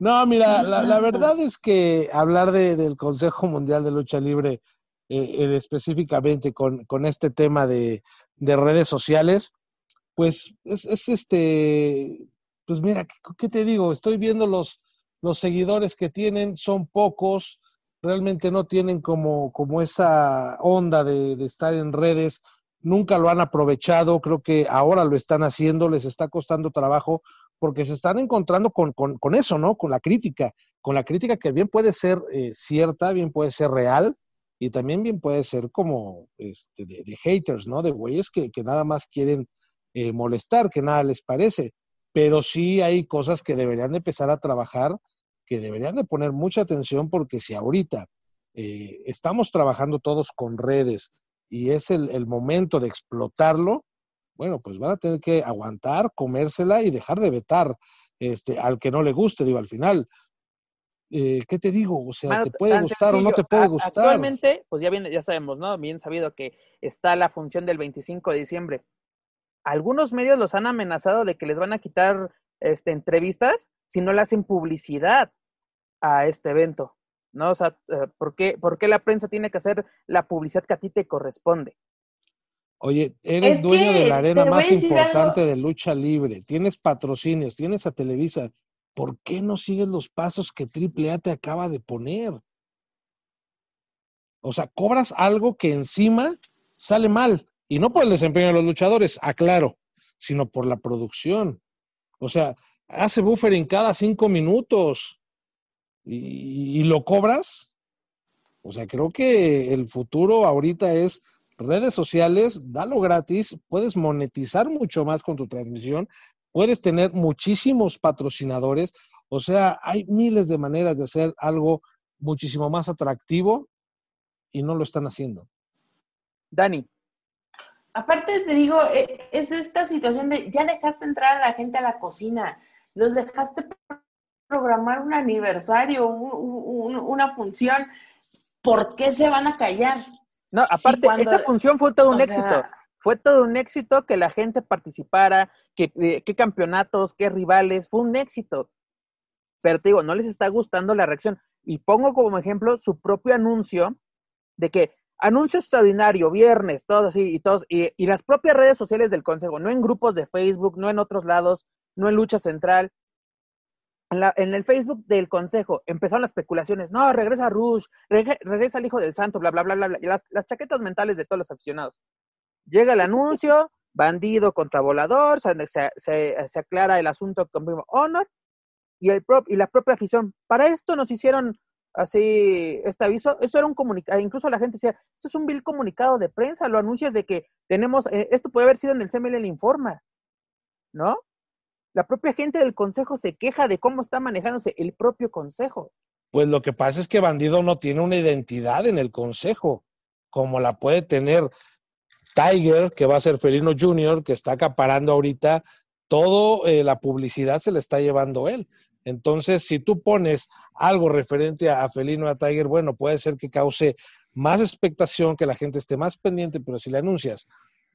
No, mira, la, la verdad es que hablar de, del Consejo Mundial de Lucha Libre eh, específicamente con, con este tema de, de redes sociales, pues es, es este, pues mira, ¿qué, qué te digo? Estoy viendo los, los seguidores que tienen, son pocos, realmente no tienen como, como esa onda de, de estar en redes, nunca lo han aprovechado, creo que ahora lo están haciendo, les está costando trabajo porque se están encontrando con, con, eso, ¿no? Con la crítica, con la crítica que bien puede ser eh, cierta, bien puede ser real y también bien puede ser como este, de, haters, ¿no? De güeyes que, nada más quieren eh, molestar, que nada les parece. Pero sí hay cosas que deberían de empezar a trabajar, que deberían de poner mucha atención porque si ahorita eh, estamos trabajando todos con redes y es el momento de explotarlo, bueno, pues van a tener que aguantar, comérsela y dejar de vetar este, al que no le guste, digo, al final. Eh, ¿Qué te digo? O sea, Mano, te puede gustar o no te puede gustar. Actualmente, pues ya, bien, ya sabemos, ¿no? Bien sabido que está la función del 25 de diciembre. Algunos medios los han amenazado de que les van a quitar este, entrevistas si no le hacen publicidad a este evento, ¿no? O sea, eh, ¿por qué, ¿por qué la prensa tiene que hacer la publicidad que a ti te corresponde? Oye, eres Es dueño de la arena más importante algo. de lucha libre, tienes patrocinios, tienes a Televisa. ¿Por qué no sigues los pasos que AAA te acaba de poner? O sea, cobras algo que encima sale mal. Y no por el desempeño de los luchadores, aclaro, sino por la producción. O sea, hace buffering cada cinco minutos y, y lo cobras. O sea, creo que el futuro ahorita es redes sociales, dalo gratis, puedes monetizar mucho más con tu transmisión, puedes tener muchísimos patrocinadores, o sea, hay miles de maneras de hacer algo muchísimo más atractivo y no lo están haciendo. Dani, Aparte te digo, eh, es esta situación de ya dejaste entrar a la gente a la cocina, los dejaste programar un aniversario, un- un- una función, ¿por qué se van a callar? No, aparte, cuando- esa función fue todo un o sea- éxito. Fue todo un éxito que la gente participara, que, eh, qué campeonatos, qué rivales, fue un éxito. Pero te digo, no les está gustando la reacción. Y pongo como ejemplo su propio anuncio de que anuncio extraordinario, viernes, todo así, y todos, y, y las propias redes sociales del Consejo, no en grupos de Facebook, no en otros lados, no en Lucha Central. En, el Facebook del Consejo empezaron las especulaciones, no, regresa Rush, reg- regresa el Hijo del Santo, bla, bla, bla, bla, bla, las, las chaquetas mentales de todos los aficionados. Llega el anuncio, bandido contra volador, se, aclara el asunto con Primo Honor y, el prop- y la propia afición. Para esto nos hicieron así este aviso. Esto era un comunicado, incluso la gente decía, esto es un vil comunicado de prensa, lo anuncias de que tenemos, eh, esto puede haber sido en el CML Informa, ¿no? La propia gente del consejo se queja de cómo está manejándose el propio consejo. Pues lo que pasa es que Bandido no tiene una identidad en el consejo, como la puede tener Tiger, que va a ser Felino Jr., que está acaparando ahorita todo eh, la publicidad se le está llevando él. Entonces, si tú pones algo referente a, a Felino a Tiger, bueno, puede ser que cause más expectación, que la gente esté más pendiente, pero si le anuncias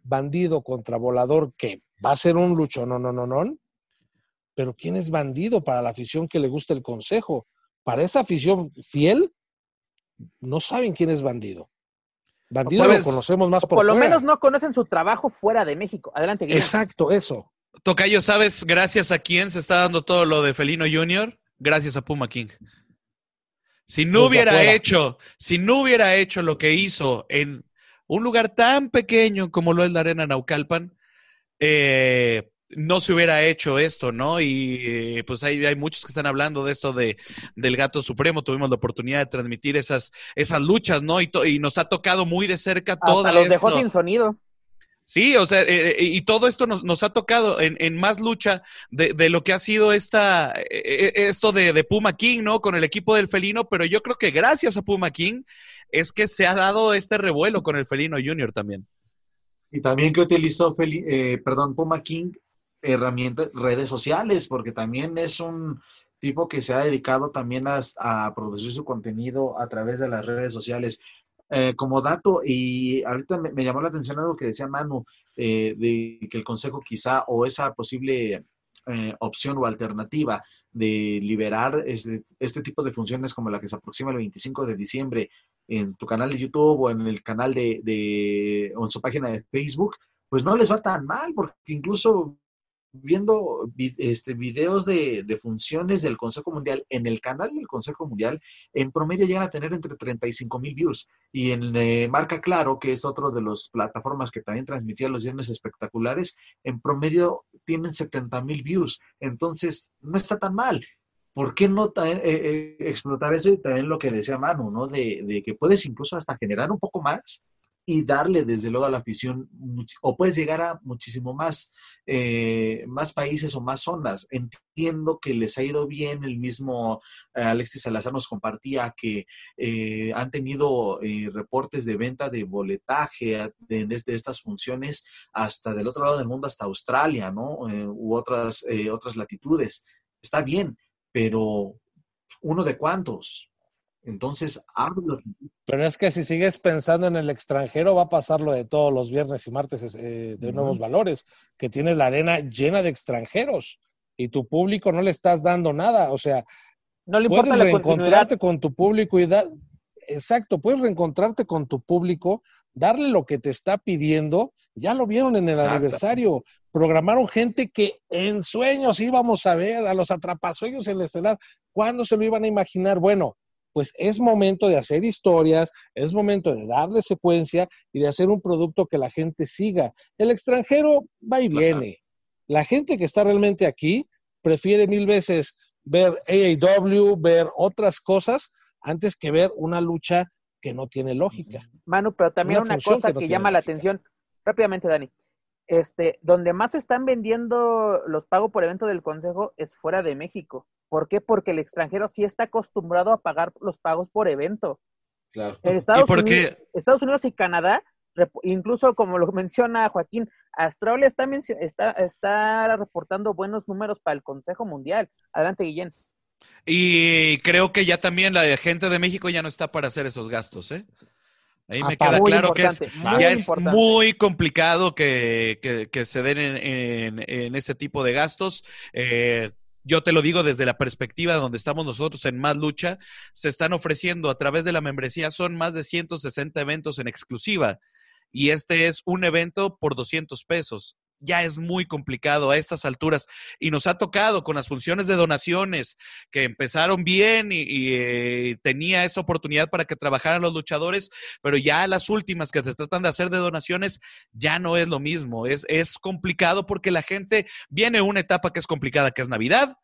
bandido contra volador, que va a ser un lucho, no, no, no, no. Pero ¿quién es bandido para la afición que le gusta el consejo? Para esa afición fiel, no saben quién es bandido. Bandido lo conocemos más por, por lo fuera. menos no conocen su trabajo fuera de México. Adelante, Guillermo. Exacto, eso. Tocayo, ¿sabes gracias a quién se está dando todo lo de Felino Jr.? Gracias a Puma King. Si no Desde hubiera afuera. hecho, si no hubiera hecho lo que hizo en un lugar tan pequeño como lo es la Arena Naucalpan, eh, no se hubiera hecho esto, ¿no? Y eh, pues hay, hay muchos que están hablando de esto de, del gato supremo. Tuvimos la oportunidad de transmitir esas, esas luchas, ¿no? Y, y nos ha tocado muy de cerca todo. Hasta los dejó sin sonido. Sí, o sea, eh, eh, y todo esto nos, nos ha tocado en, en más lucha de, de, lo que ha sido esta, eh, esto de, de, Puma King, ¿no? Con el equipo del felino, pero yo creo que gracias a Puma King es que se ha dado este revuelo con el felino Junior también. Y también que utilizó, eh, perdón, Puma King herramientas, redes sociales, porque también es un tipo que se ha dedicado también a, producir su contenido a través de las redes sociales. Eh, como dato, y ahorita me, me, llamó la atención algo que decía Manu, eh, de que el Consejo quizá, o esa posible eh, opción o alternativa de liberar este, este, tipo de funciones como la que se aproxima el 25 de diciembre en tu canal de YouTube o en el canal de, de o en su página de Facebook, pues no les va tan mal, porque incluso viendo este, videos de, de, funciones del Consejo Mundial en el canal del Consejo Mundial, en promedio llegan a tener entre 35 mil views. Y en eh, Marca Claro, que es otro de las plataformas que también transmitía los viernes espectaculares, en promedio tienen 70 mil views. Entonces, no está tan mal. ¿Por qué no eh, eh, explotar eso y también lo que decía Manu, ¿no? De, de que puedes incluso hasta generar un poco más y darle desde luego a la afición, o puedes llegar a muchísimo más, eh, más países o más zonas. Entiendo que les ha ido bien, el mismo eh, Alexis Salazar nos compartía que eh, han tenido reportes de venta de boletaje de, estas funciones hasta del otro lado del mundo, hasta Australia, ¿no? U otras, otras latitudes. Está bien, pero uno de cuántos, entonces, hablo. Pero es que si sigues pensando en el extranjero, va a pasar lo de todos los viernes y martes eh, de uh -huh. nuevos valores, que tienes la arena llena de extranjeros y tu público no le estás dando nada. O sea, no le puedes reencontrarte con tu público y dar. Exacto, puedes reencontrarte con tu público, darle lo que te está pidiendo. Ya lo vieron en el Exacto. aniversario. Programaron gente que en sueños íbamos a ver a los atrapasueños en el estelar. ¿Cuándo se lo iban a imaginar? Bueno, pues es momento de hacer historias, es momento de darle secuencia y de hacer un producto que la gente siga. El extranjero va y viene. La gente que está realmente aquí prefiere mil veces ver AAW, ver otras cosas, antes que ver una lucha que no tiene lógica. Manu, pero también una, una cosa que, que llama la atención, rápidamente, Dani. Este, donde más están vendiendo los pagos por evento del Consejo es fuera de México. ¿Por qué? Porque el extranjero sí está acostumbrado a pagar los pagos por evento. Claro. En Estados, Unidos, Estados Unidos y Canadá, incluso como lo menciona Joaquín, Australia está, está, está reportando buenos números para el Consejo Mundial. Adelante, Guillén. Y creo que ya también la gente de México ya no está para hacer esos gastos, ¿eh? Ahí me queda claro que es, ya es muy complicado que, que, que se den en, en, en, ese tipo de gastos. Eh, yo te lo digo desde la perspectiva donde estamos nosotros en Más Lucha, se están ofreciendo a través de la membresía, son más de 160 eventos en exclusiva y este es un evento por 200 pesos. Ya es muy complicado a estas alturas y nos ha tocado con las funciones de donaciones que empezaron bien y, eh, tenía esa oportunidad para que trabajaran los luchadores, pero ya las últimas que se tratan de hacer de donaciones ya no es lo mismo. Es, es complicado porque la gente viene una etapa que es complicada, que es Navidad,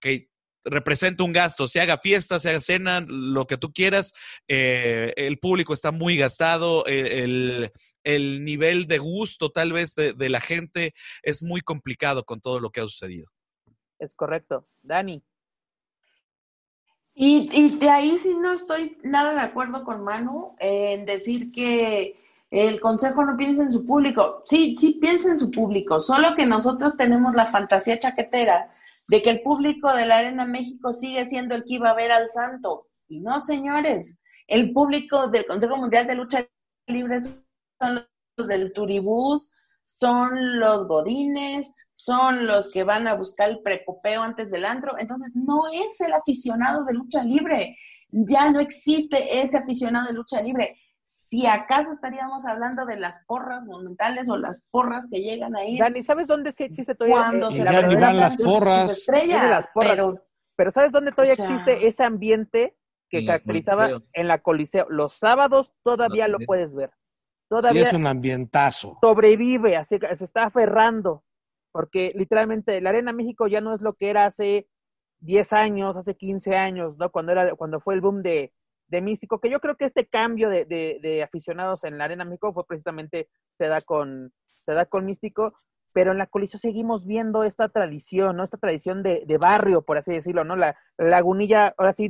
que representa un gasto, se haga fiesta, se haga cena, lo que tú quieras, eh, el público está muy gastado, el, el, el nivel de gusto tal vez de, de, la gente es muy complicado con todo lo que ha sucedido. Es correcto. Dani. Y, y de ahí sí no estoy nada de acuerdo con Manu en decir que el consejo no piensa en su público. Sí, sí piensa en su público, solo que nosotros tenemos la fantasía chaquetera de que el público de la Arena México sigue siendo el que iba a ver al santo. Y no, señores, el público del Consejo Mundial de Lucha Libre son los del turibús, son los godines, son los que van a buscar el precopeo antes del antro. Entonces, no es el aficionado de lucha libre. Ya no existe ese aficionado de lucha libre. Si acaso estaríamos hablando de las porras monumentales o las porras que llegan ahí. Dani, ¿sabes dónde sí existe todavía? Cuando eh, se van las sus, porras. sus estrellas. Las porras. Pero, pero ¿sabes dónde todavía o sea, existe ese ambiente que la caracterizaba en la Coliseo? Los sábados todavía No, lo puedes ver. Sí, Todavía es un ambientazo. sobrevive, así que se está aferrando. porque literalmente la Arena México ya no es lo que era hace 10 años, hace 15 años, ¿no? Cuando, era, cuando fue el boom de, de Místico, que yo creo que este cambio de, de, de, aficionados en la Arena México fue precisamente, se da con, se da con Místico, pero en la Coliseo seguimos viendo esta tradición, ¿no? Esta tradición de, de barrio, por así decirlo, ¿no? La, la, lagunilla ahora sí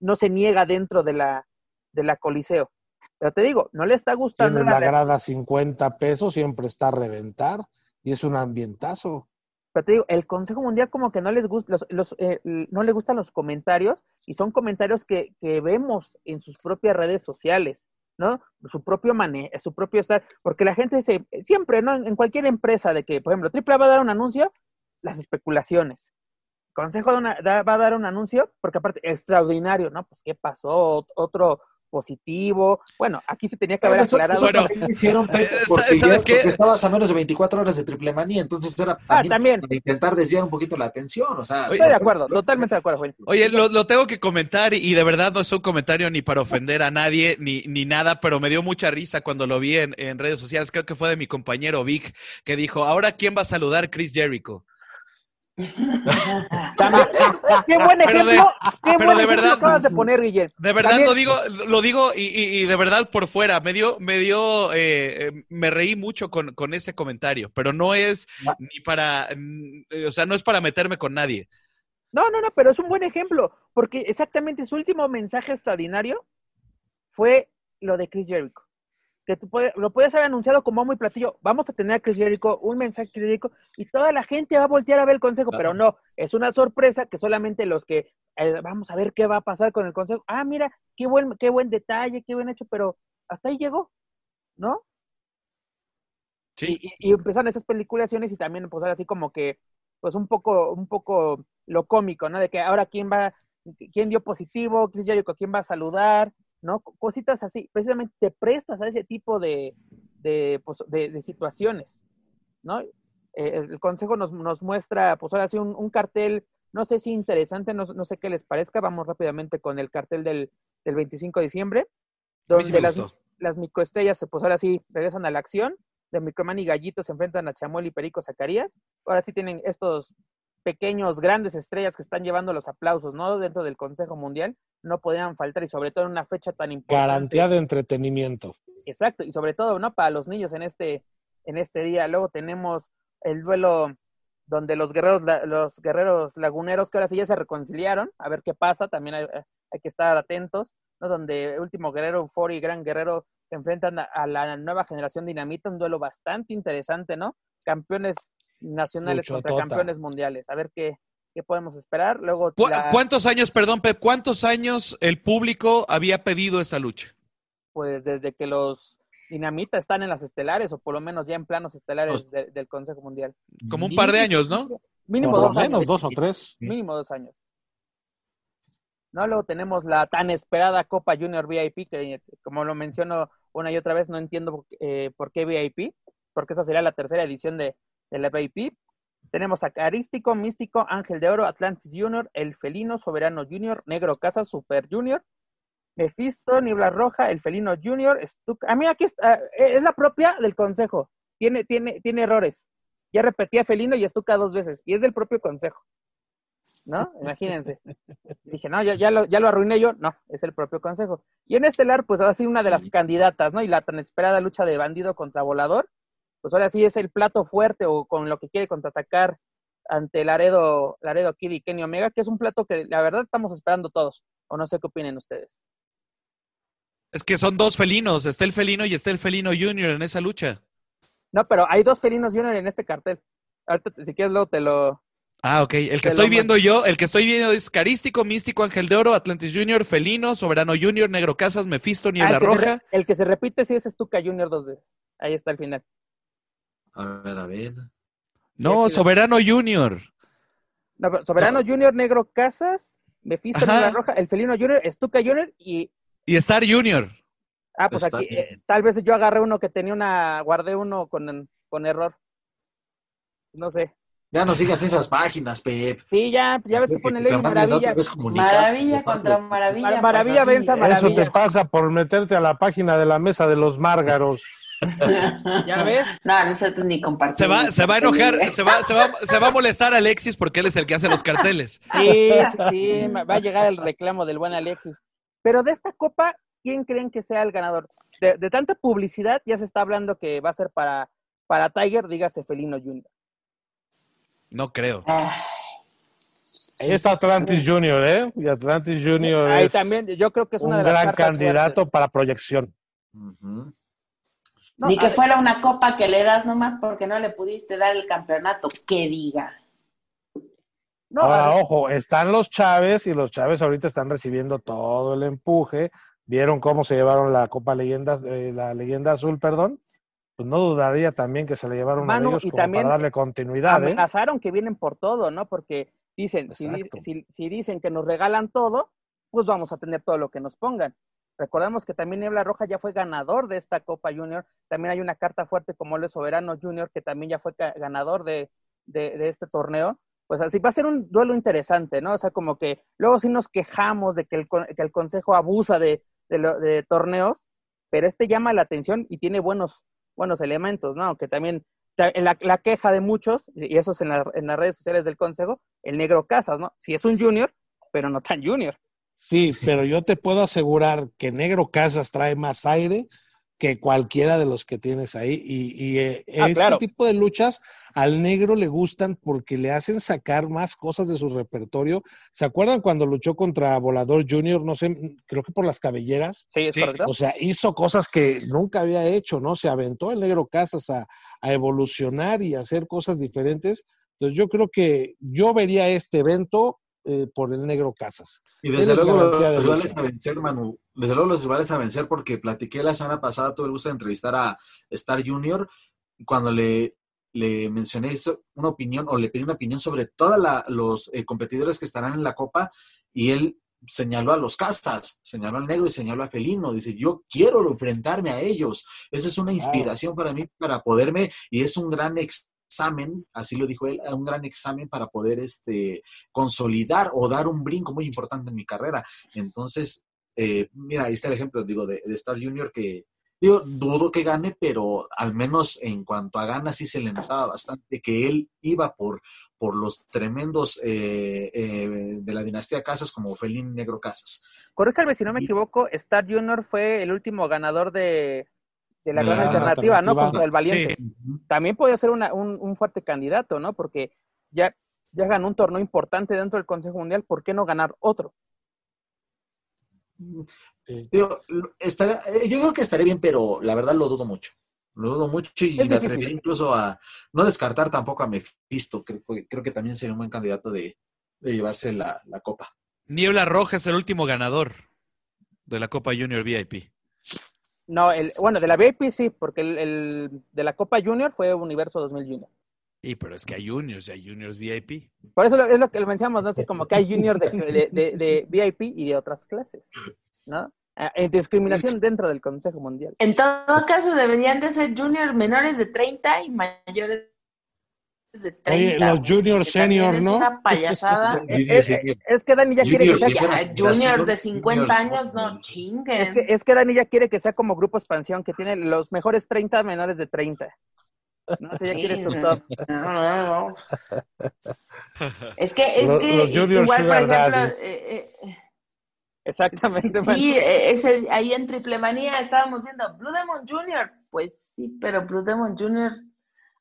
no se niega dentro de la, de la Coliseo. Pero te digo, no le está gustando. Tienes la, la grada 50 pesos, siempre está a reventar y es un ambientazo. Pero te digo, el Consejo Mundial como que no les gusta, los, los, eh, no le gustan los comentarios y son comentarios que, que, vemos en sus propias redes sociales, ¿no? Su propio manejo, su propio estar, porque la gente dice, siempre, ¿no? En cualquier empresa de que, por ejemplo, Triple va a dar un anuncio, las especulaciones. Consejo una, da, va a dar un anuncio, porque aparte, extraordinario, ¿no? Pues, ¿qué pasó? Otro, positivo. Bueno, aquí se tenía que haber eso, aclarado. Eso bueno, hicieron, porque, ¿sabes qué? porque estabas a menos de 24 horas de triple manía, entonces era también, ah, también. para intentar desviar un poquito la atención. O sea, Estoy de acuerdo, totalmente de acuerdo, Juan. Oye, lo, lo, tengo que comentar y de verdad no es un comentario ni para ofender a nadie ni, ni nada, pero me dio mucha risa cuando lo vi en, en redes sociales. Creo que fue de mi compañero Vic, que dijo, ahora ¿quién va a saludar Chris Jericho? qué buen ejemplo, de, qué buen de verdad, acabas de poner, Guillermo. De verdad También, lo digo, lo digo y, y, y, de verdad por fuera. Me dio, me dio, eh, me reí mucho con, con, ese comentario, pero no es Ah. ni para, o sea, no es para meterme con nadie. No, no, no, pero es un buen ejemplo, porque exactamente su último mensaje extraordinario fue lo de Chris Jericho. Que tú puede, lo puedes haber anunciado como muy platillo. Vamos a tener a Chris Jericho, un mensaje Jericho, y toda la gente va a voltear a ver el consejo, Claro. pero no, es una sorpresa que solamente los que eh, vamos a ver qué va a pasar con el consejo. Ah, mira, qué buen, qué buen detalle, qué buen hecho, pero hasta ahí llegó, ¿no? Sí. Y, y, empezaron esas peliculaciones y también pues ahora así como que pues un poco un poco lo cómico, ¿no? De que ahora quién va quién dio positivo, Chris Jericho quién va a saludar, ¿no? Cositas así, precisamente te prestas a ese tipo de de, pues, de, de situaciones, ¿no? Eh, el consejo nos, nos, muestra, pues ahora sí, un, un cartel, no sé si interesante, no, no, sé qué les parezca, vamos rápidamente con el cartel del, del 25 de diciembre, donde sí las, las microestrellas, pues ahora sí, regresan a la acción, de Microman y Gallito se enfrentan a Chamuel y Perico Zacarías. Ahora sí tienen estos pequeños, grandes estrellas que están llevando los aplausos, ¿no? Dentro del Consejo Mundial. No podían faltar y sobre todo en una fecha tan importante. Garantía de entretenimiento. Exacto, y sobre todo, ¿no? Para los niños en este, en este día. Luego tenemos el duelo donde los guerreros, los guerreros laguneros que ahora sí ya se reconciliaron, a ver qué pasa, también hay, hay que estar atentos, ¿no? Donde el último guerrero, Fori y Gran Guerrero se enfrentan a, a, la nueva generación dinamita, un duelo bastante interesante, ¿no? Campeones nacionales contra tota. campeones mundiales. A ver qué, qué podemos esperar. Luego ¿Cu la, ¿Cuántos años, perdón, Pep, cuántos años el público había pedido esta lucha? Pues desde que los dinamita están en las estelares, o por lo menos ya en planos estelares de, del Consejo Mundial. Como un par de años, ¿no? Mínimo por dos menos, años. dos o tres. Mínimo dos años. No, luego tenemos la tan esperada Copa Junior VIP, que como lo menciono una y otra vez, no entiendo eh, por qué VIP, porque esa sería la tercera edición de, de la VIP. Tenemos a Carístico, Místico, Ángel de Oro, Atlantis Junior, El Felino, Soberano Junior, Negro Casa, Super Junior, Mephisto, Niebla Roja, El Felino Junior, Stuka. A mí aquí está, es la propia del consejo. Tiene, tiene, tiene errores. Ya repetía Felino y Stuka dos veces. Y es del propio consejo. ¿No? Imagínense. Dije, no, ya, ya, lo, ya lo arruiné yo. No, es el propio consejo. Y en Estelar, pues ahora sí una de las candidatas, ¿no? Y la tan esperada lucha de bandido contra volador. Pues ahora sí es el plato fuerte o con lo que quiere contraatacar ante Laredo, Laredo Kid y Kenny Omega, que es un plato que la verdad estamos esperando todos. O no sé qué opinen ustedes. Es que son dos felinos, está el felino y está el felino junior en esa lucha. No, pero hay dos felinos junior en este cartel. Ahorita, si quieres, luego te lo. Ah, ok. El que estoy viendo yo, el que estoy viendo es Carístico, Místico, Ángel de Oro, Atlantis Junior, Felino, Soberano Junior, Negro Casas, Mephisto, Niebla ah, Roja. Se, el que se repite sí es Stuka Junior dos veces. Ahí está el final. A ver, a ver. No, Soberano Junior. No, Soberano no. Junior, Negro Casas, Mephisto, Niebla Roja, el Felino Junior, Stuka Junior y y Star Junior. Ah, pues Star aquí, eh, tal vez yo agarré uno que tenía una, guardé uno con, con error. No sé. Ya no sigas esas páginas, Pep. Sí, ya, ya ves que pone ley maravilla. Maravilla contra maravilla. Mar maravilla venza maravilla. Eso te pasa por meterte a la página de la mesa de los márgaros. ¿Ya ves? No, nosotros ni compartimos. Se va, se va a enojar, se va, se, va, se va a molestar Alexis porque él es el que hace los carteles. Sí, sí, sí, va a llegar el reclamo del buen Alexis. Pero de esta copa, ¿quién creen que sea el ganador? De, de tanta publicidad, ya se está hablando que va a ser para, para Tiger, dígase Felino Jr. No creo. Ah, Ahí está Atlantis Junior, ¿eh? Y Atlantis Junior Ahí es también, yo creo que es un una de las gran cartas candidato fuertes. para proyección. Ujú. No, Ni que fuera una copa que le das nomás porque no le pudiste dar el campeonato. Que diga. no, Ahora, ojo, están los Chávez y los Chávez ahorita están recibiendo todo el empuje. ¿Vieron cómo se llevaron la Copa Leyendas, eh, la Leyenda Azul, perdón? Pues no dudaría también que se le llevaron a ellos y como también para darle continuidad, ¿eh? amenazaron que vienen por todo, ¿no? Porque dicen, si dicen que nos regalan todo, pues vamos a tener todo lo que nos pongan. Recordemos que también Niebla Roja ya fue ganador de esta Copa Junior. También hay una carta fuerte como el Soberano Junior, que también ya fue ganador de, de- este torneo. Pues así va a ser un duelo interesante, ¿no? O sea, como que luego sí nos quejamos de que el, que el Consejo abusa de, de lo- de torneos, pero este llama la atención y tiene buenos, buenos elementos, ¿no? Que también la, queja de muchos, y eso es en, en las redes sociales del Consejo, el negro Casas, ¿no? Si es un junior, pero no tan junior. Sí, pero yo te puedo asegurar que Negro Casas trae más aire que cualquiera de los que tienes ahí. Y, y, eh, Ah, este claro. tipo de luchas al negro le gustan porque le hacen sacar más cosas de su repertorio. ¿Se acuerdan cuando luchó contra Volador Junior? No sé, creo que por las cabelleras. Sí, es Sí. correcto. O sea, hizo cosas que nunca había hecho, ¿no? Se aventó el negro Casas a, a evolucionar y a hacer cosas diferentes. Entonces yo creo que yo vería este evento eh, por el negro Casas. Y desde es luego los rivales a vencer, Manu. Desde luego los rivales a vencer, porque platiqué la semana pasada, tuve el gusto de entrevistar a Star Junior, cuando le, le mencioné eso, una opinión, o le pedí una opinión sobre todos los eh, competidores que estarán en la Copa, y él señaló a los Casas, señaló al negro y señaló a Felino. Dice, yo quiero enfrentarme a ellos. Esa es una inspiración para mí, para poderme, y es un gran examen, así lo dijo él, un gran examen para poder este, consolidar o dar un brinco muy importante en mi carrera. Entonces, eh, mira, ahí está el ejemplo, digo, de, de Star Junior que, digo, dudo que gane, pero al menos en cuanto a ganas sí se le notaba bastante que él iba por, por los tremendos eh, eh, de la dinastía Casas como Felín Negro Casas. Corríjame si no me equivoco, Star Junior fue el último ganador de, de la la alternativa, ¿no? Contra el Valiente. Sí. También podría ser una- un, un fuerte candidato, ¿no? Porque ya, ya ganó un torneo importante dentro del Consejo Mundial, ¿por qué no ganar otro? Eh, yo creo que estaría bien, pero la verdad lo dudo mucho. Lo dudo mucho y me atrevería incluso a no descartar tampoco a Mephisto. Creo, que- creo que también sería un buen candidato de, de llevarse la, la copa. Niebla Roja es el último ganador de la Copa Junior VIP. No, el, bueno, de la VIP sí, porque el, el de la Copa Junior fue Universo 2000 Junior. Y pero es que hay juniors, hay juniors VIP. Por eso es lo que mencionamos, ¿no? sé como que hay juniors de, de- de- de VIP y de otras clases, ¿no? Ah, eh, discriminación dentro del Consejo Mundial. En todo caso, deberían de ser juniors menores de 30 y mayores de 30. Oye, los güey, junior que también senior, es ¿no? una payasada. Es que Dani ya quiere que sea. Ya, juniors de Juniors, 50 años, juniors. no es chinguen. que, es que Dani ya quiere que sea como grupo expansión, que tiene los mejores 30 menores de 30. No sé, ya Sí, quiere su no. top. No, no, no. Es que, es Los- que los igual, por ejemplo, eh, eh, Exactamente. sí, eh, ese, ahí en Triple Manía estábamos viendo Blue Demon Junior. Pues sí, pero Blue Demon Junior,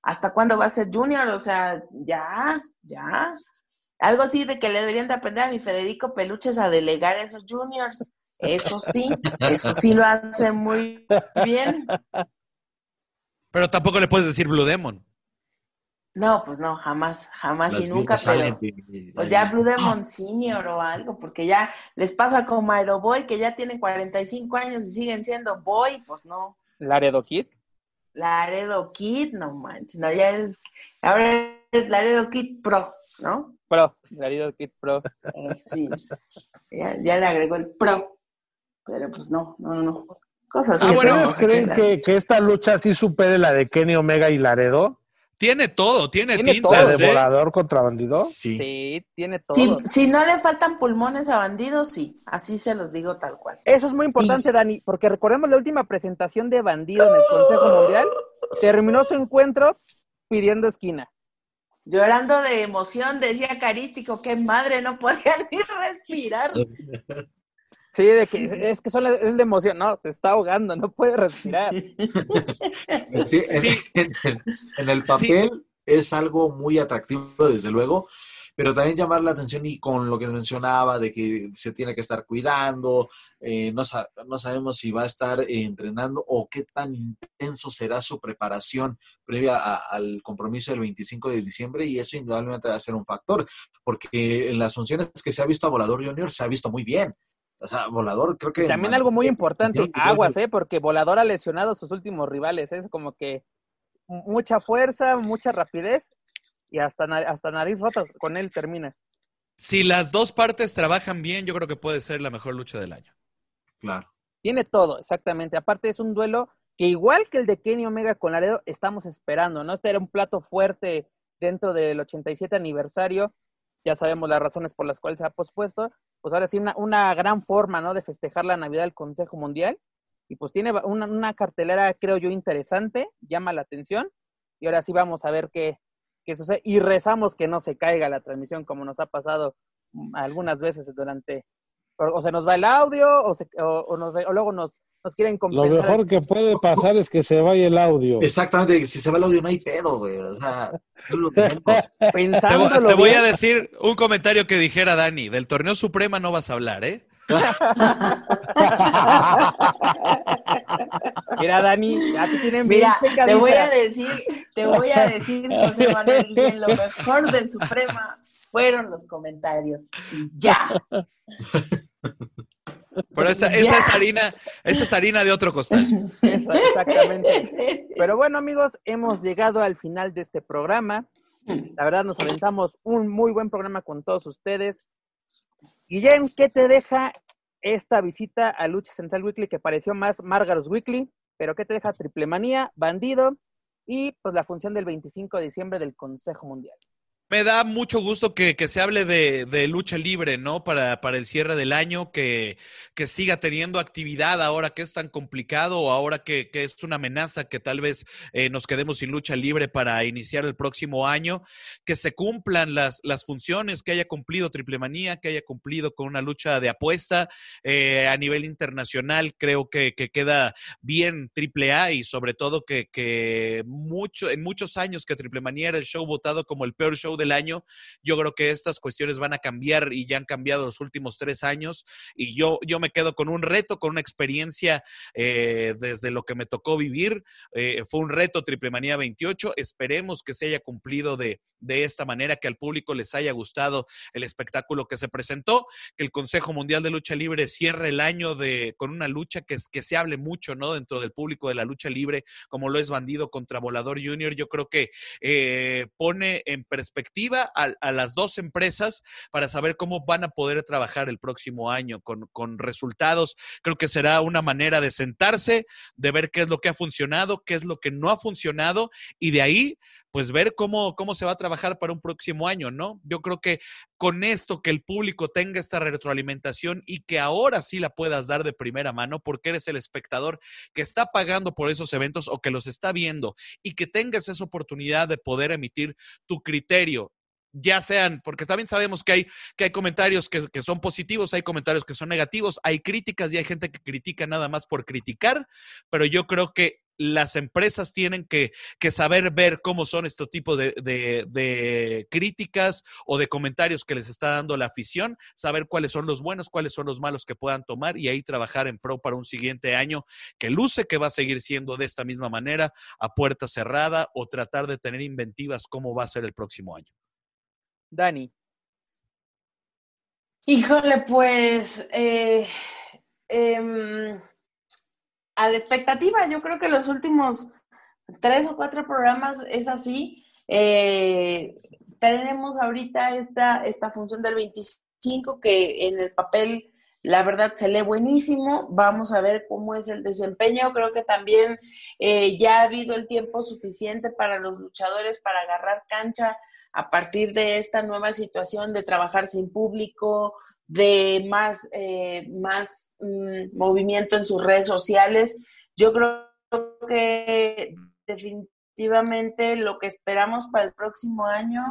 ¿hasta cuándo va a ser Junior? O sea, ya, ya. Algo así de que le deberían de aprender a mi Federico Peluches a delegar esos juniors. Eso sí, eso sí lo hace muy bien. Pero tampoco le puedes decir Blue Demon. No, pues no, jamás, jamás y nunca, pero pues ya Blue Demon Senior o algo, porque ya les pasa como Aeroboy, que ya tienen 45 años y siguen siendo boy, pues no. Laredo Kid. Laredo Kid, no manches, no, ya es, ahora es Laredo Kid Pro, ¿no? Pro. Laredo Kid Pro. Eh, sí, ya, ya le agregó el Pro, pero pues no, no, no, no. Cosas Ah, que bueno, tenemos ¿Ustedes creen que- que, que esta lucha sí supere la de Kenny Omega y Laredo? Tiene todo, tiene, Tiene tintas, todo. ¿La ¿eh? de volador contra bandido? Sí. Sí, tiene todo. Si, si no le faltan pulmones a bandidos, sí. Así se los digo tal cual. Eso es muy importante, Dani, porque recordemos la última presentación de Bandido en el Consejo Mundial. Terminó su encuentro pidiendo esquina. Llorando de emoción, decía Carístico, qué madre, no podía ni respirar. Sí, de que es que son la- es de emoción. No, se está ahogando, no puede respirar. Sí, en, Sí. en- en- en el papel es algo muy atractivo, desde luego, pero también llamar la atención y con lo que mencionaba de que se tiene que estar cuidando, eh, no, sa- no sabemos si va a estar eh, entrenando o qué tan intenso será su preparación previa a- al compromiso del 25 de diciembre y eso indudablemente va a ser un factor, porque en las funciones que se ha visto a Volador Junior se ha visto muy bien. O sea, Volador creo que... También algo muy importante, que ver aguas, ¿eh? Porque Volador ha lesionado a sus últimos rivales. Es como que mucha fuerza, mucha rapidez y hasta, hasta nariz rota con él termina. Si las dos partes trabajan bien, yo creo que puede ser la mejor lucha del año. Claro. Tiene todo, exactamente. Aparte es un duelo que igual que el de Kenny Omega con Laredo, estamos esperando, ¿no? Este era un plato fuerte dentro del 87 aniversario. Ya sabemos las razones por las cuales se ha pospuesto. Pues ahora sí, una, una gran forma, ¿no? De festejar la Navidad del Consejo Mundial. Y pues tiene una, una cartelera, creo yo, interesante, llama la atención. Y ahora sí vamos a ver qué, qué sucede. Y rezamos que no se caiga la transmisión como nos ha pasado mm, algunas veces durante... O, se nos va el audio o, se- o- o nos- o luego nos, nos quieren Lo compensar. mejor que puede pasar es que se vaya el audio. Exactamente, si se va el audio no hay pedo, güey. O sea, es lo. Te, vo- Pensándolo te voy bien, a decir un comentario que dijera Dani. Del torneo Suprema no vas a hablar, ¿eh? Mira, Dani, ya te tienen bien Mira, te voy a decir, te voy a decir, José Manuel Guillén, lo mejor del Suprema fueron los comentarios. Y ya. Pero esa, esa es harina, esa es harina de otro costal. Eso, exactamente. Pero bueno, amigos, hemos llegado al final de este programa. La verdad, nos aventamos un muy buen programa con todos ustedes. Guillén, ¿qué te deja esta visita a Lucha Central Weekly que pareció más Margaros Weekly? Pero ¿qué te deja Triple Manía, Bandido y pues la función del 25 de diciembre del Consejo Mundial? Me da mucho gusto que, que se hable de, de lucha libre, ¿no? Para, para el cierre del año, que, que siga teniendo actividad ahora que es tan complicado ahora que, que es una amenaza que tal vez eh, nos quedemos sin lucha libre para iniciar el próximo año, que se cumplan las, las funciones, que haya cumplido Triple Manía, que haya cumplido con una lucha de apuesta eh, a nivel internacional, creo que, que queda bien Triple A y sobre todo que, que mucho, en muchos años que Triple Manía era el show votado como el peor show del año, yo creo que estas cuestiones van a cambiar y ya han cambiado los últimos tres años y yo, yo me quedo con un reto, con una experiencia eh, desde lo que me tocó vivir. Eh, fue un reto Triple Manía 28, esperemos que se haya cumplido de, de esta manera, que al público les haya gustado el espectáculo que se presentó, que el Consejo Mundial de Lucha Libre cierre el año de, con una lucha que, que se hable mucho, ¿no? Dentro del público de la lucha libre, como lo es Bandido contra Volador Junior, yo creo que eh, pone en perspectiva a, a, las dos empresas para saber cómo van a poder trabajar el próximo año con, con, resultados. Creo que será una manera de sentarse, de ver qué es lo que ha funcionado, qué es lo que no ha funcionado y de ahí pues ver cómo, cómo se va a trabajar para un próximo año, ¿no? Yo creo que con esto, que el público tenga esta retroalimentación y que ahora sí la puedas dar de primera mano, porque eres el espectador que está pagando por esos eventos o que los está viendo y que tengas esa oportunidad de poder emitir tu criterio ya sean, porque también sabemos que hay, que hay comentarios que, que, son positivos, hay comentarios que son negativos, hay críticas y hay gente que critica nada más por criticar, pero yo creo que las empresas tienen que, que saber ver cómo son este tipo de, de, de, críticas o de comentarios que les está dando la afición, saber cuáles son los buenos, cuáles son los malos que puedan tomar y ahí trabajar en pro para un siguiente año que luce que va a seguir siendo de esta misma manera, a puerta cerrada o tratar de tener inventivas cómo va a ser el próximo año. Dani. Híjole, pues eh, eh, a la expectativa, yo creo que los últimos tres o cuatro programas es así. Eh, tenemos ahorita esta, esta función del 25 que en el papel la verdad se lee buenísimo, vamos a ver cómo es el desempeño, creo que también eh, ya ha habido el tiempo suficiente para los luchadores para agarrar cancha a partir de esta nueva situación de trabajar sin público, de más, eh, más mm, movimiento en sus redes sociales. Yo creo que definitivamente lo que esperamos para el próximo año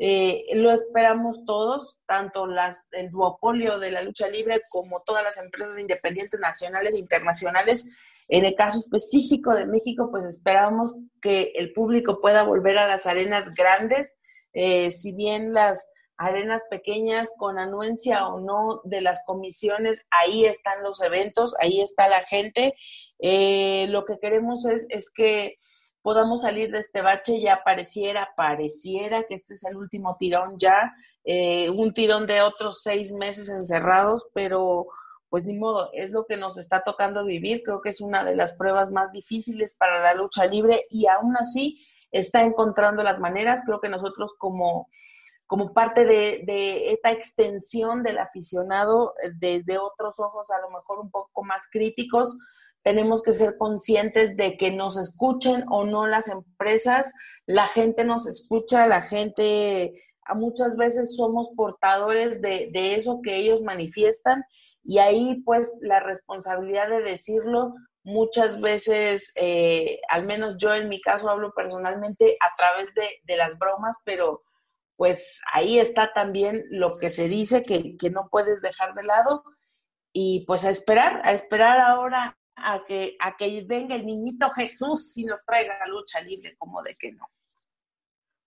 eh, lo esperamos todos, tanto las, el duopolio de la lucha libre como todas las empresas independientes nacionales e internacionales. En el caso específico de México, pues esperamos que el público pueda volver a las arenas grandes, eh, si bien las arenas pequeñas con anuencia o no de las comisiones, ahí están los eventos, ahí está la gente. Eh, lo que queremos es, es que podamos salir de este bache, ya pareciera, pareciera que este es el último tirón ya, eh, un tirón de otros seis meses encerrados, pero pues ni modo, es lo que nos está tocando vivir, creo que es una de las pruebas más difíciles para la lucha libre y aún así está encontrando las maneras, creo que nosotros como como parte de, de, esta extensión del aficionado eh, desde otros ojos a lo mejor un poco más críticos, tenemos que ser conscientes de que nos escuchen o no las empresas, la gente nos escucha, la gente muchas veces somos portadores de, eso que ellos manifiestan. Y ahí pues la responsabilidad de decirlo muchas veces, eh, al menos yo en mi caso hablo personalmente a través de, de, las bromas, pero pues ahí está también lo que se dice que, que no puedes dejar de lado y pues a esperar, a esperar ahora a que, a que venga el niñito Jesús y nos traiga la lucha libre, como de que no.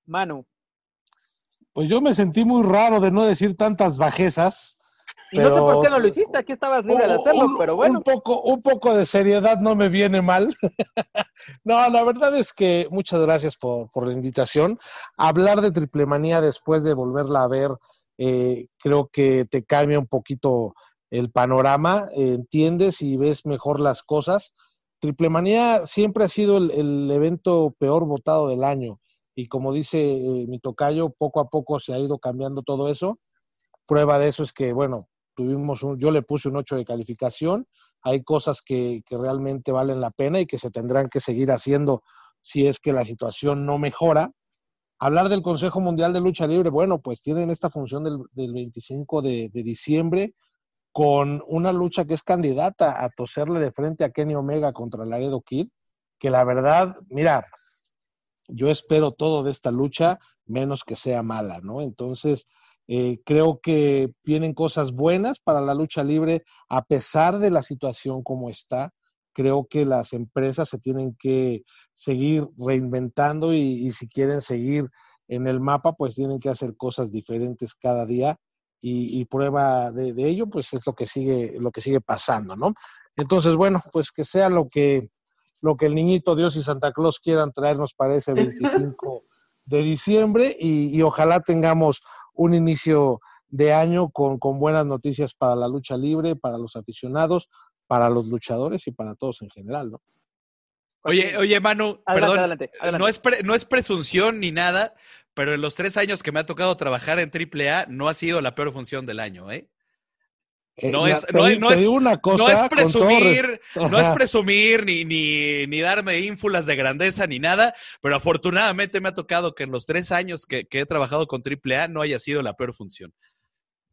Manu. Pues yo me sentí muy raro de no decir tantas bajezas. Y no sé por qué no lo hiciste, aquí estabas libre de hacerlo, pero bueno. Un poco, un poco de seriedad no me viene mal. no, la verdad es que muchas gracias por, por, la invitación. Hablar de triple manía después de volverla a ver, eh, creo que te cambia un poquito el panorama, entiendes y ves mejor las cosas. Triplemanía siempre ha sido el, evento peor votado del año y como dice eh, mi tocayo, poco a poco se ha ido cambiando todo eso. Prueba de eso es que, bueno, tuvimos un, yo le puse un 8 de calificación, hay cosas que, que realmente valen la pena y que se tendrán que seguir haciendo si es que la situación no mejora. Hablar del Consejo Mundial de Lucha Libre, bueno, pues tienen esta función del, del 25 de, de diciembre, con una lucha que es candidata a toserle de frente a Kenny Omega contra Laredo Kid, que la verdad, mira, yo espero todo de esta lucha, menos que sea mala, ¿no? Entonces, eh, creo que vienen cosas buenas para la lucha libre, a pesar de la situación como está. Creo que las empresas se tienen que seguir reinventando y, y si quieren seguir en el mapa, pues tienen que hacer cosas diferentes cada día y, prueba de, ello, pues es lo que sigue, lo que sigue pasando, ¿no? Entonces, bueno, pues que sea lo que, lo que el niñito Dios y Santa Claus quieran traernos para ese 25 de diciembre y, ojalá tengamos un inicio de año con, con, buenas noticias para la lucha libre, para los aficionados, para los luchadores y para todos en general, ¿no? Oye, oye, Manu, perdón, No, es no es presunción ni nada, pero en los tres años que me ha tocado trabajar en AAA no ha sido la peor función del año, ¿eh? No es, no, es, no es presumir, no es presumir ni, ni, ni, darme ínfulas de grandeza ni nada, pero afortunadamente me ha tocado que en los tres años que, que he trabajado con AAA no haya sido la peor función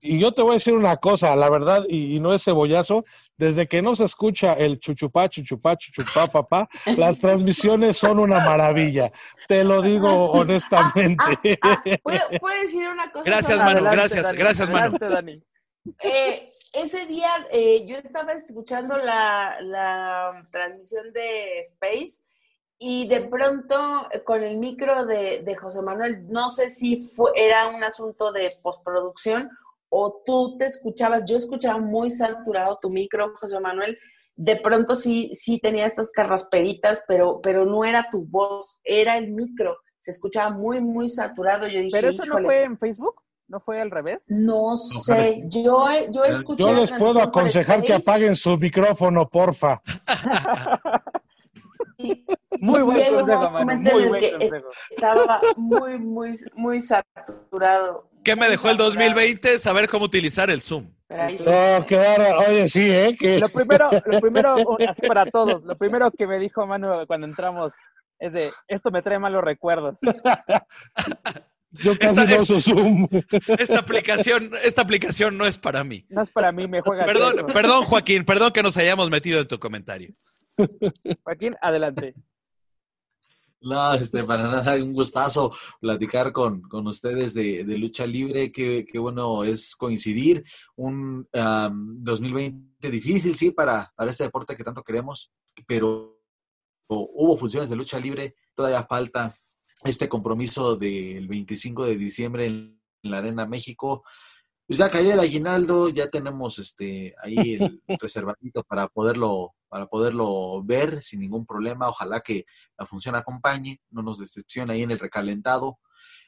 y yo te voy a decir una cosa, la verdad, y, no es cebollazo, desde que no se escucha el chuchupá, chuchupá, chuchupá, papá, las transmisiones son una maravilla. Te lo digo honestamente. Ah, ah, ¿puedo, decir una cosa? Gracias, Manu, gracias, gracias, Manu. Eh, ese día eh, yo estaba escuchando la, la transmisión de Space y de pronto con el micro de, de José Manuel, no sé si fue, era un asunto de postproducción o tú te escuchabas, yo escuchaba muy saturado tu micro, José Manuel, de pronto sí, sí tenía estas carrasperitas, pero, pero no era tu voz, era el micro, se escuchaba muy, muy saturado. Yo dije, ¿Pero eso no fue en Facebook? ¿No fue al revés? No sé, yo, yo escuché... Yo les puedo aconsejar que apaguen su micrófono, porfa. muy buen consejo, Muy buen consejo. Estaba muy, muy, muy saturado ¿Qué me dejó el 2020? Saber cómo utilizar el Zoom. No, qué. Oye, sí, ¿eh? Lo primero, lo primero, así para todos, lo primero que me dijo Manu cuando entramos es de, esto me trae malos recuerdos. Yo casi Esta- no uso Zoom. Esta aplicación, esta aplicación no es para mí. No es para mí, me juega. Perdón, perdón, Joaquín, perdón que nos hayamos metido en tu comentario. Joaquín, adelante. No, este, para nada, un gustazo platicar con, con ustedes de, de lucha libre. Qué, qué bueno es coincidir. Un am, 2020 difícil, sí, para, para este deporte que tanto queremos, pero hubo funciones de lucha libre. Todavía falta este compromiso del 25 de diciembre en, la Arena México. Pues ya cayó el aguinaldo, ya tenemos este ahí el reservadito para poderlo, para poderlo ver sin ningún problema. Ojalá que la función acompañe, no nos decepcione ahí en el recalentado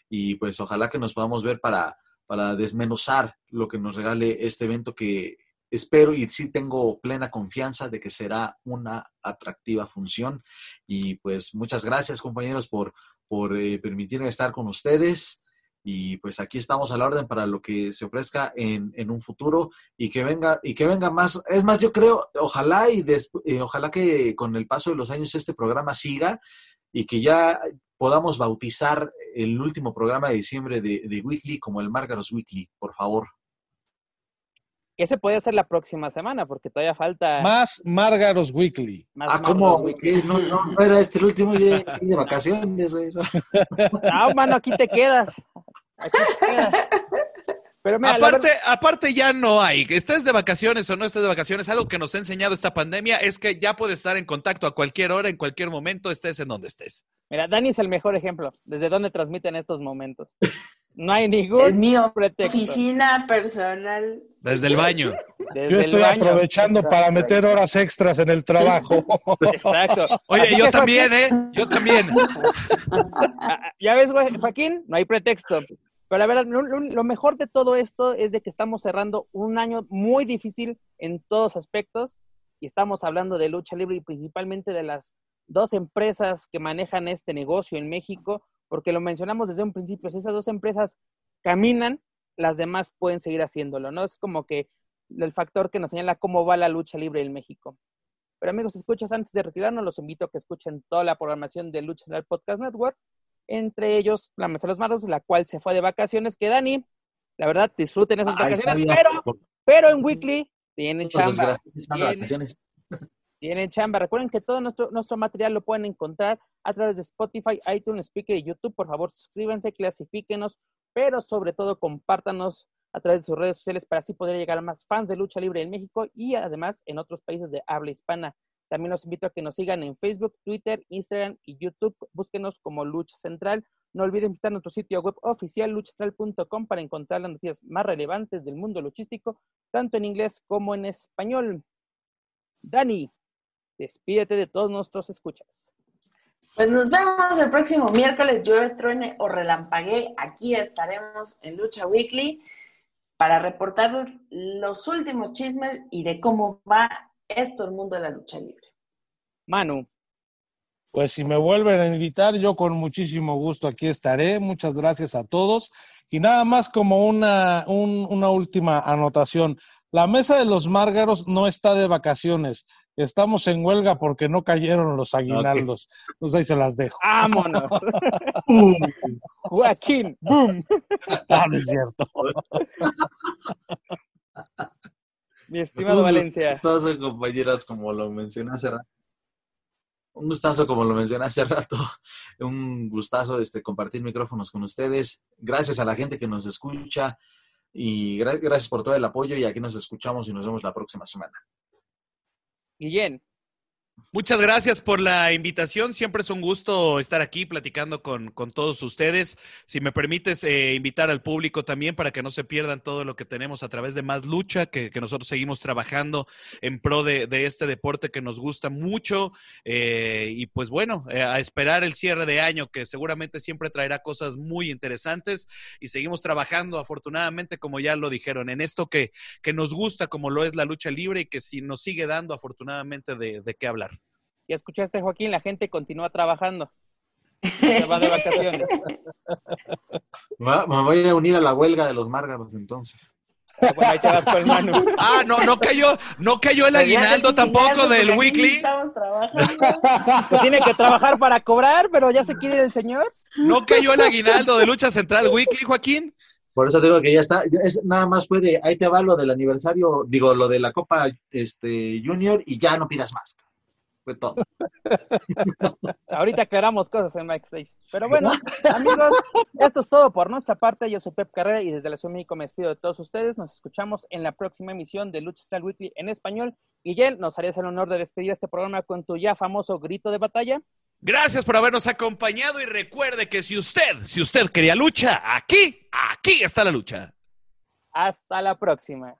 y pues ojalá que nos podamos ver para, para desmenuzar lo que nos regale este evento que espero y sí tengo plena confianza de que será una atractiva función y pues muchas gracias compañeros por, por eh, permitirme estar con ustedes y pues aquí estamos a la orden para lo que se ofrezca en, en un futuro y que venga y que venga más es más yo creo ojalá y eh, ojalá que con el paso de los años este programa siga y que ya podamos bautizar el último programa de diciembre de, de Weekly como el Margaros Weekly, por favor. Que se puede hacer la próxima semana, porque todavía falta Más Margaros Weekly. más Ah, Marvel ¿cómo? Week. ¿Qué? No, no, no era este el último ya de vacaciones, güey. ¿no? No, mano, aquí te quedas. Aquí te quedas. Pero mira, aparte, verdad- aparte ya no hay. Que estés de vacaciones o no estés de vacaciones, algo que nos ha enseñado esta pandemia es que ya puedes estar en contacto a cualquier hora, en cualquier momento, estés en donde estés. mira, Dani es el mejor ejemplo. ¿Desde dónde transmiten estos momentos? No hay Es ningún pretexto. Oficina personal. Desde el baño. Desde Yo estoy baño. aprovechando para meter horas extras en el trabajo. Exacto. Oye, Así yo también, ¿eh? Yo también. Ah, Ya ves, Joaquín, no hay pretexto. Pero la verdad, lo mejor de todo esto es de que estamos cerrando un año muy difícil en todos aspectos y estamos hablando de lucha libre y principalmente de las dos empresas que manejan este negocio en México, porque lo mencionamos desde un principio, si esas dos empresas caminan, las demás pueden seguir haciéndolo, ¿no? Es como que el factor que nos señala cómo va la lucha libre en México. Pero amigos, escuchas, antes de retirarnos, los invito a que escuchen toda la programación de Lucha Central Podcast Network, entre ellos La Mesa de los Maros, la cual se fue de vacaciones, que Dani, la verdad, disfruten esas vacaciones, pero, pero en Weekly tienen chamba. Tienen-. Tienen chamba. Recuerden que todo nuestro, nuestro material lo pueden encontrar a través de Spotify, iTunes, Speaker y YouTube. Por favor, suscríbanse, clasifíquenos, pero sobre todo compártanos a través de sus redes sociales para así poder llegar a más fans de lucha libre en México y además en otros países de habla hispana. También los invito a que nos sigan en Facebook, Twitter, Instagram y YouTube. Búsquenos como Lucha Central. No olviden visitar nuestro sitio web oficial luchacentral.com para encontrar las noticias más relevantes del mundo luchístico, tanto en inglés como en español. Dani, despídete de todos nuestros escuchas. Pues nos vemos el próximo miércoles, llueve, truene o relampaguee. Aquí estaremos en Lucha Weekly para reportar los últimos chismes y de cómo va esto el mundo de la lucha libre. Manu, Pues si me vuelven a invitar, yo con muchísimo gusto aquí estaré. Muchas gracias a todos. Y nada más como una, un- una última anotación. La mesa de los márgaros no está de vacaciones. Estamos en huelga porque no cayeron los aguinaldos. Entonces ahí se las dejo. vámonos. ¡Pum! Joaquín, boom. Ah, no es cierto. Mi estimado Un Valencia. gustazo, compañeras, como lo mencioné hace rato. Un gustazo, como lo mencioné hace rato. Un gustazo este, compartir micrófonos con ustedes. Gracias a la gente que nos escucha y gra- gracias por todo el apoyo y aquí nos escuchamos y nos vemos la próxima semana. Guillén, Muchas gracias por la invitación. Siempre es un gusto estar aquí platicando con, con todos ustedes. Si me permites eh, invitar al público también para que no se pierdan todo lo que tenemos a través de Más Lucha, que, que nosotros seguimos trabajando en pro de, de este deporte que nos gusta mucho. Eh, y pues bueno, eh, a esperar el cierre de año, que seguramente siempre traerá cosas muy interesantes. Y seguimos trabajando, afortunadamente, como ya lo dijeron, en esto que, que nos gusta, como lo es la lucha libre y que si nos sigue dando, afortunadamente, de, de qué hablar. Ya escuchaste, Joaquín, la gente continúa trabajando. Se va de vacaciones. Me voy a unir a la huelga de los márgaros entonces. Bueno, ahí te vas con Manu. Ah, no, no cayó, no cayó el aguinaldo tampoco del weekly. Estamos trabajando. Pues tiene que trabajar para cobrar, pero ya se quiere el señor. No cayó el aguinaldo de lucha central weekly, Joaquín. Por eso digo que ya está. Es, nada más fue de, ahí te va lo del aniversario, digo, lo de la Copa este, Junior y ya no pidas más. Fue todo. Ahorita aclaramos cosas en backstage. Pero bueno, amigos, esto es todo por nuestra parte. Yo soy Pep Carrera y desde la Ciudad de México me despido de todos ustedes. Nos escuchamos en la próxima emisión de Lucha Style Weekly en español. Guillén, ¿nos harías el honor de despedir este programa con tu ya famoso grito de batalla? Gracias por habernos acompañado y recuerde que si usted, si usted quería lucha, aquí, aquí está la lucha. Hasta la próxima.